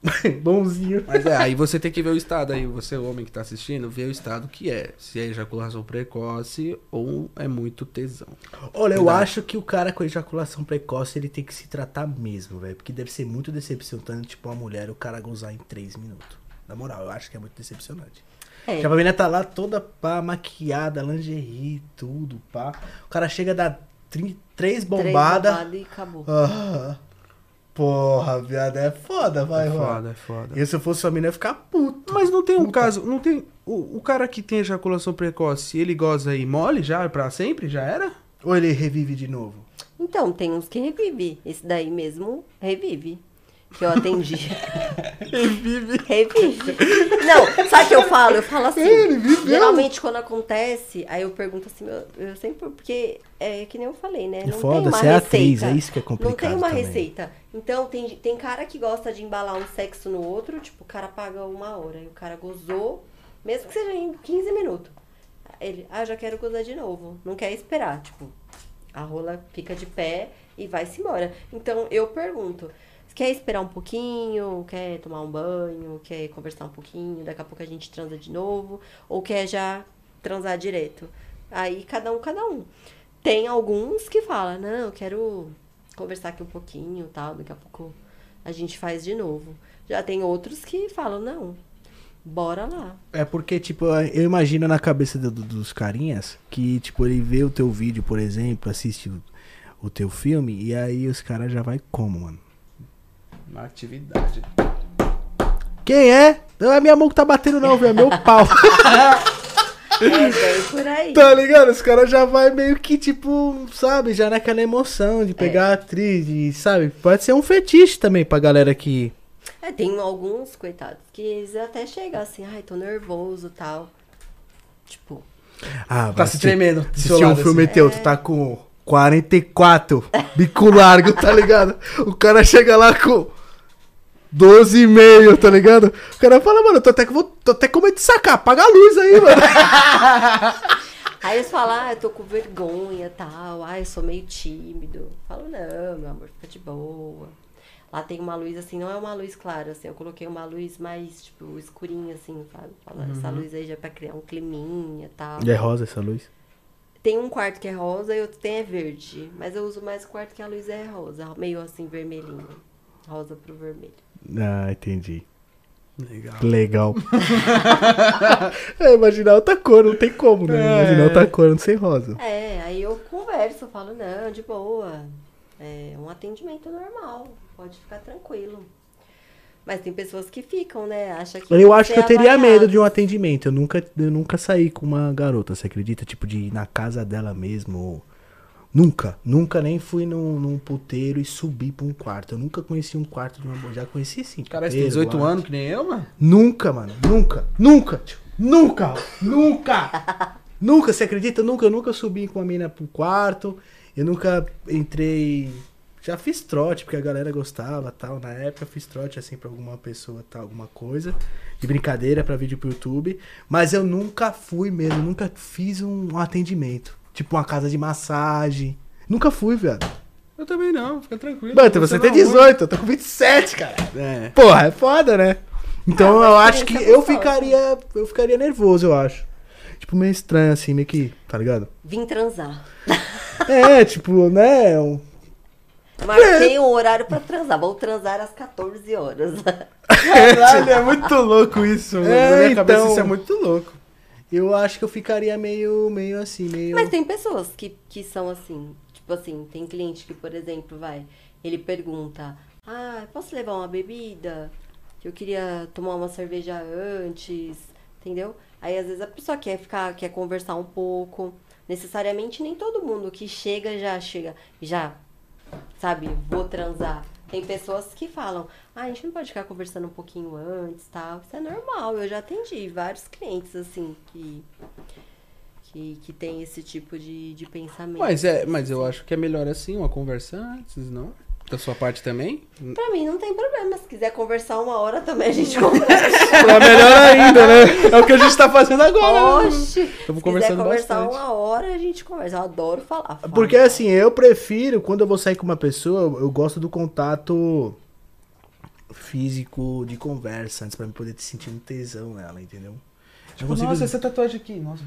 Bonzinho. Mas é, aí você tem que ver o estado aí, você homem que tá assistindo, ver o estado que é. Se é ejaculação precoce ou é muito tesão. Olha, eu acho que o cara com ejaculação precoce, ele tem que se tratar mesmo, velho. Porque deve ser muito decepcionante, tipo, uma mulher, o cara gozar em 3 minutos. Na moral, eu acho que é muito decepcionante. É. Já a menina tá lá toda pá, maquiada, lingerie, tudo, pá. O cara chega a dar 3 Três bombadas. bombadas e acabou. Ah, Porra, viado, é foda, vai, É mano. foda, é foda. E se eu fosse sua menina, eu ia ficar puto. Mas não tem um Puta. caso, não tem. O, o cara que tem ejaculação precoce, ele goza aí mole já pra sempre? Já era? Ou ele revive de novo? Então, tem uns que revive. Esse daí mesmo revive. Que eu atendi. Revive. revive. Não, sabe o que eu falo? Eu falo assim. Ele viveu. Geralmente quando acontece, aí eu pergunto assim, eu, eu sempre. Porque é que nem eu falei, né? É Não foda, tem uma você é receita. atriz, é isso que é Não complicado tem uma também. receita. Então, tem, tem cara que gosta de embalar um sexo no outro, tipo, o cara paga uma hora e o cara gozou, mesmo que seja em 15 minutos. Ele, ah, já quero gozar de novo. Não quer esperar, tipo, a rola fica de pé e vai-se embora. Então, eu pergunto, quer esperar um pouquinho, quer tomar um banho, quer conversar um pouquinho, daqui a pouco a gente transa de novo, ou quer já transar direto? Aí, cada um, cada um. Tem alguns que falam, não, eu quero conversar aqui um pouquinho tal, daqui a pouco a gente faz de novo. Já tem outros que falam, não, bora lá. É porque, tipo, eu imagino na cabeça do- do- dos carinhas que, tipo, ele vê o teu vídeo, por exemplo, assiste o, o teu filme, e aí os caras já vai como, mano? Na atividade. Quem é? Não é minha mão que tá batendo, não, velho. É meu pau. É bem por aí. tá ligado? Os caras já vai meio que, tipo, sabe, já naquela emoção de pegar a atriz, e, sabe? Pode ser um fetiche também pra galera que. É, tem alguns, coitados, que eles até chegam assim, ai, tô nervoso tal. Tipo, Ah, Tá se tremendo. Assistir um filme assim. teu, tu tá com 44, bico largo, tá ligado? O cara chega lá com 12,5, tá ligado? O cara fala, mano, eu tô até, com- vou- tô até com medo de sacar, apaga a luz aí, mano. Aí eles falam, ah, eu tô com vergonha tal, ah, eu sou meio tímido. Eu falo, não, meu amor, fica de boa. Lá tem uma luz assim, não é uma luz clara, assim, eu coloquei uma luz mais, tipo, escurinha, assim, sabe? Fala, Essa luz aí já é pra criar um climinha e tal. E é rosa essa luz? Tem um quarto que é rosa e outro tem é verde. Mas eu uso mais o quarto que a luz é rosa, meio assim, vermelhinho. Rosa pro vermelho. Ah, entendi. Legal. Legal. é, imaginar outra cor, não tem como, né? É. Imaginar outra cor, não sei rosa. É, aí eu converso, eu falo, não, de boa. É um atendimento normal, pode ficar tranquilo. Mas tem pessoas que ficam, né? Acha que. Eu acho que eu teria avaliado. medo de um atendimento. Eu nunca, eu nunca saí com uma garota, você acredita? Tipo, de ir na casa dela mesmo. ou- Nunca. Nunca nem fui num, num puteiro e subi pra um quarto. Eu nunca conheci um quarto de uma boa. Já conheci sim. Cara, você tem puteiro, 18 boate. anos, que nem eu, mano. Nunca, mano. Nunca. Nunca. tio. Nunca. Nunca. nunca, você acredita? Nunca. Eu nunca subi com a mina pro quarto. Eu nunca entrei. Já fiz trote, porque a galera gostava tal. Na época eu fiz trote assim pra alguma pessoa, tal, alguma coisa. De brincadeira pra vídeo pro YouTube. Mas eu nunca fui mesmo. Nunca fiz um atendimento. Tipo uma casa de massagem. Nunca fui, velho. Eu também não, fica tranquilo. Mano, você tem não, mano. 18, eu tô com 27, cara. É. Porra, é foda, né? Então É eu acho que experiência eu ficaria. Eu ficaria nervoso, eu acho. Tipo, meio estranho, assim, meio que. Tá ligado? Vim transar. É, tipo, né? um- Marquei um horário pra transar. Vou transar às 14 horas. Caralho, é muito louco isso. mano. É, Na minha cabeça então. isso é muito louco. Eu acho que eu ficaria meio, meio assim, meio. Mas tem pessoas que, que são assim. Tipo assim, tem cliente que, por exemplo, vai. Ele pergunta: Ah, posso levar uma bebida? Eu queria tomar uma cerveja antes. Entendeu? Aí às vezes a pessoa quer ficar, quer conversar um pouco. Necessariamente nem todo mundo que chega já chega, já, sabe, vou transar. Tem pessoas que falam, ah, a gente não pode ficar conversando um pouquinho antes, tal. Isso é normal. Eu já atendi vários clientes assim que que, que tem esse tipo de, de pensamento. Mas, é, mas eu acho que é melhor assim, uma conversa antes, não? Da sua parte também? Pra mim não tem problema. Se quiser conversar uma hora também a gente conversa. Pra melhor ainda, né? É o que a gente tá fazendo agora. né? Oxi! Se Estamos quiser conversando conversar bastante. uma hora, a gente conversa. Eu adoro falar. falo. Porque assim, eu prefiro, quando eu vou sair com uma pessoa, eu gosto do contato físico de conversa, antes pra me poder te sentir um tesão nela, entendeu? Eu Tipo, consigo- nossa, essa tatuagem aqui. Nossa,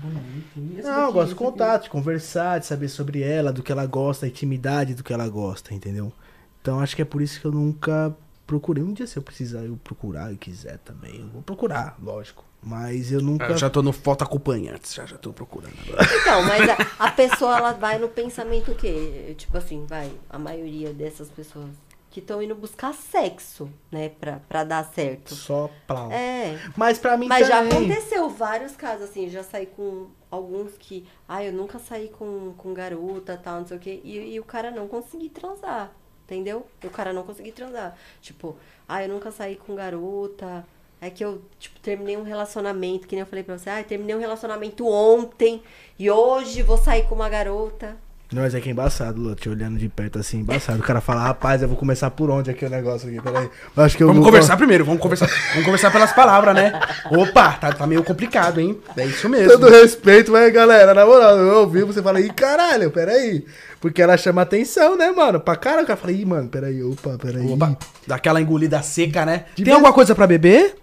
essa Não, eu gosto de contato, de conversar, de saber sobre ela, do que ela gosta, a intimidade do que ela gosta, entendeu? Então acho que é por isso que eu nunca procurei. Um dia se eu precisar eu procurar e quiser também, eu vou procurar, lógico. Mas eu nunca. Eu já tô no foto acompanhantes, já, já tô procurando agora. Então, mas a, a pessoa ela vai no pensamento o quê? Tipo assim, vai, a maioria dessas pessoas que estão indo buscar sexo, né, pra, pra dar certo. Só plau. É. Mas pra mim Mas já também... aconteceu vários casos, assim, já saí com alguns que, ah, eu nunca saí com, com garota, tal, não sei o quê, e, e o cara não conseguir transar, entendeu? E o cara não conseguir transar. Tipo, ah, eu nunca saí com garota, é que eu, tipo, terminei um relacionamento, que nem eu falei pra você, ah, terminei um relacionamento ontem, e hoje vou sair com uma garota. Não, mas é que é embaçado, Lô, te olhando de perto assim, embaçado. O cara fala, rapaz, eu vou começar por onde aqui o negócio aqui, peraí. Acho que eu Vamos vou- conversar primeiro, vamos conversar. Vamos conversar pelas palavras, né? Opa, tá, tá meio complicado, hein? É isso mesmo. Todo respeito, mas galera, na moral, eu ouvi você fala, ih, caralho, peraí. Porque ela chama atenção, né, mano? Pra cara, o cara fala, ih, mano, peraí, opa, peraí. Opa, daquela engolida seca, né? De Tem vez- alguma coisa pra beber?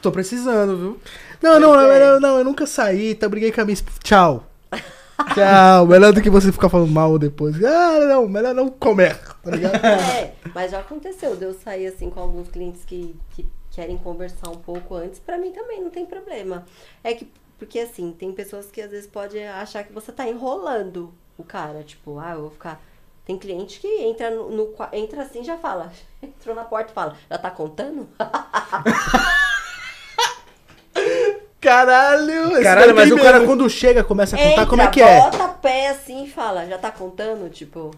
Tô precisando, viu? Não, não, não, não, eu nunca saí, tá, briguei com a minha. Tchau. Tchau, melhor do que você ficar falando mal depois. Ah, não, melhor não comer, tá ligado? É, mas já aconteceu de eu sair assim com alguns clientes que, que querem conversar um pouco antes, pra mim também não tem problema. É que, porque assim, tem pessoas que às vezes podem achar que você tá enrolando o cara, tipo, ah, eu vou ficar. Tem cliente que entra no, no entra assim já fala. Entrou na porta e fala, já tá contando? Caralho, esse Caralho, mas o cara quando chega começa a contar Entra, como é que é. bota pé assim e fala, já tá contando? Tipo,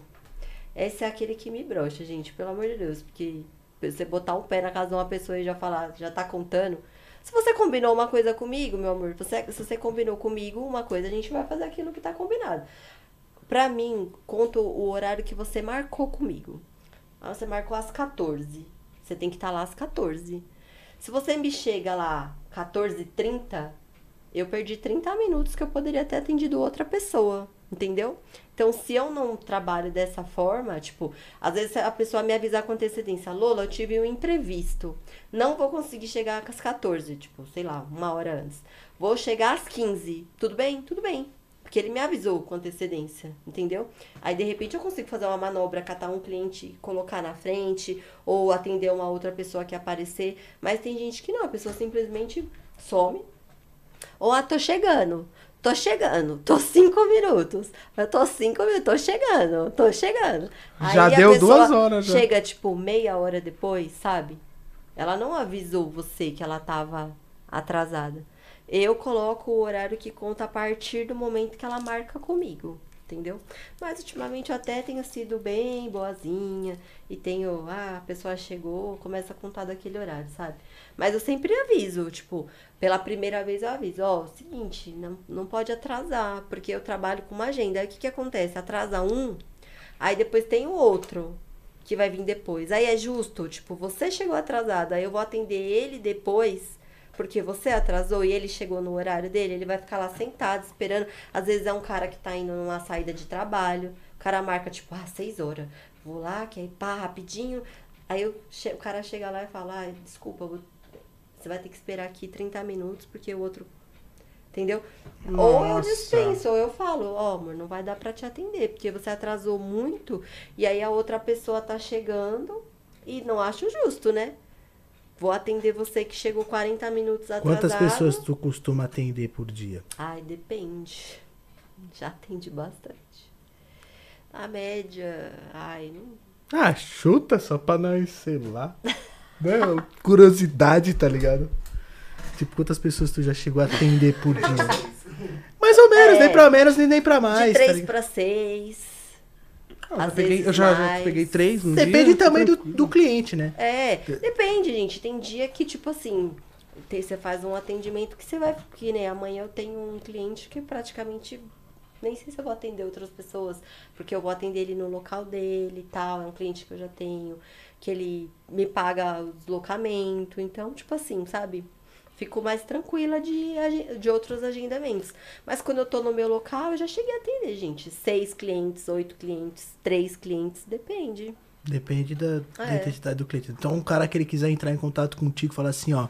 esse é aquele que me brocha, gente, pelo amor de Deus. Porque você botar um pé na casa de uma pessoa e já falar, já tá contando. Se você combinou uma coisa comigo, meu amor, você, se você combinou comigo uma coisa, a gente vai fazer aquilo que tá combinado. Pra mim, conto o horário que você marcou comigo. Ah, Você marcou às 14. Você tem que estar lá às 14. Se você me chega lá 14h30, eu perdi 30 minutos que eu poderia ter atendido outra pessoa, entendeu? Então, se eu não trabalho dessa forma, tipo, às vezes a pessoa me avisar com antecedência, Lola, eu tive um imprevisto, não vou conseguir chegar às 14, tipo, sei lá, uma hora antes. Vou chegar às 15, tudo bem? Tudo bem. Porque ele me avisou com antecedência, entendeu? Aí, de repente, eu consigo fazer uma manobra, catar um cliente e colocar na frente, ou atender uma outra pessoa que aparecer. Mas tem gente que não, a pessoa simplesmente some. Ou, ah, tô chegando. Tô chegando, tô cinco minutos. Eu tô cinco minutos, tô chegando, tô chegando. Já a deu duas horas, já. Chega, tipo, meia hora depois, sabe? Ela não avisou você que ela tava atrasada. Eu coloco o horário que conta a partir do momento que ela marca comigo, entendeu? Mas ultimamente eu até tenho sido bem boazinha e tenho, ah, a pessoa chegou, começa a contar daquele horário, sabe? Mas eu sempre aviso, tipo, pela primeira vez eu aviso, ó, seguinte, não, não pode atrasar, porque eu trabalho com uma agenda. Aí o que que acontece? Atrasa um, aí depois tem o outro que vai vir depois. Aí é justo, tipo, você chegou atrasado, aí eu vou atender ele depois, porque você atrasou e ele chegou no horário dele, ele vai ficar lá sentado esperando. Às vezes é um cara que tá indo numa saída de trabalho, o cara marca, tipo, ah, seis horas, vou lá, que aí pá, rapidinho. Aí eu o cara chega lá e fala, ah, desculpa, vou- você vai ter que esperar aqui 30 minutos, porque o outro. Entendeu? Ou eu Nossa. dispenso, ou eu falo, ó, amor, não vai dar pra te atender, porque você atrasou muito e aí a outra pessoa tá chegando e não acho justo, né? Vou atender você que chegou 40 minutos atrasado. Quantas pessoas tu costuma atender por dia? Ai, depende. Já atendi bastante. A média, ai, não Ah, chuta só pra nós, sei lá. Não, curiosidade, tá ligado? Tipo, quantas pessoas tu já chegou a atender por dia? Mais ou menos, É. nem pra menos, nem, nem pra mais. de tá três ligado? pra seis. Ah, eu, já Às peguei, vezes eu já, já peguei três um Depende dia, também do, do cliente, né? É, depende, gente. Tem dia que, tipo assim, tem- você faz um atendimento que você vai. Que nem amanhã eu tenho um cliente que praticamente. Nem sei se eu vou atender outras pessoas, porque eu vou atender ele no local dele e tal. É um cliente que eu já tenho, que ele me paga o deslocamento. Então, tipo assim, sabe? Fico mais tranquila de, de outros agendamentos. Mas quando eu tô no meu local, eu já cheguei a atender, gente. Seis clientes, oito clientes, três clientes, depende. Depende da, da É. identidade do cliente. Então, um cara que ele quiser entrar em contato contigo, fala assim, ó.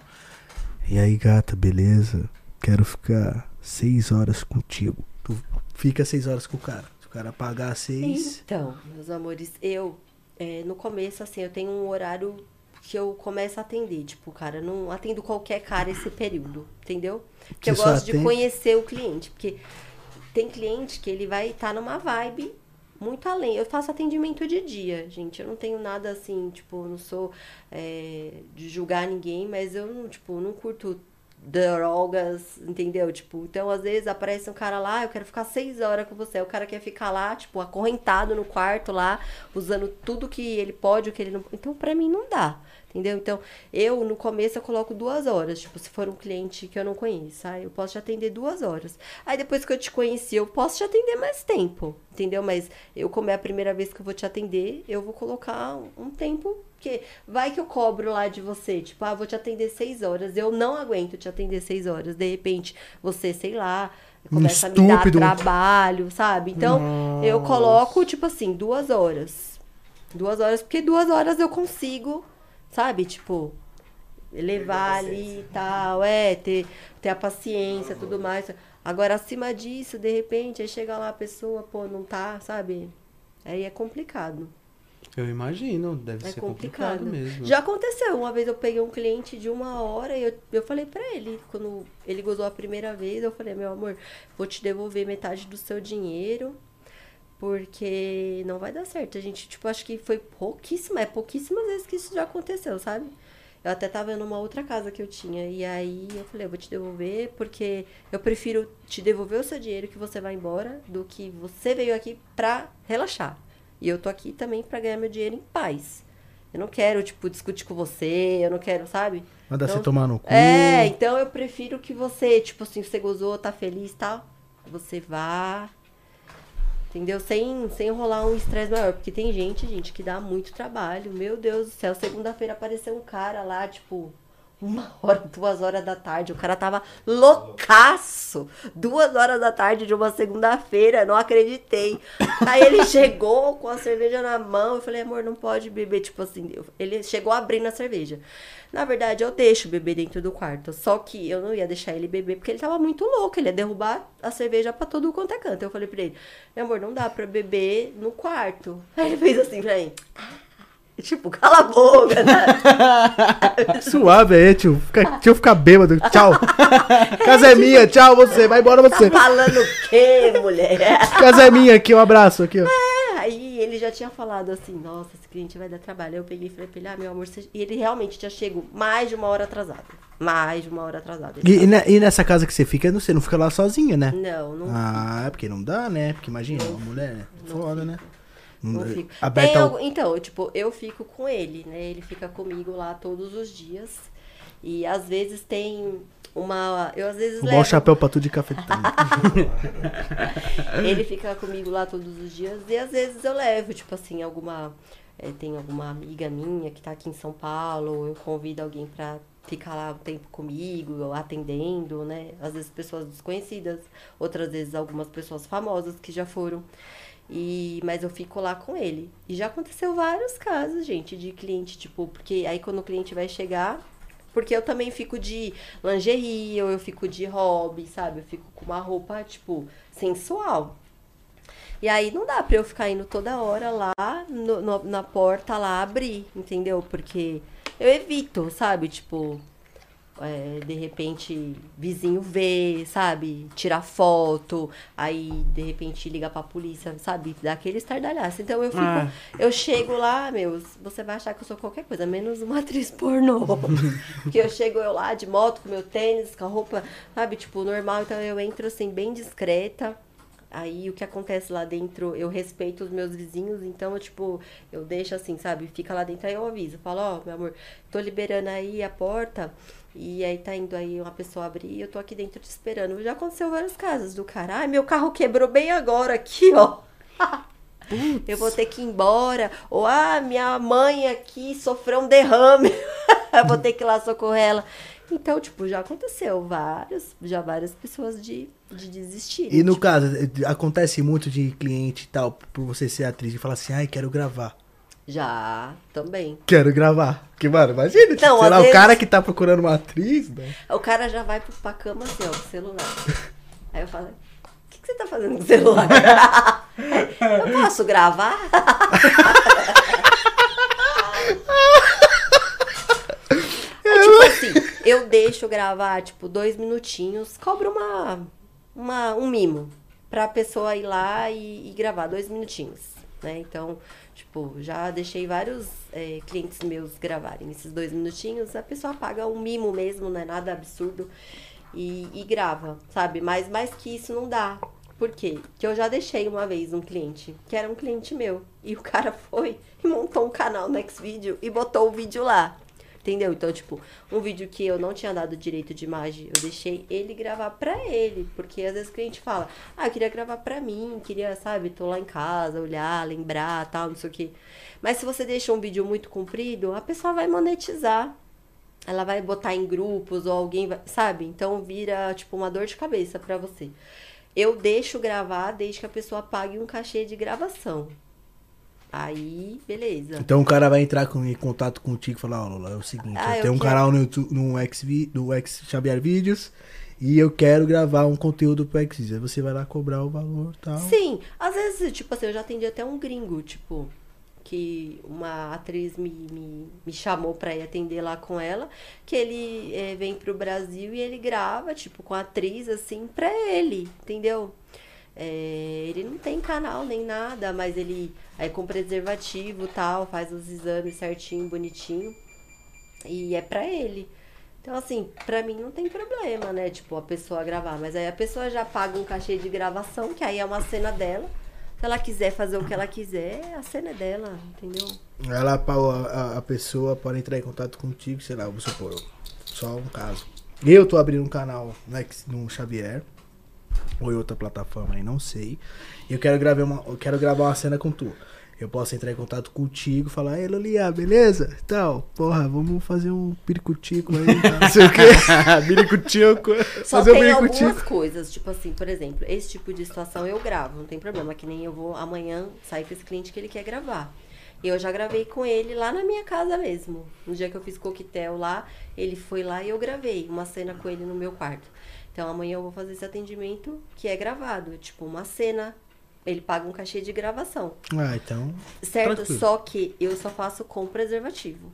E aí, gata, beleza? Quero ficar seis horas contigo. Tu fica seis horas com o cara. Se o cara pagar seis. Então, meus amores, eu, é, no começo, assim, eu tenho um horário que eu começo a atender. Tipo, cara, não atendo qualquer cara esse período, entendeu? Porque eu gosto de atende- conhecer o cliente. Porque tem cliente que ele vai estar numa vibe muito além. Eu faço atendimento de dia, gente. Eu não tenho nada assim, tipo, não sou é, de julgar ninguém, mas eu não, tipo, não curto drogas, entendeu? Tipo, então às vezes aparece um cara lá, eu quero ficar seis horas com você. O cara quer ficar lá, tipo, acorrentado no quarto lá, usando tudo que ele pode, o que ele não. Então, pra mim não dá. Entendeu? Então, eu no começo eu coloco duas horas. Tipo, se for um cliente que eu não conheço, aí eu posso te atender duas horas. Aí depois que eu te conheci, eu posso te atender mais tempo. Entendeu? Mas eu, como é a primeira vez que eu vou te atender, eu vou colocar um tempo. Porque vai que eu cobro lá de você, tipo, ah, vou te atender seis horas. Eu não aguento te atender seis horas. De repente, você, sei lá, começa a me dar trabalho, sabe? Então, eu coloco, tipo assim, duas horas. Duas horas, porque duas horas eu consigo, sabe? Tipo, levar ali e tal, é, ter, ter a paciência tudo mais. Agora, acima disso, de repente, aí chega lá a pessoa, pô, não tá, sabe? Aí é complicado. Eu imagino, deve É ser complicado, complicado. mesmo. Já aconteceu. Uma vez eu peguei um cliente de uma hora e eu, eu falei pra ele, quando ele gozou a primeira vez, eu falei, meu amor, vou te devolver metade do seu dinheiro, porque não vai dar certo. A gente, tipo, acho que foi pouquíssima, é pouquíssimas vezes que isso já aconteceu, sabe? Eu até tava numa outra casa que eu tinha. E aí eu falei, eu vou te devolver, porque eu prefiro te devolver o seu dinheiro que você vai embora do que você veio aqui pra relaxar. E eu tô aqui também pra ganhar meu dinheiro em paz. Eu não quero, tipo, discutir com você, eu não quero, sabe? Manda Então, você tomar no cu. É, então eu prefiro que você, tipo assim, você gozou, tá feliz e tal, você vá. Entendeu? Sem, sem rolar um estresse maior. Porque tem gente, gente, que dá muito trabalho. Meu Deus do céu. Segunda-feira apareceu um cara lá, tipo, uma hora, duas horas da tarde. O cara tava loucaço. Duas horas da tarde de uma segunda-feira. Não acreditei. Aí ele chegou com a cerveja na mão. Eu falei, amor, não pode beber. Tipo assim, ele chegou abrindo a cerveja. Na verdade, eu deixo beber dentro do quarto. Só que eu não ia deixar ele beber porque ele tava muito louco. Ele ia derrubar a cerveja pra todo quanto é canto. Eu falei pra ele, meu amor, não dá pra beber no quarto. Aí ele fez assim pra mim. Tipo, cala a boca, né? Suave aí, tio. Fica, deixa eu ficar bêbado. Tchau. Casa é minha, tchau você. Vai embora você. Tá falando o quê, mulher? Casa é minha aqui, um abraço aqui, ó. É, aí ele já tinha falado assim, nossa, esse cliente vai dar trabalho. Eu peguei e falei pra ele, ah, meu amor, você... e ele realmente tinha chego mais de uma hora atrasado. Mais de uma hora atrasado. E, e e nessa casa que você fica, você não fica lá sozinha, né? Não, não Ah, é porque não dá, né? Porque imagina, uma mulher, né? Foda, né? Não Hum, fico. Algu- Então, tipo, eu fico com ele, né? Ele fica comigo lá todos os dias. E às vezes tem uma. Eu às vezes o levo. chapéu pra tudo de cafetão. Ele fica comigo lá todos os dias. E às vezes eu levo, tipo assim, alguma. eh, tem alguma amiga minha que tá aqui em São Paulo, eu convido alguém pra ficar lá um tempo comigo, atendendo, né? Às vezes pessoas desconhecidas, outras vezes algumas pessoas famosas que já foram. E, mas eu fico lá com ele. E já aconteceu vários casos, gente, de cliente, tipo, porque aí quando o cliente vai chegar, porque eu também fico de lingerie, ou eu fico de hobby, sabe? Eu fico com uma roupa, tipo, sensual. E aí não dá pra eu ficar indo toda hora lá no- no- na porta lá abrir, entendeu? Porque eu evito, sabe? Tipo, é, de repente, vizinho vê, sabe? Tirar foto, aí de repente liga pra polícia, sabe? Dá aquele estardalhaço. Então eu fico, Ah. eu chego lá, meus, você vai achar que eu sou qualquer coisa, menos uma atriz pornô. Porque eu chego eu lá de moto, com meu tênis, com a roupa, sabe? Tipo, normal. Então eu entro assim, bem discreta. Aí o que acontece lá dentro, eu respeito os meus vizinhos, então eu, tipo, eu deixo assim, sabe? Fica lá dentro, aí eu aviso, falo, ó, meu amor, tô liberando aí a porta, e aí tá indo aí uma pessoa abrir, e eu tô aqui dentro te esperando. Já aconteceu vários casos do cara, ai, meu carro quebrou bem agora aqui, ó. Eu vou ter que ir embora. Ou, ah, minha mãe aqui sofreu um derrame. eu vou ter que ir lá socorrer ela. Então, tipo, já aconteceu vários, já várias pessoas de, de desistirem. E no tipo, caso, eh, acontece muito de cliente e tal, por você ser atriz, e falar assim, ai, quero gravar. Já, também. Quero gravar. Que, mano, imagina. Não, sei lá, o vezes- cara que tá procurando uma atriz, né? O cara já vai pro- pra cama assim, ó, com o celular. Aí eu falo, o que, que você tá fazendo com o celular? eu posso gravar? Aí, tipo assim, eu deixo gravar, tipo, dois minutinhos, cobro uma, uma, um mimo. pra pessoa ir lá e, e gravar dois minutinhos, né? Então, tipo, já deixei vários é, clientes meus gravarem esses dois minutinhos. A pessoa paga um mimo mesmo, não é nada absurdo. E, e grava, sabe? Mas mais que isso não dá. Por quê? Que eu já deixei uma vez um cliente, que era um cliente meu. E o cara foi e montou um canal no Xvideo e botou o vídeo lá. Entendeu? Então, tipo, um vídeo que eu não tinha dado direito de imagem, eu deixei ele gravar pra ele. Porque às vezes o cliente fala, ah, eu queria gravar pra mim, queria, sabe, tô lá em casa, olhar, lembrar, tal, não sei o quê. Mas se você deixa um vídeo muito comprido, a pessoa vai monetizar. Ela vai botar em grupos ou alguém vai, sabe? Então vira, tipo, uma dor de cabeça pra você. Eu deixo gravar desde que a pessoa pague um cachê de gravação. Aí, beleza. Então o cara vai entrar com, em contato contigo e falar, ó, Lola, é o seguinte, Ah, eu eu tenho um quero- canal no YouTube, no X, no X Xavier Vídeos e eu quero gravar um conteúdo pro X. Aí você vai lá cobrar o valor e tal. Sim, às vezes, tipo assim, eu já atendi até um gringo, tipo, que uma atriz me, me, me chamou pra ir atender lá com ela, que ele eh, vem pro Brasil e ele grava, tipo, com a atriz, assim, pra ele, entendeu? Eh, ele não tem canal nem nada, mas ele aí com preservativo tal, faz os exames certinho, bonitinho. E é pra ele. Então, assim, pra mim não tem problema, né? Tipo, a pessoa gravar. Mas aí a pessoa já paga um cachê de gravação, que aí é uma cena dela. Se ela quiser fazer o que ela quiser, a cena é dela, entendeu? Ela, a, a pessoa pode entrar em contato contigo, sei lá, vamos supor, só um caso. Eu tô abrindo um canal no, X- no Xavier, ou em outra plataforma aí, não sei. E eu quero gravar uma, eu quero gravar uma cena com tu. Eu posso entrar em contato contigo, falar, ei Lolia, beleza? Então, porra, vamos fazer um piricutico aí, tá? não sei o quê. piricutico. Só fazer um tem piricutico. algumas coisas, tipo assim, por exemplo, esse tipo de situação eu gravo, não tem problema, que nem eu vou amanhã sair com esse cliente que ele quer gravar. E eu já gravei com ele lá na minha casa mesmo. No dia que eu fiz coquetel lá, ele foi lá e eu gravei uma cena com ele no meu quarto. Então amanhã eu vou fazer esse atendimento que é gravado, tipo uma cena. Ele paga um cachê de gravação. Ah, então. Certo? Tranquilo. Só que eu só faço com preservativo.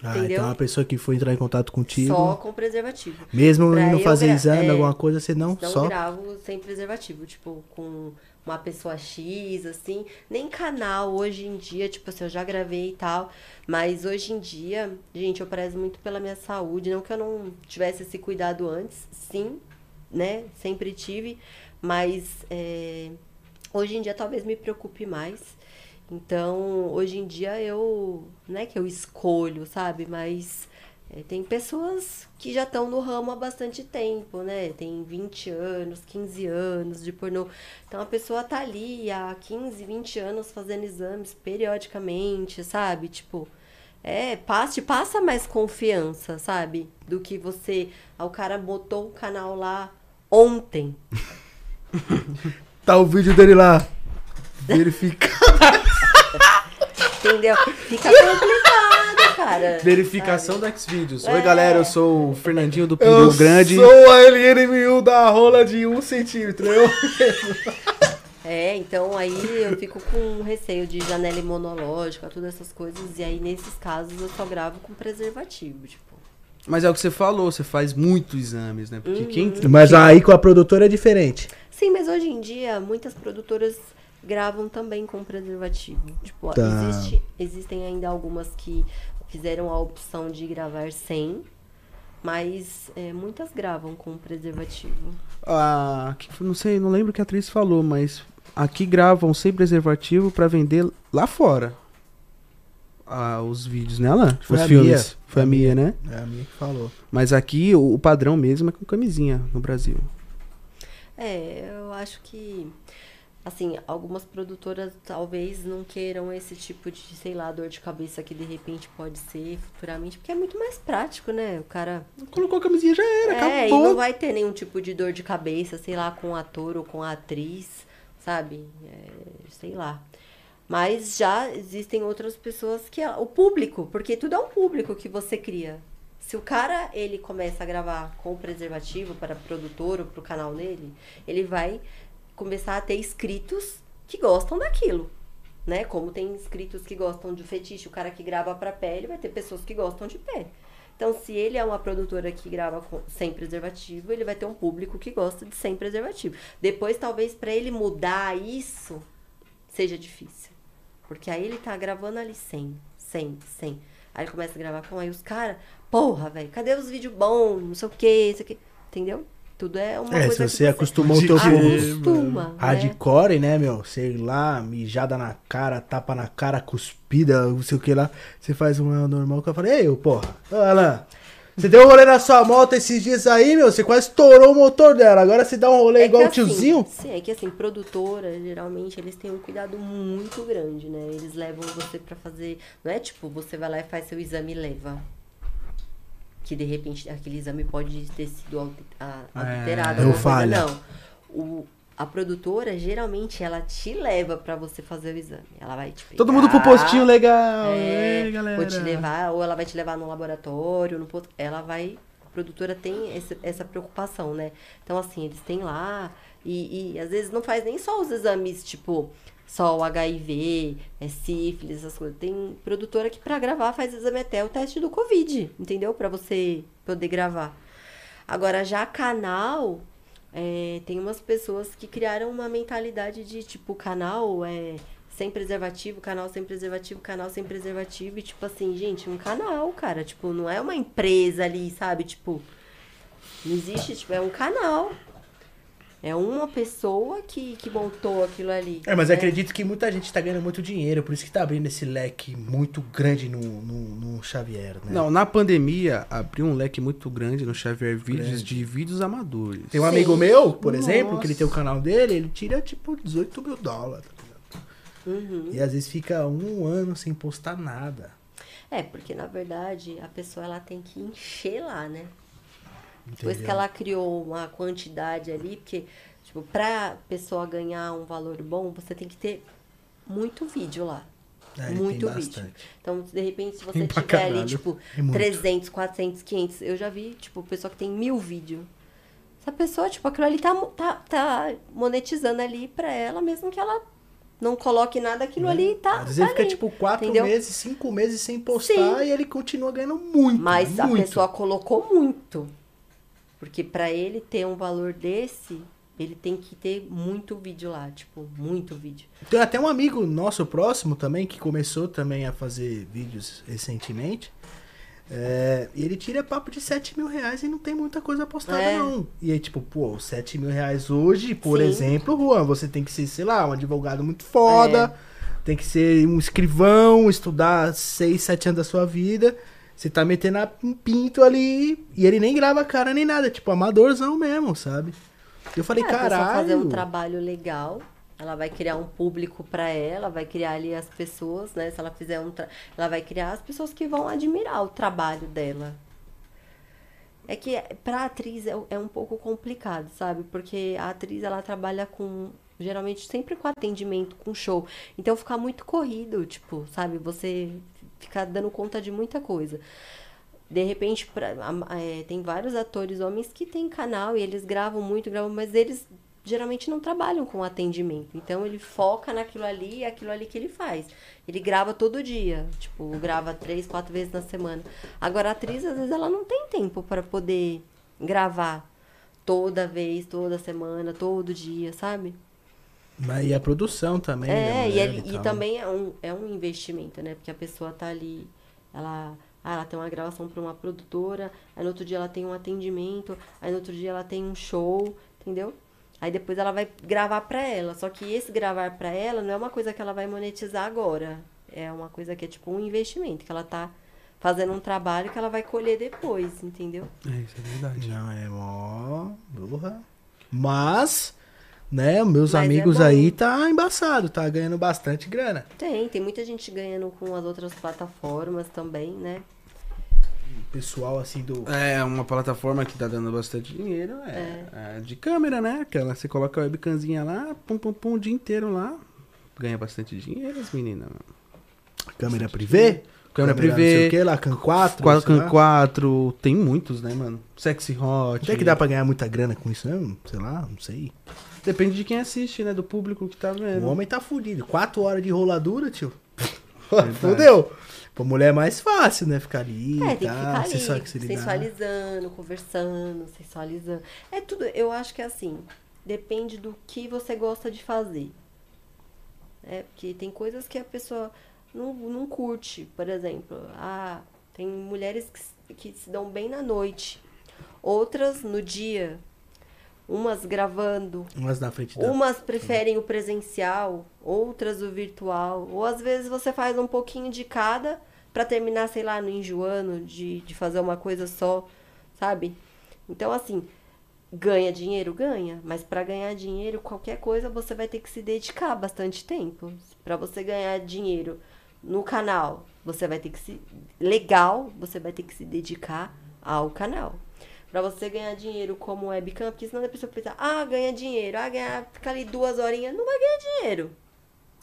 Ah, Entendeu? então a pessoa que for entrar em contato contigo, Só com preservativo. mesmo Pra não eu fazer exame, é, alguma coisa, você não, Não só. gravo sem preservativo, tipo, com uma pessoa X, assim. Nem canal hoje em dia, tipo assim, eu já gravei e tal. Mas hoje em dia, gente, eu prezo muito pela minha saúde. Não que eu não tivesse esse cuidado antes, sim, né? Sempre tive. Mas é, hoje em dia talvez me preocupe mais. Então, hoje em dia eu, não é que eu escolho, sabe? Mas tem pessoas que já estão no ramo há bastante tempo, né? Tem 20 anos, 15 anos de pornô. Então a pessoa tá ali há 15, 20 anos fazendo exames periodicamente, sabe? Tipo, é, passa, te passa mais confiança, sabe? Do que você. Ah, o cara botou o canal lá ontem. Tá o vídeo dele lá. Verifica. Entendeu? Fica complicado, cara. Verificação sabe? do Xvideos. É. Oi, galera, eu sou o Fernandinho do Eu Pneu Grande. sou a LNMU da rola de um centímetro. Eu... É, então aí eu fico com receio de janela imunológica, todas essas coisas. E aí, nesses casos, eu só gravo com preservativo, tipo. Mas é o que você falou, você faz muitos exames, né? Porque quem. Mas aí com a produtora é diferente. Sim, mas hoje em dia, muitas produtoras gravam também com preservativo. Tipo, Tá. existe, existem ainda algumas que fizeram a opção de gravar sem, mas é, muitas gravam com preservativo. Ah, não sei, não lembro o que a atriz falou, mas aqui gravam sem preservativo pra vender lá fora. Ah, os vídeos nela? Foi os a filmes. Mia. Foi a Mia, né? É a minha que falou. Mas aqui o, o padrão mesmo é com camisinha no Brasil. É, eu acho que, assim, algumas produtoras talvez não queiram esse tipo de, sei lá, dor de cabeça que de repente pode ser futuramente, porque é muito mais prático, né? O cara. Colocou a camisinha já era, É, e acabou. não vai ter nenhum tipo de dor de cabeça, sei lá, com o ator ou com a atriz, sabe? É, sei lá. Mas já existem outras pessoas que. é O público, porque tudo é um público que você cria. Se o cara ele começa a gravar com preservativo para produtor ou para o canal dele, ele vai começar a ter inscritos que gostam daquilo. Né? Como tem inscritos que gostam de fetiche, o cara que grava para pele vai ter pessoas que gostam de pé. Então, se ele é uma produtora que grava com- sem preservativo, ele vai ter um público que gosta de sem preservativo. Depois, talvez, pra ele mudar isso, seja difícil. Porque aí ele tá gravando ali sem, sem, sem. Aí ele começa a gravar com aí os caras, porra, velho, cadê os vídeos bons? Não sei o que, isso aqui. Entendeu? Tudo é uma É, coisa se você acostumou o teu público acostuma. né? né, meu? Sei lá, mijada na cara, tapa na cara, cuspida, não sei o que lá. Você faz um normal que eu falei, ei, ô, porra, Alan, você deu um rolê na sua moto esses dias aí, meu, você quase estourou o motor dela. Agora você dá um rolê É igual o assim, tiozinho. Sim, é que assim, produtora, geralmente, eles têm um cuidado muito grande, né? Eles levam você pra fazer. Não é tipo, você vai lá e faz seu exame e leva. Que de repente aquele exame pode ter sido É, alterado. alguma coisa. falha. Não. O, a produtora, geralmente, ela te leva pra você fazer o exame. Ela vai te pegar, Todo mundo pro postinho legal. é, Ei, galera. vou te levar, ou ela vai te levar no laboratório, no posto. Ela vai. A produtora tem esse- essa preocupação, né? Então, assim, eles têm lá. E, e às vezes não faz nem só os exames, tipo, só o HIV, é sífilis, essas coisas. Tem produtora que pra gravar faz exame até o teste do Covid, entendeu? Pra você poder gravar. Agora, já canal, é, tem umas pessoas que criaram uma mentalidade de, tipo, canal é sem preservativo, canal sem preservativo, canal sem preservativo. E, tipo assim, gente, um canal, cara. Tipo, não é uma empresa ali, sabe? Tipo, não existe, tipo, é um canal. É uma pessoa que, que montou aquilo ali. É, mas né? acredito que muita gente tá ganhando muito dinheiro, por isso que tá abrindo esse leque muito grande no, no, no Xavier, né? Não, na pandemia abriu um leque muito grande no Xavier Vídeos Grande. de vídeos amadores. Tem um Sim. amigo meu, por Nossa. exemplo, que ele tem o canal dele, ele tira tipo 18 mil dólares. tá ligado? Uhum. E às vezes fica um ano sem postar nada. É, porque na verdade a pessoa ela tem que encher lá, né? Depois que ela criou uma quantidade ali, porque, tipo, pra pessoa ganhar um valor bom, você tem que ter muito vídeo lá. É, muito vídeo. bastante. Então, de repente, se você Tem tiver ali, caralho. tipo, É muito. 300, 400, 500, eu já vi, tipo, pessoa que tem mil vídeos. Essa pessoa, tipo, aquilo ali tá, tá, tá monetizando ali pra ela, mesmo que ela não coloque nada, aquilo ali tá. Às vezes tá ele fica ali, tipo quatro entendeu? meses, cinco meses sem postar Sim. e ele continua ganhando muito. Mas a muito. pessoa colocou muito. Porque pra ele ter um valor desse, ele tem que ter muito vídeo lá, tipo, muito vídeo. Tem até um amigo nosso próximo também que começou também a fazer vídeos recentemente. É, e ele tira papo de 7 mil reais e não tem muita coisa postada, É. não. E aí, tipo, pô, 7 mil reais hoje, por Sim. exemplo, Juan, você tem que ser, sei lá, um advogado muito foda, tem que ser um escrivão, estudar 6, 7 anos da sua vida. Você tá metendo a- um pinto ali e ele nem grava cara nem nada, tipo, amadorzão mesmo, sabe? Eu falei, É, a caralho. fazer um trabalho legal, ela vai criar um público pra ela, vai criar ali as pessoas, né? Se ela fizer um. Tra... Ela vai criar as pessoas que vão admirar o trabalho dela. É que pra atriz é, é um pouco complicado, sabe? Porque a atriz ela trabalha com. Geralmente sempre com atendimento, com show. Então fica muito corrido, tipo, sabe? Você fica dando conta de muita coisa. De repente, pra, é, tem vários atores homens que têm canal e eles gravam muito, gravam, mas eles geralmente não trabalham com atendimento. Então ele foca naquilo ali e aquilo ali que ele faz. Ele grava todo dia, tipo, grava três, quatro vezes na semana. Agora a atriz, às vezes, ela não tem tempo para poder gravar toda vez, toda semana, todo dia, sabe? Mas e a produção também. da É, e, ele- e tal. também é um, é um investimento, né? Porque a pessoa tá ali, ela, ah, ela tem uma gravação para uma produtora, aí no outro dia ela tem um atendimento, aí no outro dia ela tem um show, entendeu? Aí depois ela vai gravar para ela. Só que esse gravar para ela não é uma coisa que ela vai monetizar agora. É uma coisa que é tipo um investimento, que ela tá fazendo um trabalho que ela vai colher depois, entendeu? É, isso é verdade. Não, é mó. Burra. Mas, né, meus Mas é amigos bom. aí tá embaçado, tá ganhando bastante grana. Tem, tem muita gente ganhando com as outras plataformas também, né? O pessoal assim do. É, uma plataforma que tá dando bastante dinheiro é, é de câmera, né? Aquela, você coloca a webcamzinha lá, pum, pum, pum, o dia inteiro lá. Ganha bastante dinheiro, as meninas. Câmera privê? Câmera Não sei o privê, que lá, Can 4. 4 4 tem muitos, né, mano? Sexy Hot. Onde é que dá pra ganhar muita grana com isso mesmo? Sei lá, não sei. Depende de quem assiste, né? Do público que tá vendo. O homem tá fudido. 4 horas de roladura, tio. Fudeu. Pra mulher é mais fácil, né? Ficar ali, É, tem que ficar ali, sensualizar. sensualizando, conversando, sensualizando. É tudo, eu acho que é assim, depende do que você gosta de fazer. É, porque tem coisas que a pessoa não, não curte, por exemplo. Ah, tem mulheres que, que se dão bem na noite, outras no dia, umas gravando, Umas na frente da... Umas preferem o presencial, outras o virtual. Ou às vezes você faz um pouquinho de cada pra terminar, sei lá, no enjoando de, de fazer uma coisa só, sabe? Então, assim, ganha dinheiro? Ganha. Mas pra ganhar dinheiro, qualquer coisa você vai ter que se dedicar bastante tempo. Pra você ganhar dinheiro no canal, você vai ter que se. Legal, você vai ter que se dedicar ao canal. Pra você ganhar dinheiro como webcam, porque senão a pessoa pensa, ah, ganha dinheiro, ah, ganha, fica ali duas horinhas, não vai ganhar dinheiro.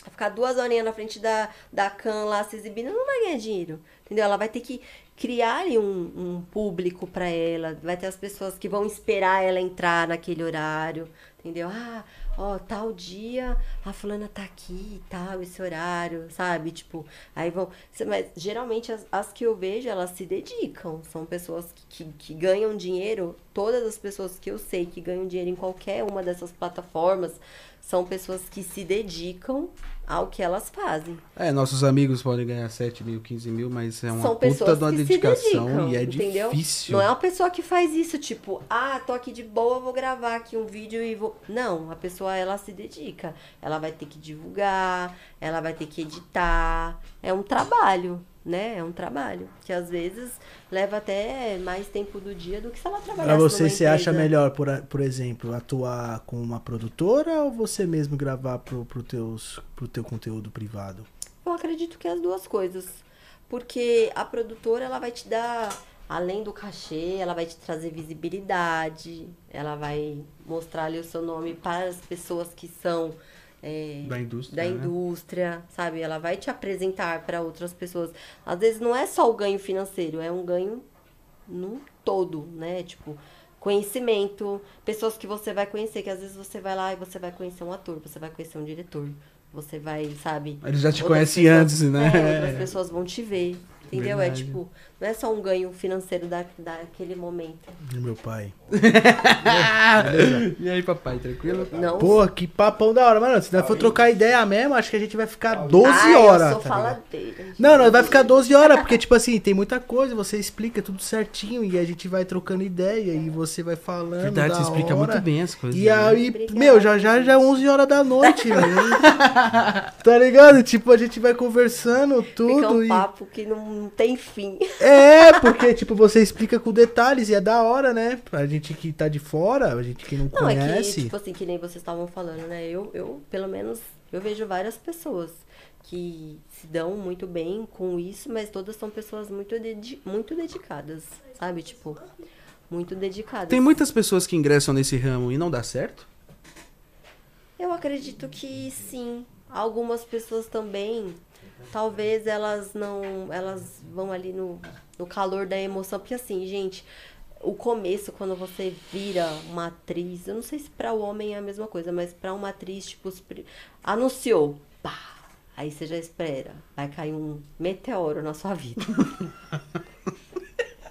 Ficar duas horinhas na frente da, da cam lá se exibindo, não vai ganhar dinheiro. Entendeu? Ela vai ter que criar ali um, um público pra ela, vai ter as pessoas que vão esperar ela entrar naquele horário, entendeu? Ah, ó, tal dia a fulana tá aqui e tal, esse horário, sabe? Tipo, aí vão. Mas geralmente as, as que eu vejo, elas se dedicam. São pessoas que, que, que ganham dinheiro. Todas as pessoas que eu sei que ganham dinheiro em qualquer uma dessas plataformas são pessoas que se dedicam ao que elas fazem. É, nossos amigos podem ganhar 7 mil, 15 mil, mas é uma São puta de uma dedicação dedicam, e é entendeu? difícil. Não é uma pessoa que faz isso, tipo, ah, tô aqui de boa, vou gravar aqui um vídeo e vou. Não, a pessoa ela se dedica. Ela vai ter que divulgar, ela vai ter que editar. É um trabalho, né? É um trabalho. Que às vezes leva até mais tempo do dia do que se ela trabalhasse. Pra você, você acha empresa. melhor, por, por exemplo, atuar com uma produtora ou você mesmo gravar pro, pro, teus, pro teu conteúdo privado? Eu acredito que é as duas coisas. Porque a produtora, ela vai te dar, além do cachê, ela vai te trazer visibilidade, ela vai mostrar ali o seu nome para as pessoas que são é, Da indústria, da né? indústria, sabe? Ela vai te apresentar para outras pessoas. Às vezes não é só o ganho financeiro, é um ganho num todo, né? Tipo, conhecimento, pessoas que você vai conhecer, que às vezes você vai lá e você vai conhecer um ator, você vai conhecer um diretor, você vai, sabe? Eles já te conhecem antes, né? É, outras pessoas vão te ver, entendeu? Verdade. É tipo, não é só um ganho financeiro da, daquele momento. Meu pai. e aí, papai, tranquilo? Não. Pô, que papão da hora, mano. Se nós for trocar ideia mesmo, acho que a gente vai ficar 12 Ai, horas. Eu sou tá ligado? faladeira. Não, não, vai ficar 12 horas, porque, tipo assim, tem muita coisa, você explica tudo certinho e a gente vai trocando ideia e você vai falando. Verdade, da você explica hora. muito bem as coisas. E né? aí, Obrigada, meu, já já já é 11 horas da noite, velho. tá ligado? Tipo, a gente vai conversando Fica tudo um e papo que não, não tem fim. É, porque tipo, você explica com detalhes e é da hora, né? Pra gente que tá de fora, a gente que não, Não, é que, conhece. tipo assim, que nem vocês estavam falando, né? Eu, eu, pelo menos, eu vejo várias pessoas que se dão muito bem com isso, mas todas são pessoas muito, dedi muito dedicadas, sabe? Tipo, muito dedicadas. Tem muitas pessoas que ingressam nesse ramo e não dá certo? Eu acredito que sim. Algumas pessoas também, talvez elas não. Elas vão ali no, no calor da emoção. Porque assim, gente, o começo, quando você vira uma atriz, eu não sei se pra o homem é a mesma coisa, mas pra uma atriz, tipo, anunciou, pá! Aí você já espera, vai cair um meteoro na sua vida.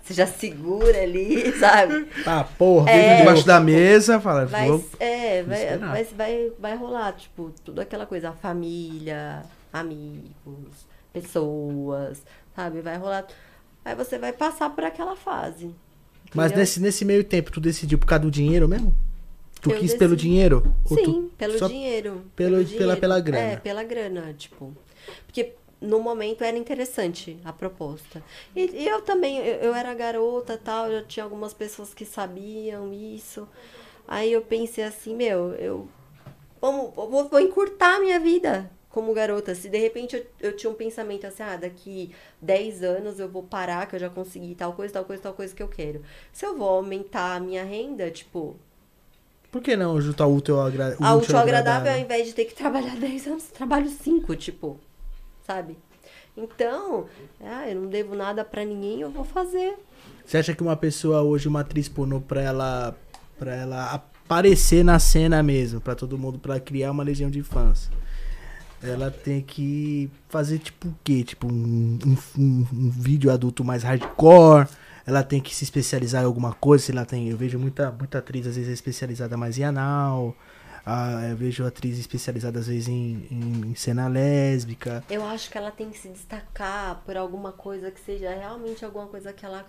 você já segura ali, sabe? Ah, porra. É. Debaixo da mesa, fala, Vai, vou... é, vai, vai, vai, vai rolar, tipo, tudo aquela coisa, a família, amigos, pessoas, sabe? Vai rolar. Aí você vai passar por aquela fase. Mas entendeu? nesse, nesse meio tempo, tu decidiu por causa do dinheiro mesmo? Tu Eu quis pelo decidi. dinheiro? Ou Sim, pelo só- dinheiro. pelo- pela- dinheiro. pela grana. É, pela grana, tipo. Porque no momento era interessante a proposta. E, e eu também, eu, eu era garota tal, já tinha algumas pessoas que sabiam isso. Aí eu pensei assim, meu, eu vamos, vou, vou encurtar a minha vida como garota. Se de repente eu, eu tinha um pensamento assim, ah, daqui 10 anos eu vou parar, que eu já consegui tal coisa, tal coisa, tal coisa que eu quero. Se eu vou aumentar a minha renda, tipo, Por que não juntar o útil ao agra... a útil ao agradável, ao invés de ter que trabalhar 10 anos, trabalho 5, tipo, sabe? Então, ah, eu não devo nada pra ninguém, eu vou fazer. Você acha que uma pessoa hoje, uma atriz pornô, pra ela, pra ela aparecer na cena mesmo, pra todo mundo, pra criar uma legião de fãs, ela tem que fazer tipo o quê? Tipo um, um, um- vídeo adulto mais hardcore. Ela tem que se especializar em alguma coisa. Se ela tem, eu vejo muita, muita atriz às vezes especializada mais em anal. Ah, eu vejo atriz especializada às vezes em, em, em cena lésbica. Eu acho que ela tem que se destacar por alguma coisa que seja realmente alguma coisa que ela,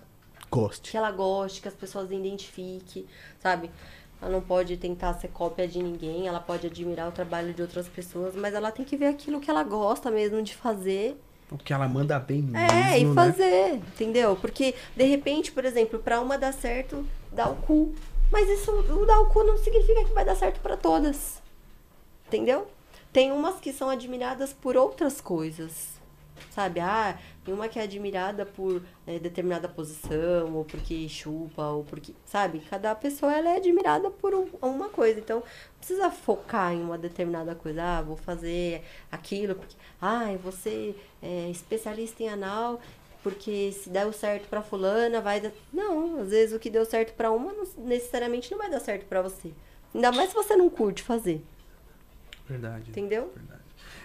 Goste. que ela goste, que as pessoas identifiquem, sabe? Ela não pode tentar ser cópia de ninguém, ela pode admirar o trabalho de outras pessoas, mas ela tem que ver aquilo que ela gosta mesmo de fazer O que ela manda bem mesmo, É, e né? fazer, entendeu? Porque, de repente, por exemplo, pra uma dar certo, dá o cu. Mas isso, o dar o cu não significa que vai dar certo pra todas. Entendeu? Tem umas que são admiradas por outras coisas. Sabe? Ah, tem uma que é admirada por eh, determinada posição, ou porque chupa, ou porque. Sabe? Cada pessoa ela é admirada por um- uma coisa. Então, não precisa focar em uma determinada coisa. Ah, vou fazer aquilo. Porque, ah, você é especialista em anal, porque se deu certo pra fulana, vai dar. Não, às vezes o que deu certo pra uma não- necessariamente não vai dar certo pra você. Ainda mais se você não curte fazer, Verdade. entendeu? Verdade.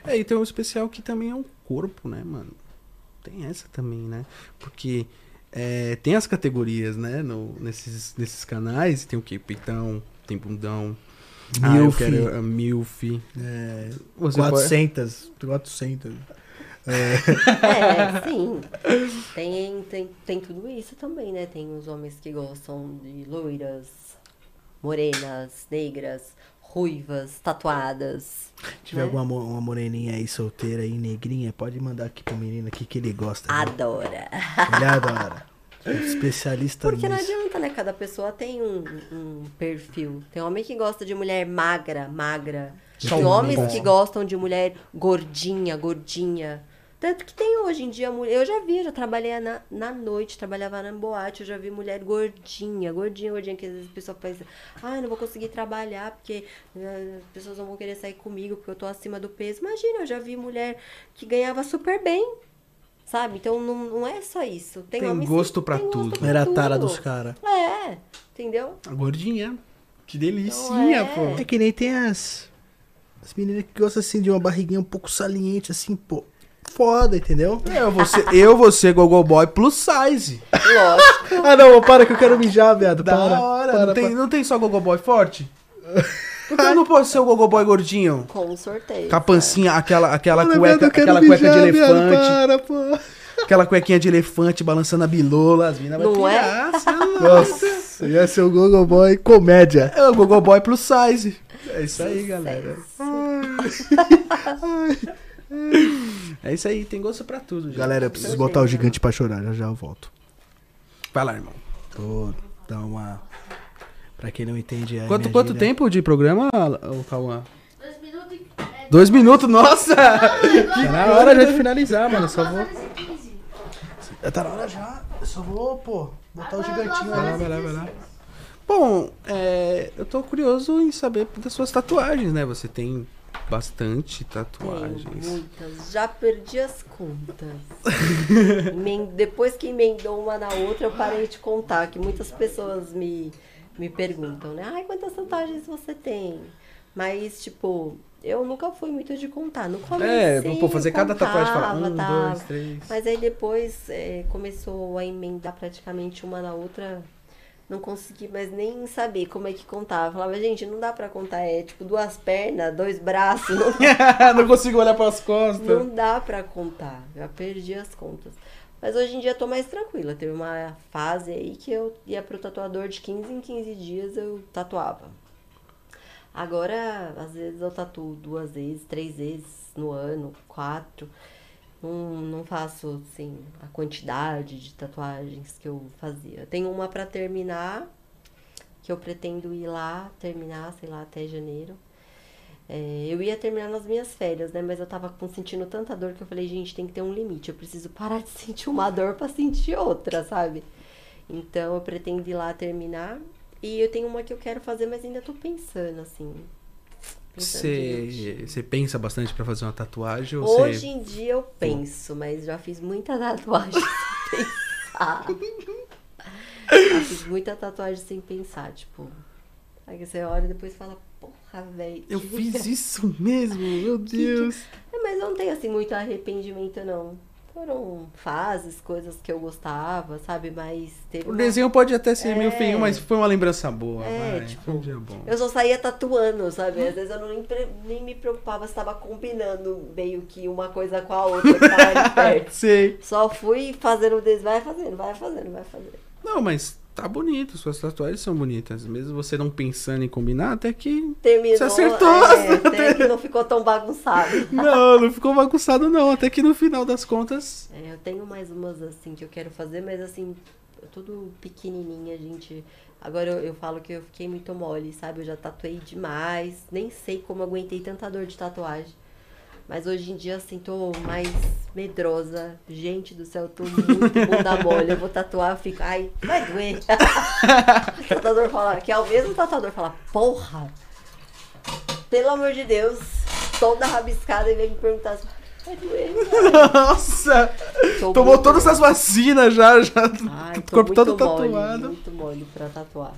É, e tem um especial que também é um corpo, né, mano? Tem essa também, né? Porque é, tem as categorias, né, no, nesses, nesses canais. Tem o quê? Peitão, tem bundão. Ah, eu Milf. quero a milf. É, Você pode... 400. 400. É, sim. Tem, tem, tem tudo isso também, né? Tem os homens que gostam de loiras, morenas, negras, ruivas, tatuadas. Se tiver né? alguma uma moreninha aí solteira aí, negrinha, pode mandar aqui pro menino aqui que ele gosta. né? Adora. Ele adora. Especialista Porque não nisso. adianta, né? Cada pessoa tem um, um perfil. Tem homem que gosta de mulher magra, magra. Tem homens bom. que gostam de mulher gordinha, gordinha. Tanto que tem hoje em dia mulher. Eu já vi, eu já trabalhei na, na noite, trabalhava na boate, eu já vi mulher gordinha, gordinha, gordinha, que às vezes a pessoa pensa, ai, não vou conseguir trabalhar porque eh, as pessoas não vão querer sair comigo porque eu tô acima do peso. Imagina, eu já vi mulher que ganhava super bem. Sabe? Então não, não é só isso. Tem, Tem homens gosto tem tudo. pra Era a tara dos caras. É, entendeu? A gordinha. Que delicinha, é. pô. É que nem tem as. As meninas que gostam assim de uma barriguinha um pouco saliente, assim, pô. Foda, entendeu? Eu vou ser, eu vou ser Gogo Boy plus size. Lógico. Ah não, para que eu quero mijar, viado. Da para, hora. para, não, tem, para. não tem só Gogo Boy forte? Por que eu não posso ser o Gogo Boy gordinho? Com sorteio. Com a pancinha, aquela, aquela Para, cueca, viado, aquela cueca de mijar, viado, elefante. Para, pô. Aquela cuequinha de elefante balançando a bilola. As minas vai Não é? pirar, é. Nossa, ia ser o Google Boy comédia. É o Gogo Boy plus size. É isso aí, galera. É isso aí, tem gosto pra tudo, gente. Galera, eu preciso botar o gigante pra chorar, já já eu volto. Vai lá, irmão. Tô, dá uma... Pra quem não entende... a Quanto, quanto gíria- tempo de programa, o Cauã? Dois minutos e. É, Dois minutos, nossa! Tá na hora já de finalizar, mano. Eu só vou... e. Tá na hora já. Eu só vou, pô, botar o gigantinho e vai lá, vai lá. 16. Bom, é, eu tô curioso em saber das suas tatuagens, né? Você tem bastante Tem tatuagens. muitas. Já perdi as contas. Depois que emendou uma na outra, eu parei de contar. Que muitas pessoas me, me perguntam, né? Ai, quantas tatuagens você tem? Mas, tipo, eu nunca fui muito de contar. No começo, É, pô, fazer cada tatuagem fala contava, um, tava. dois, três. Mas aí depois é, começou a emendar praticamente uma na outra. Não consegui mais nem saber como é que contava. Falava, gente, não dá pra contar. É tipo duas pernas, dois braços. Não não consigo olhar pras costas. não dá pra contar. Já perdi as contas. Mas hoje em dia eu tô mais tranquila. Teve uma fase aí que eu ia pro tatuador de 15 em 15 dias eu tatuava. Agora, às vezes eu tatuo duas vezes, três vezes no ano, quatro. Não, não faço, assim, a quantidade de tatuagens que eu fazia. Tenho uma pra terminar, que eu pretendo ir lá, terminar, sei lá, até janeiro. É, eu ia terminar nas minhas férias, né? Mas eu tava sentindo tanta dor que eu falei, gente, tem que ter um limite. Eu preciso parar de sentir uma dor pra sentir outra, sabe? Então eu pretendo ir lá terminar. E eu tenho uma que eu quero fazer, mas ainda tô pensando, assim. Você pensa bastante pra fazer uma tatuagem ou Hoje você... em dia eu penso, mas já fiz muita tatuagem sem pensar. já fiz muita tatuagem sem pensar, tipo. Aí você olha e depois fala, porra, velho. Eu fiz isso mesmo, meu Deus. É, mas não tenho, assim, muito arrependimento, não. Foram fases, coisas que eu gostava, sabe? Mas teve O uma- desenho pode até ser meio É. feinho, mas foi uma lembrança boa. É, vai. tipo, Foi um dia bom. Eu só saía tatuando, sabe? Às vezes eu não nem, me preocupava se tava combinando meio que uma coisa com a outra que tava ali perto. Sei. Só fui fazendo o desenho, vai fazendo, vai fazendo, vai fazendo. Não, mas tá bonito, suas tatuagens são bonitas. Mesmo você não pensando em combinar, até que. Terminou. Você acertou. É, até que não ficou tão bagunçado. Não, não ficou bagunçado, não. Até que no final das contas. É, eu tenho mais umas assim que eu quero fazer, mas assim, tudo pequenininha, gente. Agora eu, eu falo que eu fiquei muito mole, sabe? Eu já tatuei demais. Nem sei como aguentei tanta dor de tatuagem. Mas hoje em dia, assim, tô mais medrosa. Gente do céu, tô muito bunda mole. Eu vou tatuar, eu fico, ai, vai doer. o tatuador fala, que é o mesmo tatuador fala, porra, pelo amor de Deus, toda rabiscada e vem me perguntar, vai doer. Nossa! Tô Tomou muito todas as vacinas já, já. Ai, corpo muito todo mole, tatuado. muito mole pra tatuar.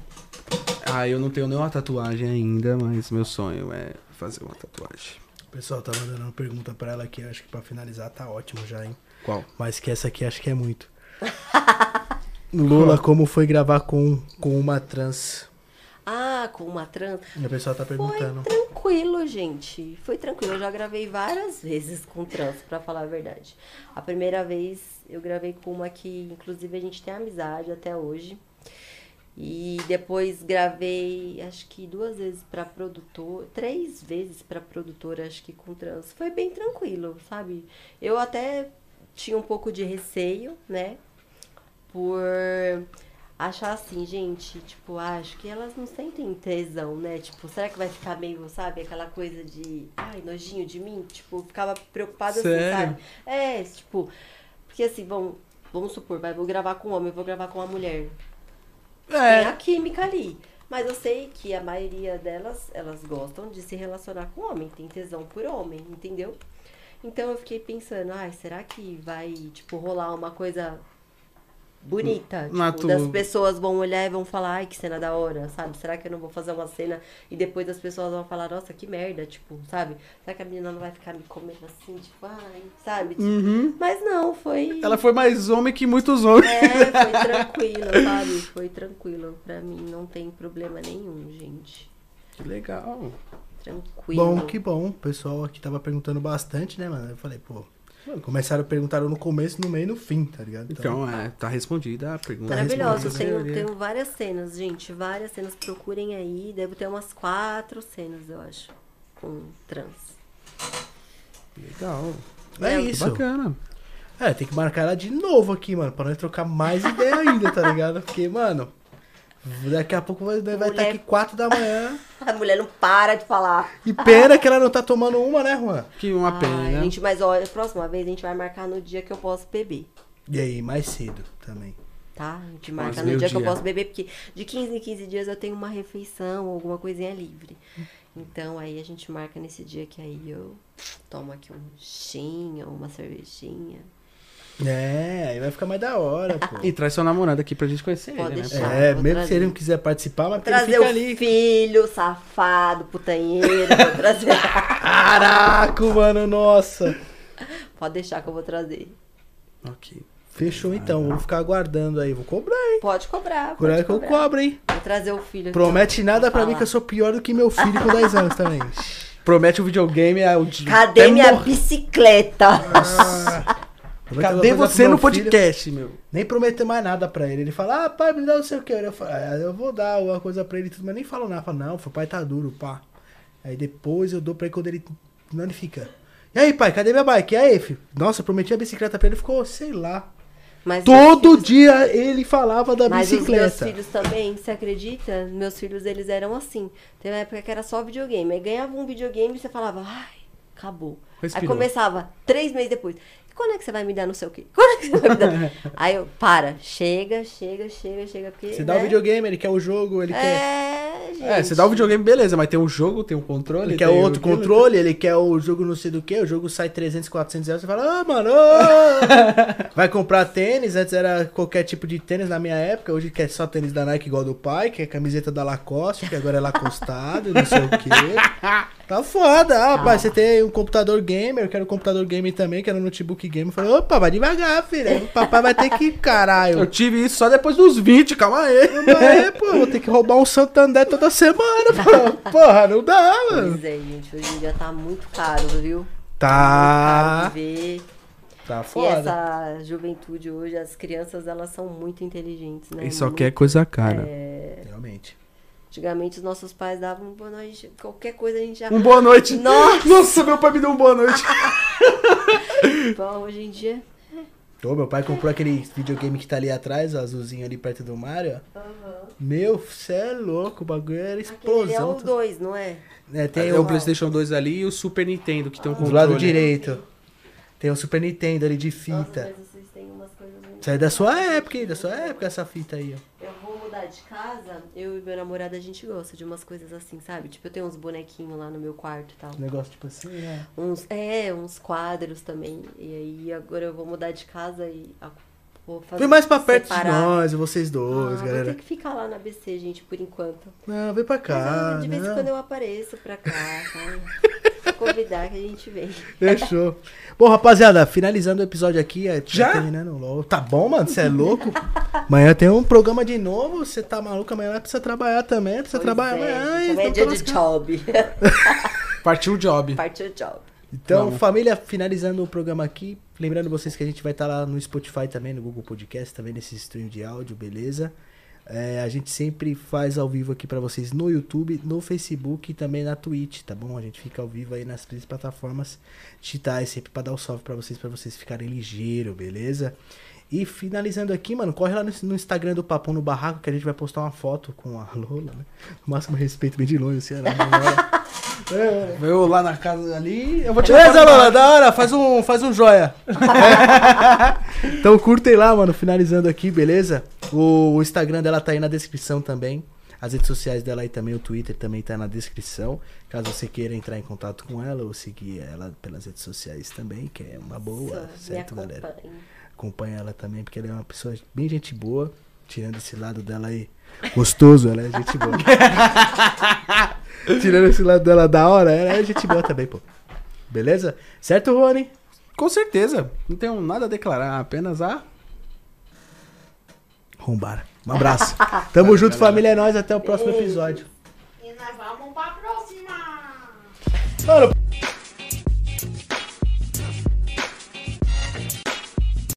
Ah, eu não tenho nenhuma tatuagem ainda, mas meu sonho é fazer uma tatuagem. O pessoal tá mandando uma pergunta pra ela aqui, acho que pra finalizar tá ótimo já, hein? Qual? Mas que essa aqui acho que é muito. Lula, como foi gravar com, com uma trans? Ah, com uma trans. E o pessoal tá Foi perguntando. tranquilo, gente. Foi tranquilo. Eu já gravei várias vezes com trans, pra falar a verdade. A primeira vez eu gravei com uma que, inclusive, a gente tem amizade até hoje. E depois gravei, acho que duas vezes pra produtor, três vezes pra produtora, acho que com trans. Foi bem tranquilo, sabe? Eu até tinha um pouco de receio, né? Por achar assim, gente, tipo, acho que elas não sentem tesão, né? Tipo, será que vai ficar meio, sabe, aquela coisa de, ai, nojinho de mim? Tipo, ficava preocupada Sério? assim, sabe? É, tipo, porque assim, vamos, vamos supor, vai, vou gravar com um homem, vou gravar com uma mulher. Tem a química ali. Mas eu sei que a maioria delas, elas gostam de se relacionar com homem, tem tesão por homem, entendeu? Então eu fiquei pensando, ai, será que vai, tipo, rolar uma coisa bonita? Tipo, Natu- das pessoas vão olhar e vão falar, ai, que cena da hora, sabe? Será que eu não vou fazer uma cena e depois as pessoas vão falar, nossa, que merda, tipo, sabe? Será que a menina não vai ficar me comendo assim, tipo, ai, sabe? Tipo, Uhum. Mas não, foi. Ela foi mais homem que muitos homens. É, foi tranquilo, sabe? Foi tranquilo. Pra mim não tem problema nenhum, gente. Que legal. Tranquilo. Bom, que bom. O pessoal aqui tava perguntando bastante, né, mano? Eu falei, pô. Começaram perguntando no começo, no meio e no fim, tá ligado? Então, é, tá respondida a pergunta. Maravilhoso. Tenho, tenho várias cenas, gente. Várias cenas. Procurem aí. Deve ter umas quatro cenas, eu acho. Com trans. Legal. É É, isso. Bacana. É, tem que marcar ela de novo aqui, mano, pra nós trocar mais ideia ainda, tá ligado? Porque, mano, daqui a pouco vai, vai estar Mulher- aqui 4 da manhã. A mulher não para de falar. E pena que ela não tá tomando uma, né, Juan? Que uma Ai, pena. né? gente, mas olha, a próxima vez a gente vai marcar no dia que eu posso beber. E aí, mais cedo também. Tá? A gente Mas marca no meio dia que eu dia. posso beber, porque de 15 em 15 dias eu tenho uma refeição, alguma coisinha livre. Então aí a gente marca nesse dia que aí eu tomo aqui um chinho, uma cervejinha. É, aí vai ficar mais da hora, pô. E traz seu namorado aqui pra gente conhecer Pode ele, né? deixar. É, vou mesmo trazer. se ele não quiser participar, mas ele Trazer fica o ali. filho, safado, putanheiro, vou trazer. Caraca, mano, nossa. Pode deixar que eu vou trazer. Ok. Fechou então, vou ficar aguardando aí. Vou cobrar, hein? Pode cobrar. Por aí Pode que eu cobrar. cobro, hein? Vou trazer o filho. aqui, Promete nada pra mim que eu sou pior do que meu filho com 10 anos também. Promete o videogame é o Cadê até minha morrer. bicicleta? Ah, promete Cadê você no meu filho, podcast, meu? Nem prometer mais nada pra ele. Ele fala, ah, pai, me dá não sei o que. Eu falo, ah, eu vou dar alguma coisa pra ele, e tudo, mas nem falo nada. Falo, não, o pai tá duro, pá. Aí depois eu dou pra ele quando ele. Não, ele fica. E aí, pai, cadê minha bike? E aí, filho? Nossa, eu prometi a bicicleta pra ele, ficou, sei lá. Mas meus Todo filhos- dia ele falava da Mas os meus bicicleta. filhos também, você acredita? Meus filhos, eles eram assim. Teve uma época que era só videogame. Aí ganhava um videogame e você falava, ai, acabou. Aí Respirou. começava, três meses depois. Quando é que você vai me dar não sei o quê? Quando é que você vai me dar? Aí eu, para, chega, chega, chega, chega. Porque, Você dá né? o videogame, ele quer o jogo, ele quer. É, gente? É, você dá o videogame, beleza, mas tem um jogo, tem um controle. Ele quer outro aquilo. controle, ele quer o jogo não sei do que, o jogo sai 300, 400 reais, você fala, ah, mano, ô." vai comprar tênis, antes era qualquer tipo de tênis na minha época, hoje quer só tênis da Nike igual do pai, que é camiseta da Lacoste, que agora é Lacostado, não sei o que. Tá foda, ah, pai, você tem um computador gamer, eu quero um computador gamer também, quero um notebook gamer. Eu falei, opa, vai devagar, filho, o papai vai ter que, caralho. Eu tive isso só depois dos 20, calma aí. É, pô, vou ter que roubar um Santander toda semana, pô. Porra, não dá, mano. Pois é, gente. Hoje em dia tá muito caro, viu? Tá. Caro viver. Tá E foda. essa juventude hoje, as crianças, elas são muito inteligentes, né? E só Muito- quer coisa cara. é, Realmente. Antigamente os nossos pais davam boa noite, qualquer coisa a gente já. Um boa noite. Nossa! Nossa, meu pai me deu um boa noite. Bom, hoje em dia. Ô, meu pai comprou aquele videogame que tá ali atrás, ó, azulzinho ali perto do Mario, ó. Meu, cê é louco, o bagulho era Aquele é explosão. o 2, não é? É, tem Tem o, o PlayStation 2 ali e o Super Nintendo, que tem um do controle. lado direito. Tem o Super Nintendo ali de Nossa, fita. mas vocês têm umas coisas muito. Isso aí é da sua época, hein? Da sua época essa fita aí, ó. Eu mudar de casa, eu e meu namorado a gente gosta de umas coisas assim, sabe? Tipo, eu tenho uns bonequinhos lá no meu quarto e tal. Um negócio tipo assim, né? Uns, é, uns quadros também. E aí agora eu vou mudar de casa e a- vou fazer. Vem mais pra perto de separar. nós, vocês Ah, dois, vou galera. ter que ficar lá na BC, gente, por enquanto. Não, vem pra cá. eu, de vez em quando eu apareço pra cá, tá? Convidar que a gente vem. Fechou. Bom, rapaziada, finalizando o episódio aqui. é, Já? Terminando o LOL. Tá bom, mano? Você é louco? amanhã tem um programa de novo. Você tá maluco? Amanhã vai precisar trabalhar também. Precisa Pois trabalhar é, amanhã. então amanhã é tô dia de lascado. job. Partiu o job. Partiu job. Então, Vamos. família, finalizando o programa aqui. Lembrando vocês que a gente vai estar lá no Spotify também, no Google Podcast, também nesse stream de áudio, beleza? É, a gente sempre faz ao vivo aqui pra vocês no YouTube, no Facebook e também na Twitch, tá bom? A gente fica ao vivo aí nas três plataformas digitais, sempre pra dar o salve pra vocês, pra vocês ficarem ligeiro, beleza? E finalizando aqui, mano, corre lá no, no Instagram do Papão no Barraco que a gente vai postar uma foto com a Lola, né? O máximo respeito bem de longe, assim, né? É, Eu lá na casa ali, eu vou tirar Beleza, Lola, da hora, faz um, faz um joia. então curtem lá, mano, finalizando aqui, beleza? O, o Instagram dela tá aí na descrição também. As redes sociais dela aí também, o Twitter também tá na descrição. Caso você queira entrar em contato com ela ou seguir ela pelas redes sociais também, que é uma boa, Só, certo, galera? Acompanha ela também, porque ela é uma pessoa bem gente boa. Tirando esse lado dela aí gostoso, ela é gente boa. tirando esse lado dela da hora, ela é gente boa também, pô. Beleza? Certo, Rony? Com certeza. Não tenho nada a declarar, apenas a. Rombara. Um abraço. Tamo junto, família. É nóis. Até o próximo episódio. E nós vamos pra próxima. Mano,